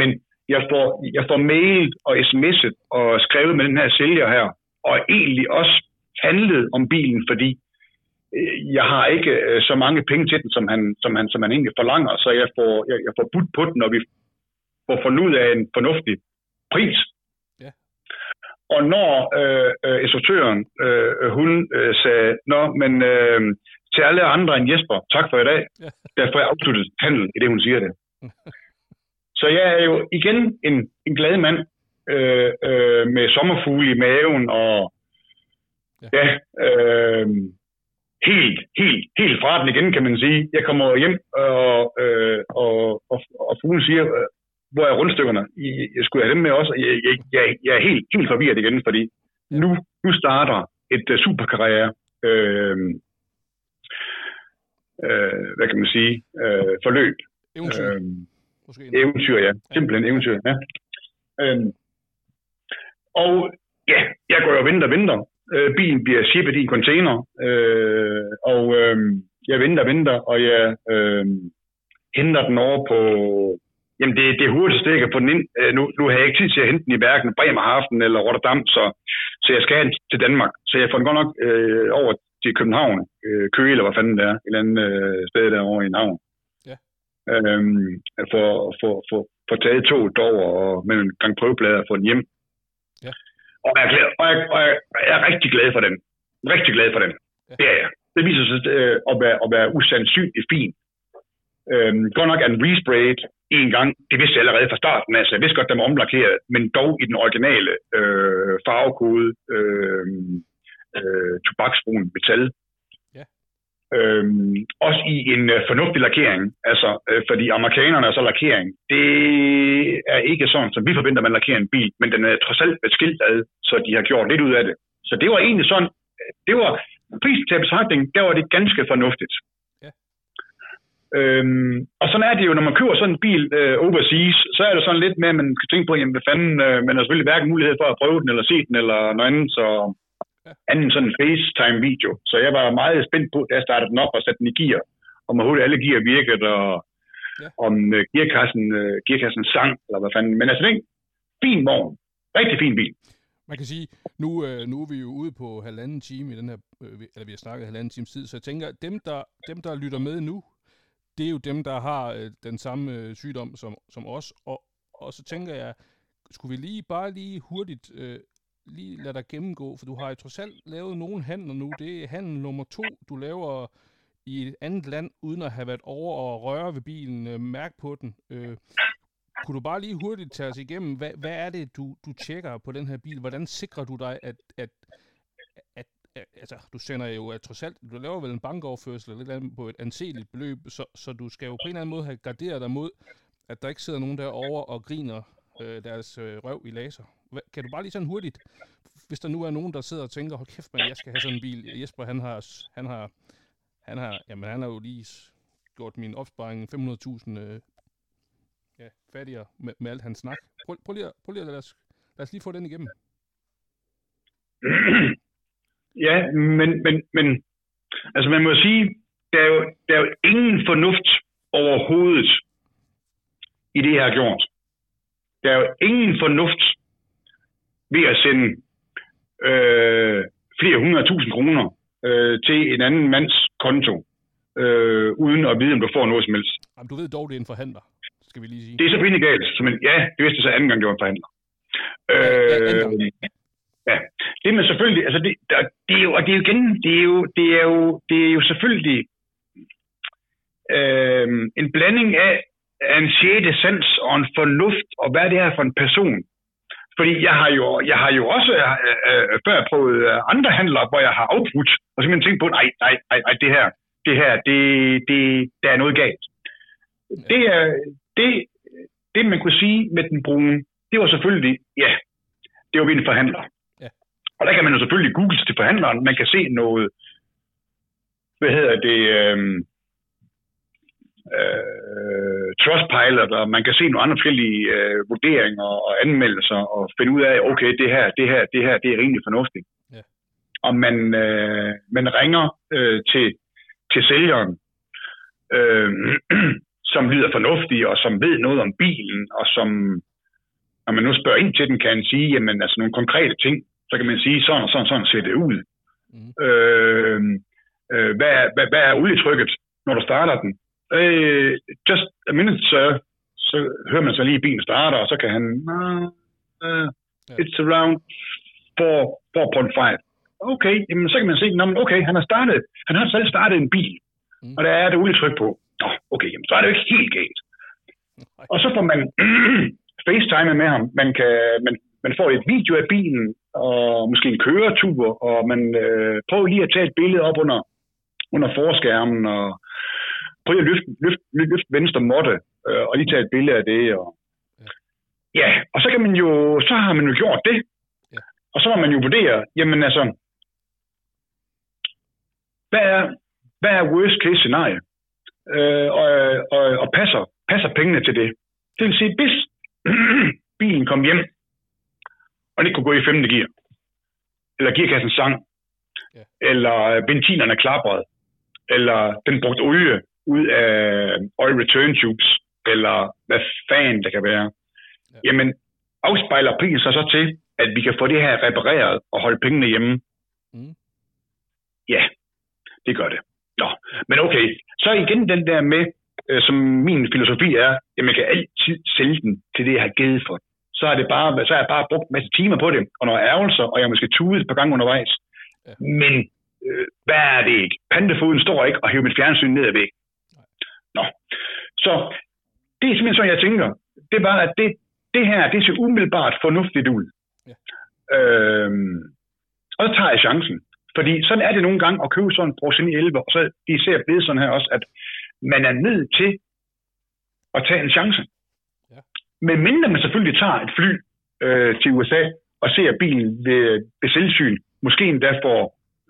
Men jeg får, jeg får mail og sms'et og skrevet med den her sælger her, og egentlig også handlet om bilen, fordi jeg har ikke øh, så mange penge til den, som han, som han, som han egentlig forlanger, så jeg får, jeg, jeg får budt på den, når vi får fundet ud af en fornuftig pris. Ja. Og når øh, øh, instruktøren, øh, hun øh, sagde, Nå, men øh, til alle andre end Jesper, tak for i dag, Ja. der får jeg afsluttet handel i det, hun siger det. Så jeg er jo igen en, en glad mand øh, øh, med sommerfugle i maven og Ja. ja, øh, helt, helt, helt fra den igen, kan man sige. Jeg kommer hjem, og, øh, og, og, og fuglen siger, øh, hvor er rundstykkerne? I, jeg skulle have dem med også. Jeg, jeg, jeg, jeg er helt, helt forvirret igen, fordi Ja. nu, nu starter et uh, superkarriere. Øh, øh, hvad kan man sige? Øh, forløb. Eventyr, Øh, måske. Eventyr, ja. Simpelthen eventyr, ja. Øhm, og ja, jeg går jo og venter og venter. Øh, bilen bliver shippet i en container, øh, og øh, jeg venter og venter, og jeg øh, henter den over på... Jamen, det, det er hurtigste, jeg kan få den ind. Øh, nu, nu har jeg ikke tid til at hente den i hverken Bremerhaven eller Rotterdam, så, så jeg skal til Danmark. Så jeg får den godt nok øh, over til København, øh, Køge, eller hvad fanden det er, et eller andet øh, sted derovre i en havn. Ja. Øhm, for, for, for, for taget toget over og med en gang prøveplader og få den hjem. Og, jeg er glad, og, jeg, og jeg, jeg er rigtig glad for den. Rigtig glad for den. Ja. Det er jeg. Det viser sig øh, at, være, at være usandsynligt fin. Øhm, godt nok er den resprayet en gang. Det vidste jeg allerede fra starten af, så jeg vidste godt, den var omlakeret, men dog i den originale øh, farvekode øh, øh, tobaksbrun metal. Øhm, også i en øh, fornuftig lakering, altså, øh, fordi amerikanerne er så lakering, det er ikke sådan, som vi forventer, man lakerer en bil, men den er trods alt skilt ad, så de har gjort lidt ud af det. Så det var egentlig sådan, det var pris til betragtning, der var det ganske fornuftigt. Ja. Øhm, og sådan er det jo, når man køber sådan en bil øh, overseas, så er det sådan lidt med, at man kan tænke på, jamen hvad fanden, øh, man har selvfølgelig hverken mulighed for at prøve den, eller se den, eller noget andet, så. Anden sådan en FaceTime-video. Så jeg var meget spændt på, da jeg startede den op og satte den i gear, om overhovedet alle gear virkede, og Ja. om øh, gearkassen, øh, gearkassen sang, eller hvad fanden. Men altså, det er en fin vogn. Rigtig fin bil. Man kan sige, nu, øh, nu er vi jo ude på halvanden time i den her, øh, eller vi har snakket halvanden times tid, så jeg tænker, dem der, dem, der lytter med nu, det er jo dem, der har øh, den samme øh, sygdom som, som os, og, og så tænker jeg, skulle vi lige bare lige hurtigt øh, lige lade dig gennemgå, for du har jo trods alt lavet nogle handler nu, det er handel nummer to, du laver i et andet land, uden at have været over og røre ved bilen, øh, mærke på den. Øh, kunne du bare lige hurtigt tage os igennem, hvad, hvad er det, du, du tjekker på den her bil? Hvordan sikrer du dig, at, at, at, at altså, du sender jo at trods alt, du laver vel en bankoverførsel eller et eller andet på et anseligt beløb, så, så du skal jo på en eller anden måde have garderet dig mod, at der ikke sidder nogen derovre og griner øh, deres øh, røv i laser. Kan du bare lige sådan hurtigt, hvis der nu er nogen, der sidder og tænker, hold kæft, man, jeg skal have sådan en bil. Jesper, han har, han har, han har, jamen han har jo lige gjort min opsparing 500.000 øh, ja, fattigere med, med alt hans snak. Prøv, prøv, lige, at- prøv lige lad os, lad os lige få den igennem. ja, men, men, men altså man må sige, der er, jo, der er jo ingen fornuft overhovedet i det, jeg har gjort. Der er jo ingen fornuft ved at sende øh, flere hundrede tusind kroner øh, til en anden mands konto, øh, uden at vide, om du får noget som helst. Jamen, du ved dog, det er en forhandler, skal vi lige sige. Det er så pinligt galt. Men, ja, det vidste jeg så anden gang, det var en forhandler. Ja, Øh, gang. ja, det er man selvfølgelig, altså det, der, det er jo, og det er jo igen, det er jo, det er jo, det er jo selvfølgelig øh, en blanding af, af en sjette sans og en fornuft, og hvad det er for en person. Fordi jeg har jo, jeg har jo også øh, øh, før prøvet øh, andre handler, hvor jeg har afbrudt, og simpelthen tænkt på, nej, nej, nej, nej det her, det her, det, det, der er noget galt. Det, er, det, det, man kunne sige med den brune, det var selvfølgelig, ja, det var vi en forhandler. Ja. Og der kan man jo selvfølgelig google til forhandleren. Man kan se noget, hvad hedder det, øhm, øh, Trustpilot, og man kan se nogle andre forskellige øh, vurderinger og anmeldelser, og finde ud af, okay, det her, det her, det her, det er rimelig fornuftigt. Ja. Og man, øh, man ringer øh, til, til sælgeren, øh, som lyder fornuftig, og som ved noget om bilen, og som, når man nu spørger ind til den, kan han sige, jamen altså nogle konkrete ting, så kan man sige, sådan og sådan, sådan ser det ud. Mhm. Øh, øh, hvad, er, hvad, hvad er olietrykket, når du starter den? Øh, just a minute, sir. Så hører man så lige, bilen starter, og så kan han, uh, uh, it's around 4.5. Okay, jamen, så kan man se, at okay, han har startet, han har selv startet en bil, mm. og der er det olietryk på. Nå, okay, jamen, så er det jo ikke helt galt. Og så får man facetime med ham. Man, kan, man, man får et video af bilen, og måske en køretur, og man øh, prøver lige at tage et billede op under, under forskærmen, og prøver at løfte, løfte, løfte venstre måtte, øh, og lige tage et billede af det. Og, ja, og så kan man jo, så har man jo gjort det. Ja. Og så må man jo vurdere, jamen altså, hvad er, hvad er worst case scenario? Øh, og, og, og passer, passer pengene til det. Det vil sige, hvis bilen kom hjem, og den ikke kunne gå i 5. gear, eller gearkassen sang, ja. eller benzinerne klaprede, eller den brugte olie ud af oil return tubes, eller hvad fanden det kan være, ja. jamen afspejler prisen sig så til, at vi kan få det her repareret og holde pengene hjemme? Mm. Ja, det gør det. Nå, men okay, så igen den der med, øh, som min filosofi er, at man kan altid sælge den til det, jeg har givet for Så har, det bare, så har jeg bare brugt en masse timer på det, og nogle ærgelser, og jeg måske tudet et par gange undervejs. Ja. Men øh, hvad er det ikke? Pantefoden står ikke og hiver mit fjernsyn ned ad væk. Nå. Så det er simpelthen sådan, jeg tænker. Det var, at det, det her, det ser umiddelbart fornuftigt ud. Ja. Øhm, og så tager jeg chancen. Fordi sådan er det nogle gange at købe sådan en Porsche 911, og så især blevet sådan her også, at man er nødt til at tage en chance. Ja. Men mindre man selvfølgelig tager et fly øh, til USA og ser bilen ved, ved selvsyn, måske endda får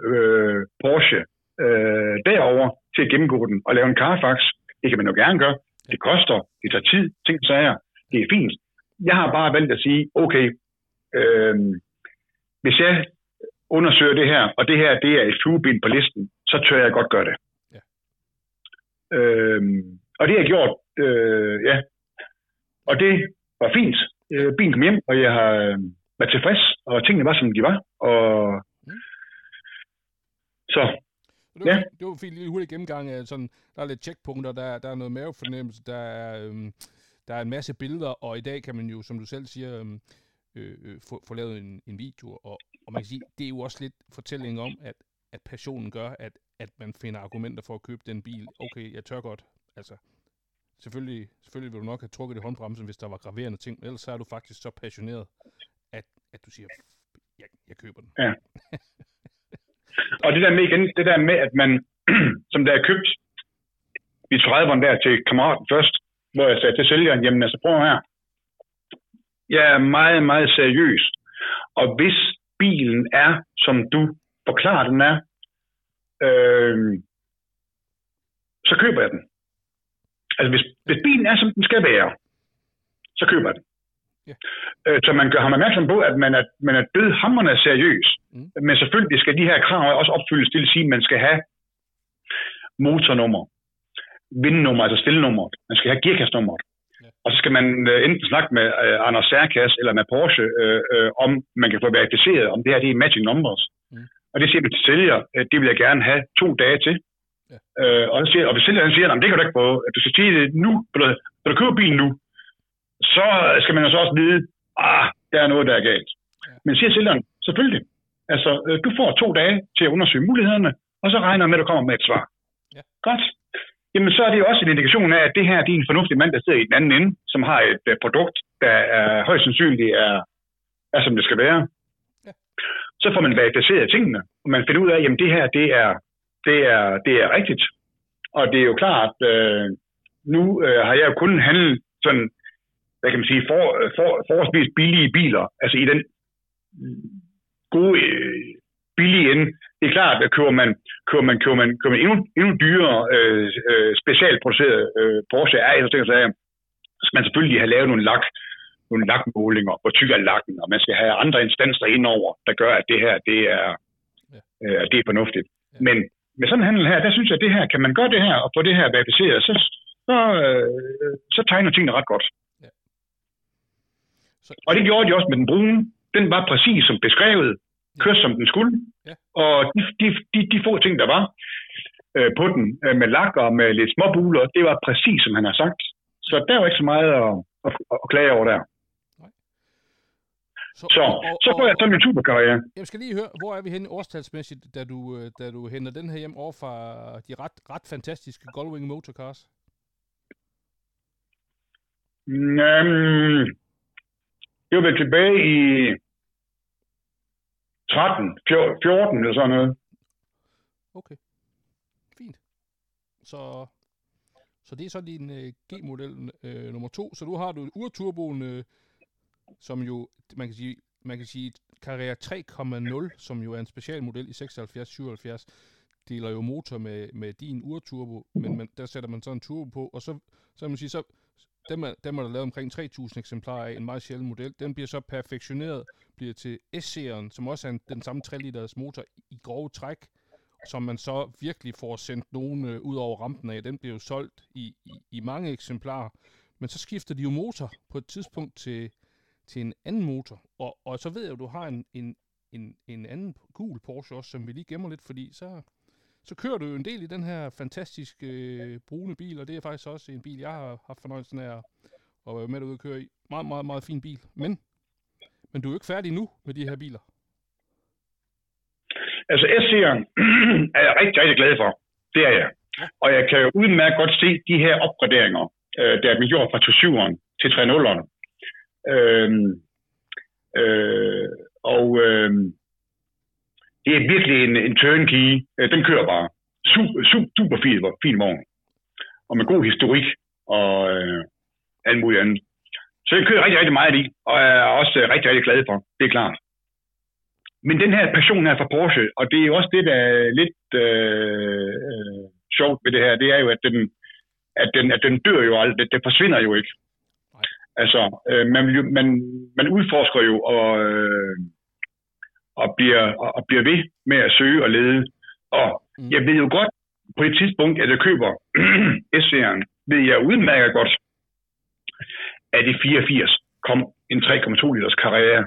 øh, Porsche øh, derover til at gennemgå den og lave en Carfax. Det kan man jo gerne gøre. Det koster, det tager tid, ting så er. Det er fint. Jeg har bare valgt at sige, okay, øh, hvis jeg undersøger det her, og det her det er et flueben på listen, så tør jeg godt gøre det. Ja. Øhm, og det har jeg gjort, øh, ja. Og det var fint. Øh, bilen kom hjem, og jeg har øh, været tilfreds, og tingene var, som de var. Og mm. Så, det var, ja. det var fint lige hurtigt gennemgang af sådan, der er lidt checkpunkter, der, der er noget mavefornemmelse, der er, øhm, der er en masse billeder, og i dag kan man jo, som du selv siger, øhm, øh, øh, få, få lavet en, en video, og, og man kan sige, det er jo også lidt fortælling om, at, at passionen gør, at, at man finder argumenter for at købe den bil. Okay, jeg tør godt. Altså, selvfølgelig, selvfølgelig vil du nok have trukket i håndbremsen, hvis der var graverende ting, ellers så er du faktisk så passioneret, at, at du siger, jeg, jeg køber den. Ja. og det der med igen, det der med, at man, som der er købt i 30'erne der til kammeraten først, hvor jeg sagde til sælgeren, jamen altså prøv her, jeg er meget, meget seriøs. Og hvis bilen er, som du forklarer den er, øh, så køber jeg den. Altså hvis, hvis bilen er, som den skal være, så køber jeg den. Ja. Øh, så man gør ham opmærksom på, at man er, man er død hammerne seriøs. Mm. Men selvfølgelig skal de her krav også opfyldes. Det vil sige, at man skal have motornummer, vindnummer, altså stillnummer. Man skal have gearkastnummeret. Og så skal man øh, enten snakke med øh, Anders Særkas eller med Porsche, øh, øh, om man kan få verificeret, om det her det er matching numbers. Mm. Og det siger vi til sælger, øh, det vil jeg gerne have to dage til. Ja. Øh, og, siger, og hvis sælgeren siger, at det kan du ikke få, at du skal sige det nu, når du køber bilen nu, så skal man jo så også vide, ah, der er noget, der er galt. Men siger sælgeren, selvfølgelig. Altså, øh, du får to dage til at undersøge mulighederne, og så regner jeg med, at du kommer med et svar. Ja. Godt jamen så er det også en indikation af, at det her det er en fornuftig mand, der sidder i den anden ende, som har et uh, produkt, der er højst sandsynligt er, er som det skal være. Ja. Så får man verificeret tingene, og man finder ud af, at det her det er, det er, det er rigtigt. Og det er jo klart, at øh, nu øh, har jeg jo kun handlet sådan, hvad kan man sige, for, for, forholdsvis billige biler, altså i den gode øh, billige ende. Det er klart, at køber man, køber man, køber man, køber man endnu, endnu dyrere øh, øh, specialproduceret øh, Porsche er, så tænker jeg, skal man selvfølgelig have lavet nogle lak, nogle lakmålinger, hvor tyk er lakken, og man skal have andre instanser indover, der gør, at det her, det er, øh, det er fornuftigt. Ja. Men med sådan en handel her, der synes jeg, at det her, kan man gøre det her, og få det her verificeret, så, så, øh, så tegner tingene ret godt. Så... Og det gjorde de også med den brune. Den var præcis som beskrevet, kørte som den skulle. Ja. Og de, de, de, de få ting, der var, øh, på den øh, med lak og med lidt småbuler. Det var præcis, som han har sagt. Så der var ikke så meget at, at, at klage over der. Så, så, og, og, så får jeg så min superkarriere. Jeg skal lige høre, hvor er vi henne årstalsmæssigt, da du, øh, da du henter den her hjem over fra de ret, ret fantastiske Goldwing Motorcars? Um, det var vel tilbage i 13, 14 eller sådan noget. Okay. Fint. Så, så det er så din uh, G-model uh, nummer to. Så du har du urturboen, uh, som jo, man kan sige, man kan sige Carrera 3.0, som jo er en specialmodel i 76-77, deler jo motor med, med din urturbo, men man, der sætter man så en turbo på, og så, så man sige, så, dem er, dem er der lavet omkring 3.000 eksemplarer af, en meget sjælden model. Den bliver så perfektioneret, bliver til S-serien, som også er en, den samme 3 liters motor i grove træk, som man så virkelig får sendt nogen øh, ud over rampen af. Den bliver jo solgt i, i, i mange eksemplarer. Men så skifter de jo motor på et tidspunkt til, til en anden motor. Og, og så ved jeg jo, du har en, en, en, en anden gul Porsche også, som vi lige gemmer lidt, fordi så, så kører du jo en del i den her fantastiske øh, brune bil, og det er faktisk også en bil, jeg har haft fornøjelsen af at være med derude og køre i. Meget, meget, meget fin bil. Men, men du er jo ikke færdig nu med de her biler. Altså S-serien er jeg rigtig, rigtig glad for. Det er jeg. Og jeg kan jo udmærket godt se de her opgraderinger, øh, der er blevet gjort fra 27'eren til 3.0'eren. Øh, øh, og øh, det er virkelig en, en turnkey. Øh, den kører bare. Super, super, super fin, fin vogn. Og med god historik og øh, alt muligt andet. Så jeg kører rigtig, rigtig meget i, og er også øh, rigtig, rigtig glad for. Det er klart. Men den her passion her for Porsche, og det er jo også det, der er lidt øh, øh, sjovt ved det her, det er jo, at den, at den, at den dør jo aldrig. Det, det forsvinder jo ikke. Nej. Altså, øh, man, man, man udforsker jo, og, øh, og, bliver, og, og bliver ved med at søge og lede. Og mm. jeg ved jo godt, på et tidspunkt, at jeg køber S-serien, ved jeg udmærket godt, at i 84 kom en 3,2 liters karriere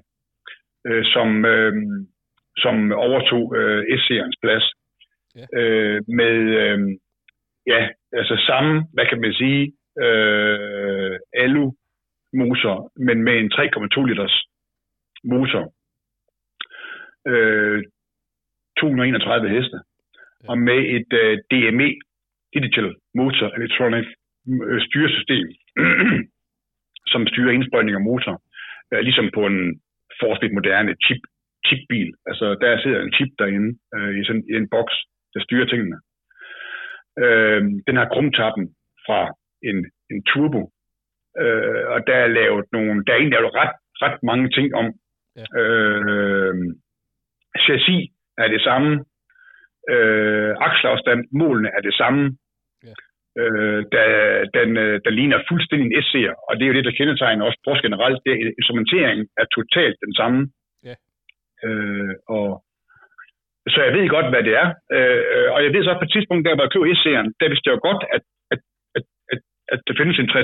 øh, som, øh, som overtog øh, S-seriens plads. Ja. Øh, med, øh, ja, altså samme, hvad kan man sige, øh, alu motor, men med en 3,2 liters motor. Øh, 231 heste. Og med et øh, DME, Digital Motor Electronic øh, styresystem, som styrer indsprøjtning af motor, øh, ligesom på en forholdsvis moderne chip, chipbil. Altså, der sidder en chip derinde øh, i, sådan, i en boks, der styrer tingene. Øh, den har krumtappen fra en, en turbo, øh, og der er lavet nogle, der er egentlig lavet ret, ret mange ting om. Ja. Øh, chassis er det samme, øh, akselafstand, målene er det samme, ja. øh, der, den, øh, der ligner fuldstændig en SC'er, og det er jo det, der kendetegner også Porsche generelt, det er, instrumenteringen er totalt den samme. Ja. Øh, og så jeg ved godt, hvad det er. Øh, og jeg ved så på et tidspunkt, jeg var køb SC'eren, der vidste jeg jo godt, at, at, at, at, at der findes en 3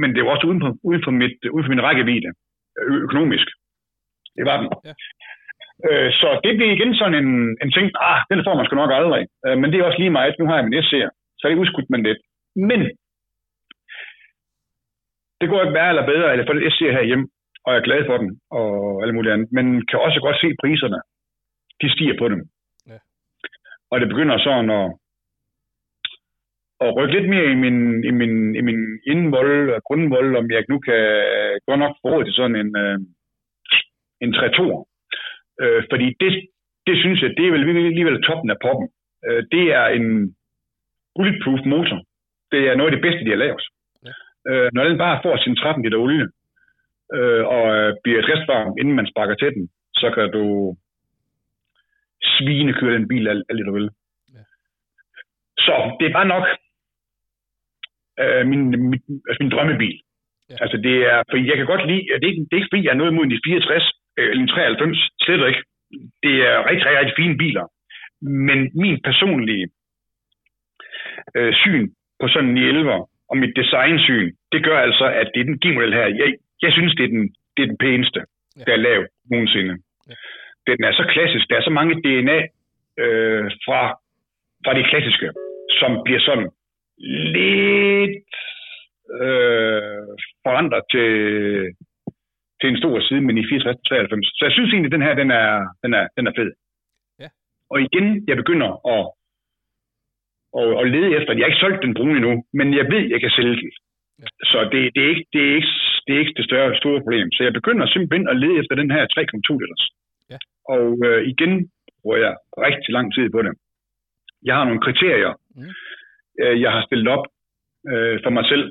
men det var også uden for, uden for, mit, uden for min rækkevidde, økonomisk. Det var den. Ja. Øh, så det blev igen sådan en, en ting, ah, den får man sgu nok aldrig. Øh, men det er også lige meget, nu har jeg min SC'er, så det udskudt man lidt. Men det går ikke værre eller bedre, eller for det SC'er her hjem, og jeg er glad for den, og alt muligt andet. Men kan også godt se priserne. De stiger på dem. Ja. Og det begynder sådan at, at rykke lidt mere i min, i min, i min indvold, grundvold, om jeg nu kan godt nok få til sådan en, øh, en 3 Øh, fordi det, det synes jeg, det er vel alligevel toppen af poppen. Øh, det er en bulletproof motor. Det er noget af det bedste, de har lavet. Ja. Øh, når den bare får sin 13 liter olie, øh, og øh, bliver stressvarm, inden man sparker til den, så kan du svine køre den bil alt, alt det, du vil. Ja. Så det er bare nok øh, min, min, altså min drømmebil. Ja. Altså det er, for jeg kan godt lide, det er, ikke, det er ikke fordi, jeg er noget imod en 64, Øh, en 93, slet ikke. Det er rigtig, rigtig, rigtig fine biler. Men min personlige øh, syn på sådan en 11 og mit designsyn, det gør altså, at det er den G-model her. Jeg, jeg synes, det er den, det er den pæneste, ja. der er lavet nogensinde. Ja. Den er så klassisk. Der er så mange DNA øh, fra, fra det klassiske. som bliver sådan lidt øh, forandret til, til en stor side, men i 64-93. Så jeg synes egentlig, at den her, den er, den er, den er fed. Ja. Og igen, jeg begynder at, at, at lede efter den. Jeg har ikke solgt den brune endnu, men jeg ved, at jeg kan sælge den. Ja. Så det, det, er ikke, det, er ikke, det er ikke det større, store problem. Så jeg begynder simpelthen at lede efter den her 3,2 liters. Ja. Og øh, igen bruger jeg rigtig lang tid på det. Jeg har nogle kriterier, Mm. øh, jeg har stillet op øh, for mig selv.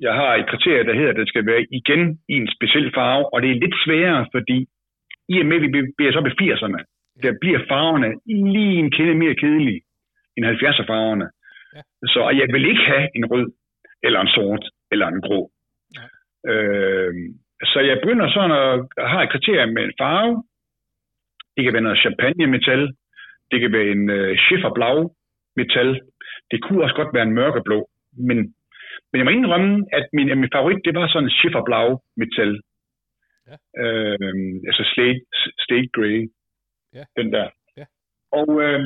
Jeg har et kriterie, der hedder, at det skal være igen i en speciel farve, og det er lidt sværere, fordi i og med, at vi bliver så i 80'erne, der bliver farverne lige en kende mere kedelige end 70'er farverne. Ja. Så jeg vil ikke have en rød, eller en sort, eller en grå. Nej. Øh, så jeg begynder sådan at have et kriterie med en farve. Det kan være noget champagne metal. Det kan være en øh, schifferblau metal. Det kunne også godt være en mørkeblå. Men, men jeg må indrømme, at min, at min favorit, det var sådan en schifferblau metal. Ja. Øh, altså slate, slate grey. Ja. Den der. Ja. Og øh,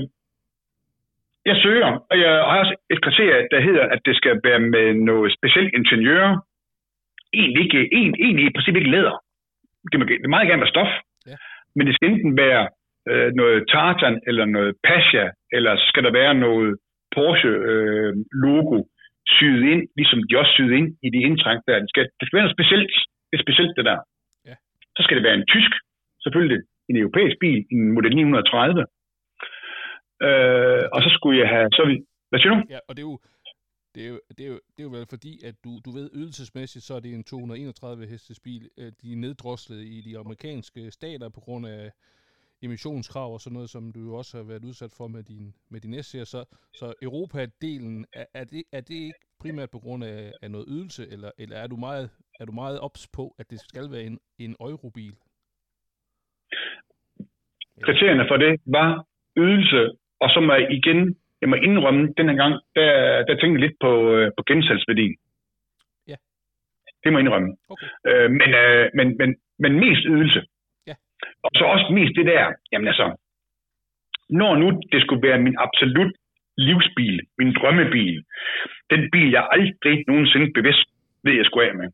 jeg søger, og jeg har også et kriterie, der hedder, at det skal være med noget specielt ingeniør. Egentlig, ikke, en, egentlig i princippet ikke læder. Det må det meget gerne være stof. Ja. Men det skal enten være øh, noget tartan, eller noget pasha, eller skal der være noget Porsche øh, logo syet ind, ligesom de også syet ind i de indtræk der. Det skal, det skal være noget specielt. Det er specielt det der. Ja. Så skal det være en tysk, selvfølgelig en europæisk bil, en model 930. Øh, og så skulle jeg have, så vi, hvad siger du? Ja, og det er jo, det er jo, det er jo, det er jo vel fordi, at du, du ved, ydelsesmæssigt, så er det en 231 hestes bil. Øh, De er neddroslet i de amerikanske stater på grund af emissionskrav og sådan noget, som du jo også har været udsat for med din, med din s Så, så Europa-delen, er, er, det, er det ikke primært på grund af, af noget ydelse, eller, eller er du meget, er du meget ops på, at det skal være en, en eurobil? Kriterierne for det var ydelse, og så må jeg igen, jeg må indrømme, den her gang, der, der tænkte jeg lidt på, øh, på gensalgsværdien. Ja. Det må jeg indrømme. Okay. Øh, men, øh, men, men, men mest ydelse. Og så også mest det der, jamen altså, når nu det skulle være min absolut livsbil, min drømmebil, den bil, jeg aldrig nogensinde bevidst ved, jeg skulle af med,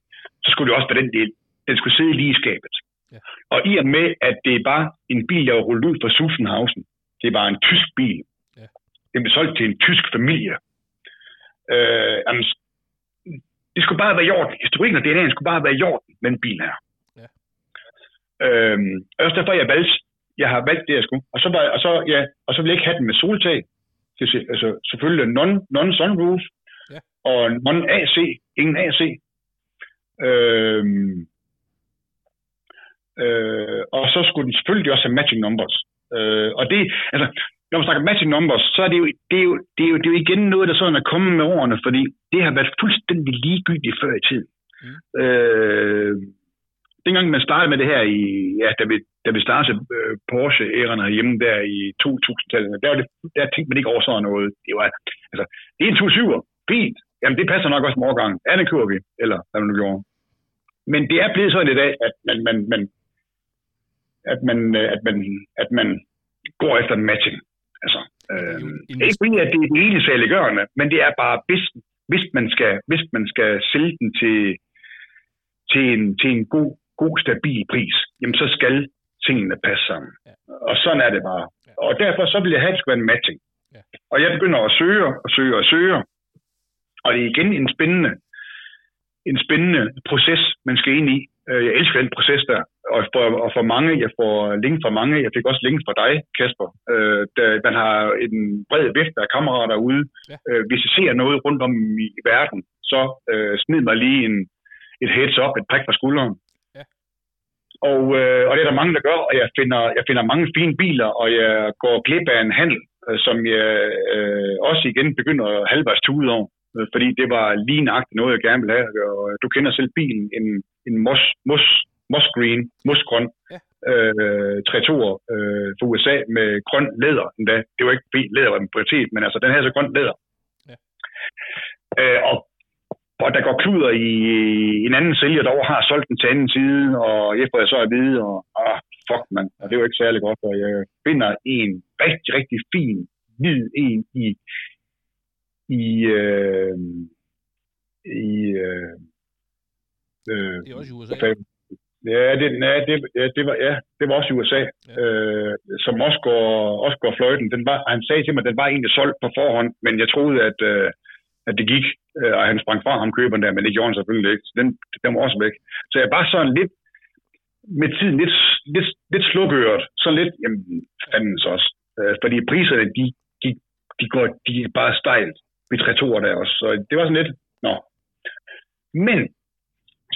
så skulle det også være den del. Den skulle sidde lige i skabet. Ja. Og i og med, at det er bare en bil, jeg har rullet ud fra Susenhausen, det er bare en tysk bil. Ja. Den blev solgt til en tysk familie. Øh, jamen, det skulle bare være i orden. Historikken og DNA'en skulle bare være i orden, den bil her. Og også derfor, jeg valgte, jeg har valgt det, jeg skulle. Og så, var, og så, ja, og så vil jeg ikke have den med soltag. Det altså, selvfølgelig non, non-sunroof. Ja. Og non-AC. Ingen AC. Øhm, øh, og så skulle den selvfølgelig også have matching numbers. Øh, og det, altså, når man snakker matching numbers, så er det jo, det er jo, det er jo, det er jo igen noget, der sådan er kommet med årene, fordi det har været fuldstændig ligegyldigt før i tiden. Mm. Øh, dengang man startede med det her, i, ja, da vi, da vi startede øh, Porsche-æren herhjemme der i 2000-tallet, der, var det, der tænkte man ikke over sådan noget. Det var, altså, det er en 27'er, fint. Jamen, det passer nok også med årgangen. Den kører vi, eller hvad man nu gjorde. Men det er blevet sådan i dag, at man, man, man, at man, øh, at man, at man går efter matching. Altså, øh, en- ikke fordi, at det er det ene saliggørende, men det er bare, hvis, hvis, man skal, hvis man skal sælge den til, til en, til en god, god, stabil pris, jamen så skal tingene passe sammen. Ja. Og sådan er det bare. Ja. Og derfor så vil jeg have, at det skal være en matching. Ja. Og jeg begynder at søge og søge og søge. Og det er igen en spændende, en spændende proces, man skal ind i. Øh, Jeg elsker den proces der. Og for, og for mange, jeg får link fra mange, jeg fik også link fra dig, Kasper. Øh, da man har en bred vifte af kammerater ude. Ja. Øh, hvis jeg ser noget rundt om i, i verden, så øh, smid mig lige en, et heads up, et prik på skulderen. Og, øh, og det er der mange, der gør, og jeg finder, jeg finder mange fine biler, og jeg går glip af en handel, øh, som jeg øh, også igen begynder at halvvejs tude over. Øh, Fordi det var lige nøjagtigt noget, jeg gerne ville have. Og du kender selv bilen, en, en Moss, Moss, Moss Green, mosgrøn, Ja. øh, 3 øh, for USA med grøn læder endda. Det var ikke fordi læder var en prioritet, men altså den her så grøn læder. Ja. Øh, og, og der går kluder i en anden sælger, der har solgt den til anden side, og får jeg så at vide, og ah, fuck man, og det var ikke særlig godt, og jeg finder en rigtig, rigtig fin, hvid en i i, øh, i øh, øh, det er også i USA. Ja, det, ja, det, ja, det, var, ja, det var også i USA, ja. øh, som også går, også går fløjten. Den var, han sagde til mig, at den var egentlig solgt på forhånd, men jeg troede, at, øh, at det gik, øh, og han sprang fra ham køberen der, men det gjorde han selvfølgelig ikke. Så den, den var også væk. Så jeg var sådan lidt, med tiden lidt, lidt, lidt slukøret. Så lidt, jamen, fandens også. Øh, fordi priserne, de, de, de, går, de er bare stejlt ved tre der også. Så det var sådan lidt, nå. Men,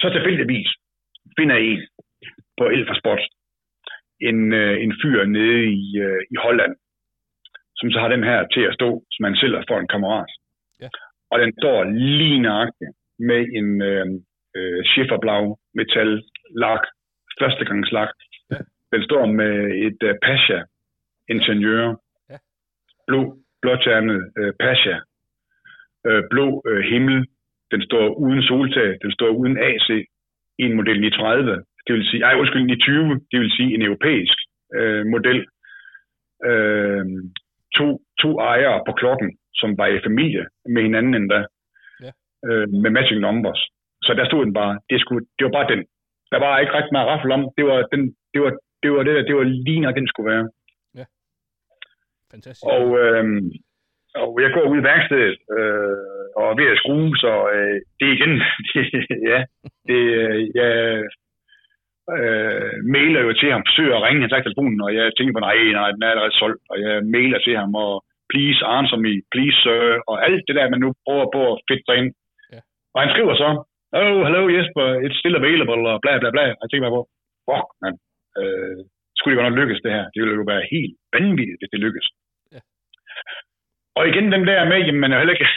så tilfældigvis, finder en på Elfersport, en, øh, en fyr nede i, øh, i Holland, som så har den her til at stå, som man sælger for en kammerat. Ja. Og den står lige nøjagtigt med en øh, øh, schifferblau metal lak, førstegangslak. Ja. Den står med et øh, Pasha ingeniør, ja. blå, blåternet øh, Pasha, øh, blå øh, himmel, den står uden soltag, den står uden AC, i en model 930, det vil sige, ej, undskyld, 920, det vil sige en europæisk øh, model. Øh, to, to ejere på klokken, som var i familie med hinanden endda, ja. øh, med matching numbers. Så der stod den bare, det, skulle, det var bare den. Der var ikke ret meget raffel om, det var, den, det var, det var det der, det var lige når den skulle være. Ja. Fantastisk. Og, øh, og jeg går ud i værkstedet øh, og er ved at skrue, så øh, det er igen, ja, det, øh, jeg øh, mailer jo til ham, forsøger at ringe, han tager telefonen, og jeg tænker på, nej, nej, den er allerede solgt, og jeg mailer til ham, og please answer me, please sir, og alt det der, man nu prøver på at fedte sig ind. Ja. Og han skriver så, oh, hello Jesper, it's still available, og bla bla bla. Jeg tænker mig på, fuck, man, øh, skulle det godt nok lykkes det her? Det ville jo være helt vanvittigt, hvis det lykkes. Og igen den der med, jamen man er heller ikke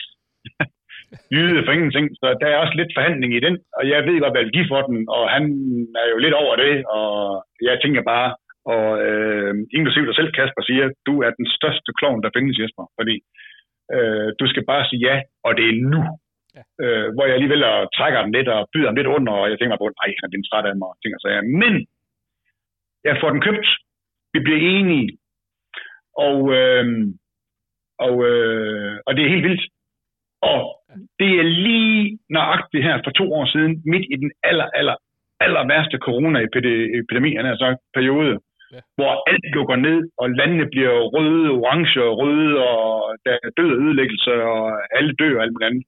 jyde for ingenting, så der er også lidt forhandling i den, og jeg ved, hvad jeg vil give for den, og han er jo lidt over det, og jeg tænker bare, og øh, inklusiv dig selv, Kasper, siger, du er den største klovn, der findes, Jesper, fordi øh, du skal bare sige ja, og det er nu. Ja. Øh, hvor jeg alligevel trækker den lidt og byder den lidt under, og jeg tænker på, nej, han er træt af mig, og tænker så, ja. men jeg får den købt, vi bliver enige, og øh, og, øh, og det er helt vildt. Og det er lige nøjagtigt her for to år siden, midt i den aller, aller, aller værste corona-epidemi, han har sagt, periode, ja. hvor alt lukker ned, og landene bliver røde, orange og røde, og der er død og ødelæggelse, og alle dør og alt muligt andet.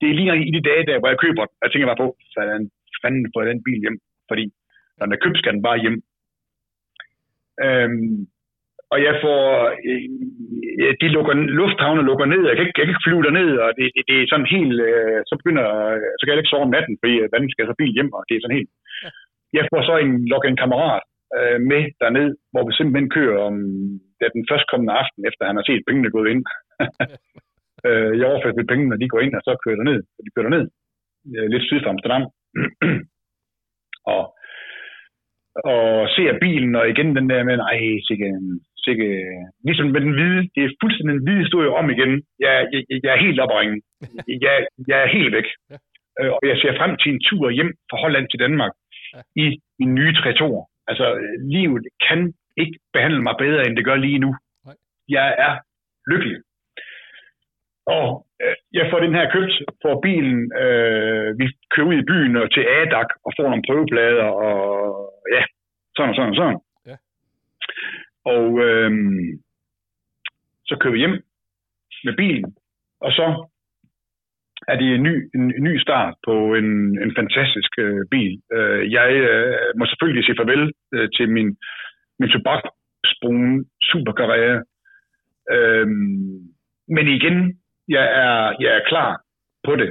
Det er lige i de dage, der, hvor jeg køber den. Jeg tænker bare på, hvordan fanden får jeg den bil hjem? Fordi når den er købt, skal den bare hjem. Øhm, og jeg får, øh, de lukker, lufthavne lukker ned, jeg kan ikke, jeg kan ikke flyve derned, og det, det, det er sådan helt, øh, så begynder, så kan jeg ikke sove om natten, fordi hvordan skal jeg så bil hjem, og det er sådan helt. Ja. Jeg får så en, lukker en kammerat øh, med derned, hvor vi simpelthen kører om, det er den førstkommende aften, efter han har set pengene gået ind. øh, jeg overfører pengene, når de går ind, og så kører der ned, og de kører der ned, øh, lidt syd for Amsterdam. og og ser bilen, og igen den der med, nej, sikke, sikke, ligesom med den hvide, det er fuldstændig den hvide historie om igen. Jeg, jeg, jeg er helt oppe jeg, jeg er helt væk. Ja. Øh, og jeg ser frem til en tur hjem fra Holland til Danmark ja. i min nye trætor. Altså, livet kan ikke behandle mig bedre, end det gør lige nu. Nej. Jeg er lykkelig. Og øh, jeg får den her købt for bilen. Øh, vi kører ud i byen og til Adak og får nogle prøveplader og ja, sådan og sådan og sådan. Ja. Og øh, så kører vi hjem med bilen, og så er det en ny, en, en ny start på en, en fantastisk øh, bil. Øh, jeg øh, må selvfølgelig sige farvel øh, til min, min tobaksbrune superkarriere. Øh, men igen, jeg er, jeg er klar på det.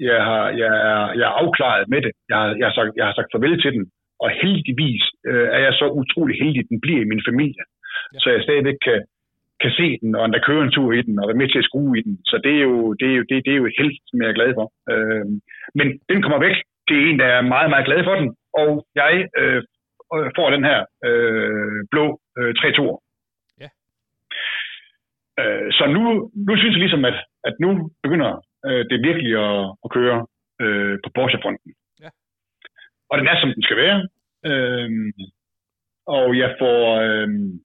Jeg, har, jeg, er, jeg er afklaret med det. Jeg har, jeg, har sagt, jeg har sagt farvel til den. Og heldigvis øh, er jeg så utrolig heldig, at den bliver i min familie. Ja. Så jeg stadigvæk kan, kan se den, og der kører en tur i den, og være med til at skrue i den. Så det er jo, det er jo, det, det er jo et held, som jeg er glad for. Øh, men den kommer væk. Det er en, der er meget, meget glad for den. Og jeg øh, får den her øh, blå øh, 3 2 ja. øh, Så nu, nu synes jeg ligesom, at, at nu begynder øh, det virkelig at, at køre øh, på Porsche-fronten. Og den er, som den skal være. Øhm, og jeg får... Øhm,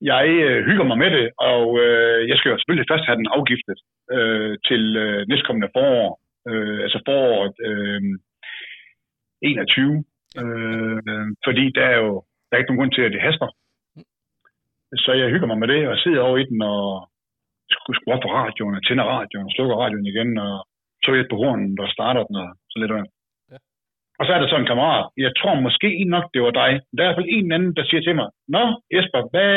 jeg øh, hygger mig med det, og øh, jeg skal jo selvfølgelig først have den afgiftet øh, til øh, næstkommende forår, øh, altså foråret øh, 21, øh, fordi der er jo der er ikke nogen grund til, at det haster. Så jeg hygger mig med det, og sidder over i den, og skruer op på radioen, og tænder radioen, og slukker radioen igen, og så lidt på hornen, og starter den, og så lidt af. Og så er der sådan en kammerat, jeg tror måske nok, det var dig. Der er i hvert fald en anden, der siger til mig, Nå, Jesper, hvad,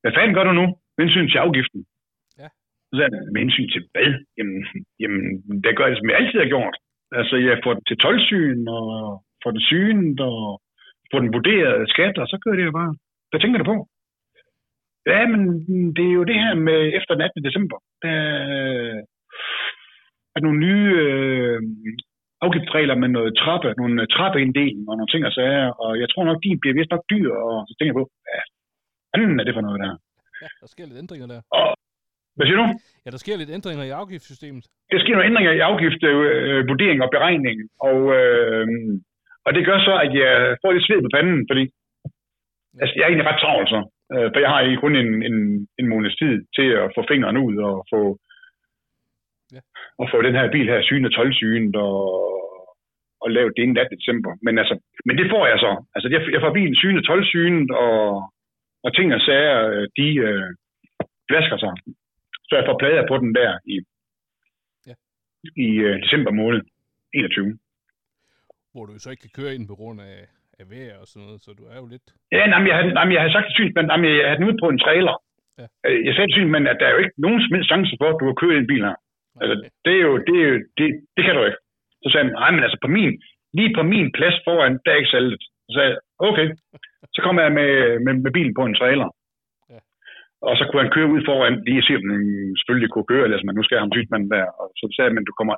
hvad fanden gør du nu? Med hensyn til afgiften. Ja. Så sagde jeg, med hensyn til hvad? Jamen, jamen det gør jeg, som jeg altid har gjort. Altså, jeg får den til tolvsyn, og får den synet, og får den vurderet skat, og så gør det jo bare. Hvad tænker du på? Ja, men det er jo det her med efter den 18. december. Der er nogle nye øh, afgiftsregler med noget trappe, nogle øh, trappeinddeling og nogle ting og sager, og jeg tror nok, de bliver vist nok dyr, og så tænker jeg på, ja, hvad er det for noget der? Ja, der sker lidt ændringer der. Og, hvad siger du? Ja, der sker lidt ændringer i afgiftssystemet. Der sker nogle ændringer i afgiftsvurdering og beregning, og, øh, og det gør så, at jeg får lidt sved på panden, fordi altså, jeg er egentlig ret travlt så. Øh, for jeg har ikke kun en, en, en måneds tid til at få fingrene ud og få, Og få den her bil her synet, 12 synet og, og lave det inden 18. december. Men, altså, men det får jeg så. Altså, jeg, jeg får bilen synet, 12 synet og, og ting og sager, øh, de øh, flasker sig. Så jeg får plader på den der i, Ja. i øh, december måned 21. Hvor du så ikke kan køre ind på grund af, af vejr og sådan noget, så du er jo lidt... Ja, nej, men jeg, havde, nej, men jeg havde sagt til men jeg havde den ude på en trailer. Ja. Øh, Jeg sagde til synsmanden, at der er jo ikke nogen som helst chance for, at du kan køre i en bil her. Altså, det er jo, det, er jo, det, det kan du ikke. Så sagde han, nej, men altså på min, lige på min plads foran, der er ikke salget. Så sagde jeg, okay. Så kom jeg med, med, med bilen på en trailer. Ja. Og så kunne han køre ud foran, lige se, om han selvfølgelig kunne køre, eller man nu skal have ham synsmanden der. Og så sagde jeg, men du kommer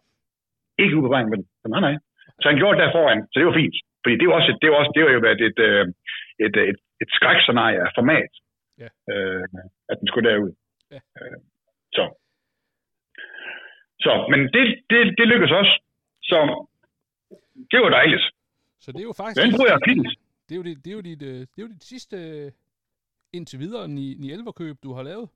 ikke ud på vejen med den. Så nej, nej. Så han gjorde det der foran, så det var fint. Fordi det var også, et- det var også, det var jo været et, øh, et, et, et, et skrækscenarie af format, Ja. øh, at den skulle derud. Ja. Øh, så. Så, men det, det, det lykkedes også. Så det var dejligt. Så det er jo faktisk... Den bruger jeg fint. Det er jo, det, det er jo, dit, øh, det er jo dit sidste øh, indtil videre ni, ni 11 køb, du har lavet.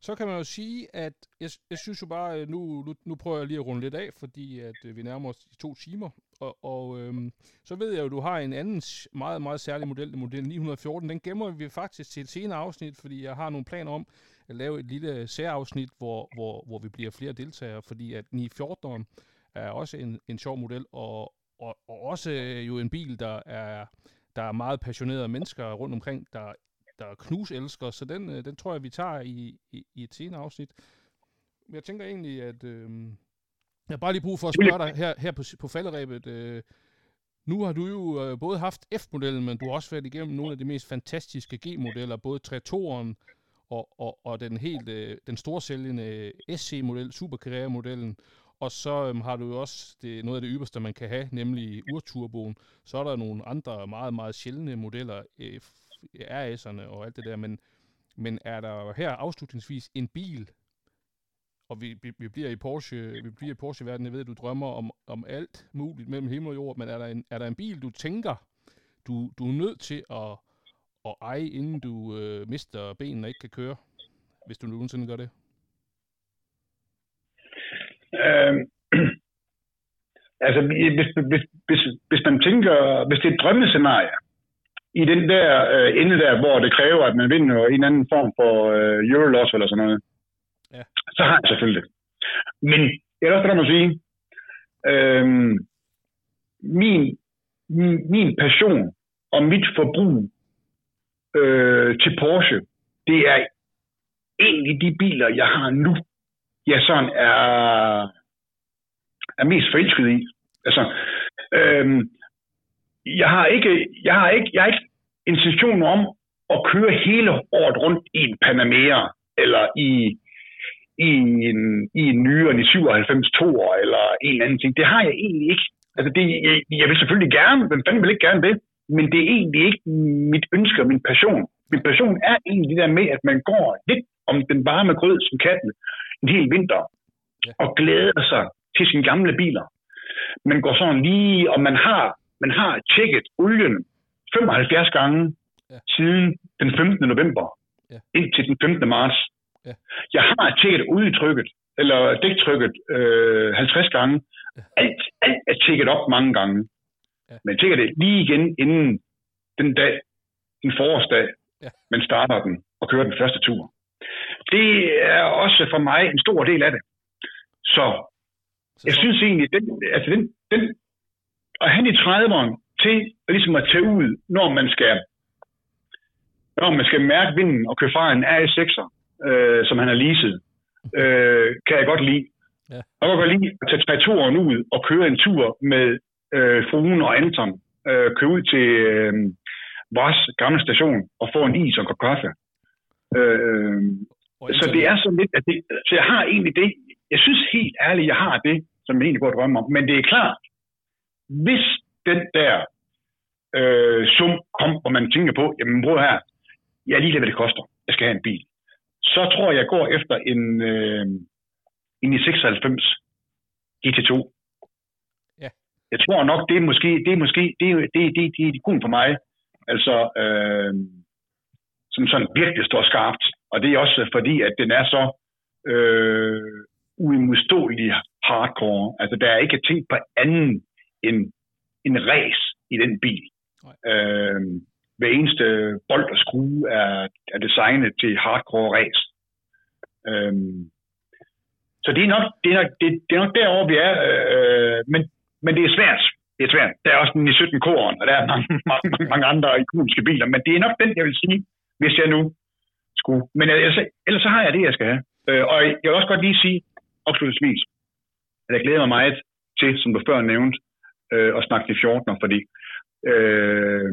Så kan man jo sige, at jeg, jeg synes jo bare, øh, nu, nu, nu prøver jeg lige at runde lidt af, fordi at vi nærmer os de to timer. Og, og øhm, så ved jeg jo, at du har en anden meget, meget særlig model, model 914. Den gemmer vi faktisk til et senere afsnit, fordi jeg har nogle planer om lave et lille særafsnit, hvor, hvor, hvor vi bliver flere deltagere, fordi at 914 er også en, en sjov model, og, og, og også øh, jo en bil, der er, der er meget passionerede mennesker rundt omkring, der, der er knuselsker, så den, øh, den tror jeg, vi tager i, i, i et senere afsnit. Men jeg tænker egentlig, at øh, jeg har bare lige brug for at spørge dig her, her på, på falderæbet. Øh, nu har du jo øh, både haft F-modellen, men du har også været igennem nogle af de mest fantastiske G-modeller, både Tratoren og, og, og den helt øh, den storsælgende SC-model, Supercarrera-modellen. Og så øhm, har du jo også det, noget af det ypperste, man kan have, nemlig urturboen. Så er der nogle andre meget, meget sjældne modeller, øh, RS'erne og alt det der, men, men er der her afslutningsvis en bil, og vi, vi, vi bliver i Porsche, vi bliver i Porsche-verdenen, jeg ved, at du drømmer om, om alt muligt mellem himmel og jord, men er der en, er der en bil, du tænker, du, du er nødt til at, at eje, inden du øh, mister benene og ikke kan køre, hvis du nogensinde gør det? Øh, altså, hvis, hvis, hvis, hvis man tænker, hvis det er et drømmescenarie, i den der øh, ende der, hvor det kræver, at man vinder en anden form for øh, Euroloss eller sådan noget, Ja. så har jeg selvfølgelig det. Men jeg er også der at sige, øh, min, min, min passion og mit forbrug øh, til Porsche, det er egentlig de biler, jeg har nu, jeg sådan er, er mest forelsket i. Altså, øhm, jeg har ikke, jeg har ikke, jeg har ikke intention om at køre hele året rundt i en Panamera, eller i, i en, i en nyere en 97 2 eller en eller anden ting. Det har jeg egentlig ikke. Altså, det, jeg, jeg vil selvfølgelig gerne, men fanden vil ikke gerne det, men det er egentlig ikke mit ønske og min passion. Min passion er egentlig det der med, at man går lidt om den varme grød som katten en hel vinter, Ja. og glæder sig til sine gamle biler. Man går sådan lige, og man har, man har tjekket olien 75 gange, ja. Siden den 15. november Ja. indtil den 15. marts. Ja. Jeg har tjekket udtrykket, eller dæktrykket, øh, 50 gange. Ja. Alt, alt er tjekket op mange gange. Ja. Men tjekker det lige igen inden den dag, den forårsdag, Ja. man starter den og kører den første tur. Det er også for mig en stor del af det. Så Så, jeg synes egentlig, den, altså den, den, at han i 30'erne til ligesom at tage ud, når man skal, når man skal mærke vinden og køre fra en RS6'er, øh, som han har leaset, øh, kan jeg godt lide. Ja. Og jeg kan godt lide at tage tre turen ud og køre en tur med øh, fruen og Anton. Øh, køre ud til øh, vores gamle station og få en is og en kop kaffe. Øh, så det er sådan lidt, at det, så jeg har egentlig det, jeg synes helt ærligt, jeg har det, som jeg egentlig går og drømmer om. Men det er klart, hvis den der øh, sum kom, og man tænker på, jamen bror her, jeg er lige hvad det koster, jeg skal have en bil. Så tror jeg, jeg går efter en, øh, en i 96 GT2. Jeg tror nok, det er måske, det er måske, det er, det, det, det, det er kun for mig. Altså, øh, som sådan virkelig står skarpt. Og det er også fordi, at den er så øh, uimodståelig hardcore. Altså, der er ikke tænkt på anden end en race i den bil. Øh, hver eneste bold og skrue er, er designet til hardcore race. Øh, så det er nok, det er nok, det, det er nok derovre, vi er. Øh, men, men det er svært. Det er svært. Der er også den i 17 koren, og der er mange, mange, mange, mange andre ikoniske biler. Men det er nok den, jeg vil sige, hvis jeg nu skulle. Men ellers, ellers så har jeg det, jeg skal have. Øh, og jeg vil også godt lige sige, afslutningsvis, at jeg glæder mig meget til, som du før nævnte, øh, at snakke til 14'er, fordi øh,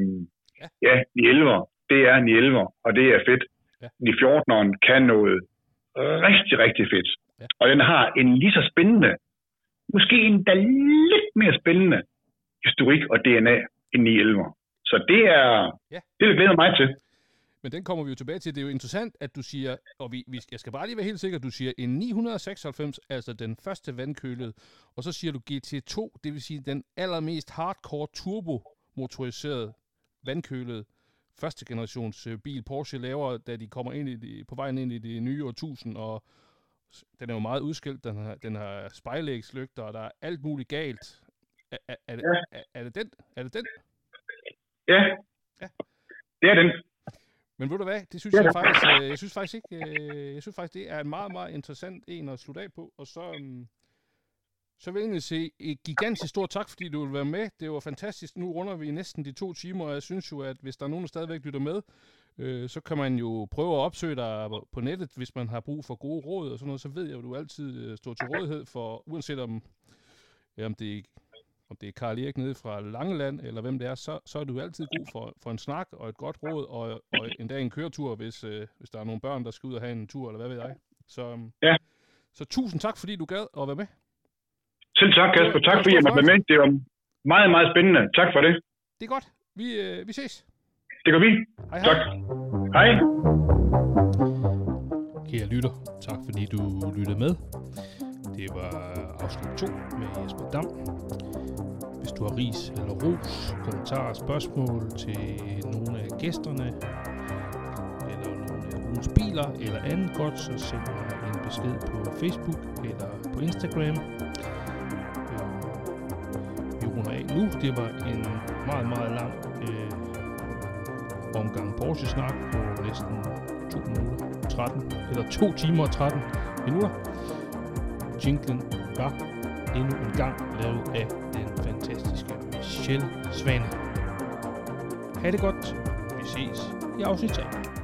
Ja. ja, de 11'er, det er en 11'er, og det er fedt. Ja. De 14'eren kan noget rigtig, rigtig fedt. Ja. Og den har en lige så spændende, måske endda lidt mere spændende historik og DNA end de 11'er. Så det er, Ja. det vil glæde mig til. Men den kommer vi jo tilbage til. Det er jo interessant, at du siger, og vi, vi, jeg skal bare lige være helt sikker, du siger en 996, altså den første vandkølede, og så siger du GT2, det vil sige den allermest hardcore turbo motoriseret vandkølede første generations øh, bil Porsche laver, da de kommer ind i de, på vejen ind i det nye årtusind, og den er jo meget udskilt, den har, den har spejlægslygter, og der er alt muligt galt. Er, er, er, det, Ja. er, er det den? Er det den? Ja, Ja. det er den. Men ved du hvad, det synes Ja. jeg faktisk, øh, jeg synes faktisk ikke, øh, jeg synes faktisk, det er en meget, meget interessant en at slutte af på, og så, um, så vil jeg egentlig sige et gigantisk stort tak, fordi du vil være med. Det var fantastisk. Nu runder vi næsten de to timer, og jeg synes jo, at hvis der er nogen, der stadigvæk lytter med, øh, så kan man jo prøve at opsøge dig på nettet, hvis man har brug for gode råd og sådan noget, så ved jeg jo, at du altid øh, står til rådighed for, uanset om, ja, om det er om det er Karl Erik nede fra Langeland, eller hvem det er, så, så er du altid god for, for en snak og et godt råd, og, og endda en køretur, hvis, øh, hvis der er nogle børn, der skal ud og have en tur, eller hvad ved jeg. Så, øhm, Ja. så tusind tak, fordi du gad at være med. Selv tak, Kasper. Tak, fordi jeg måtte være med. Det var meget, meget spændende. Tak for det. Det er godt. Vi, øh, vi ses. Det gør vi. Hej, hej. Tak. Hej. Kære lytter, tak fordi du lyttede med. Det var afsnit 2 med Jesper Dam. Hvis du har ris eller ros, kommentarer, spørgsmål til nogle af gæsterne, eller nogle af ugens biler, eller andet godt, så send mig en besked på Facebook eller på Instagram. Øh, Vi runder af nu. Det var en meget, meget lang omgang Porsche-snak på næsten 2 minutter 13, eller 2 timer og 13 minutter. Jinglen var endnu en gang lavet af den fantastiske Michelle Svane. Ha' det godt. Vi ses i afsnit 3.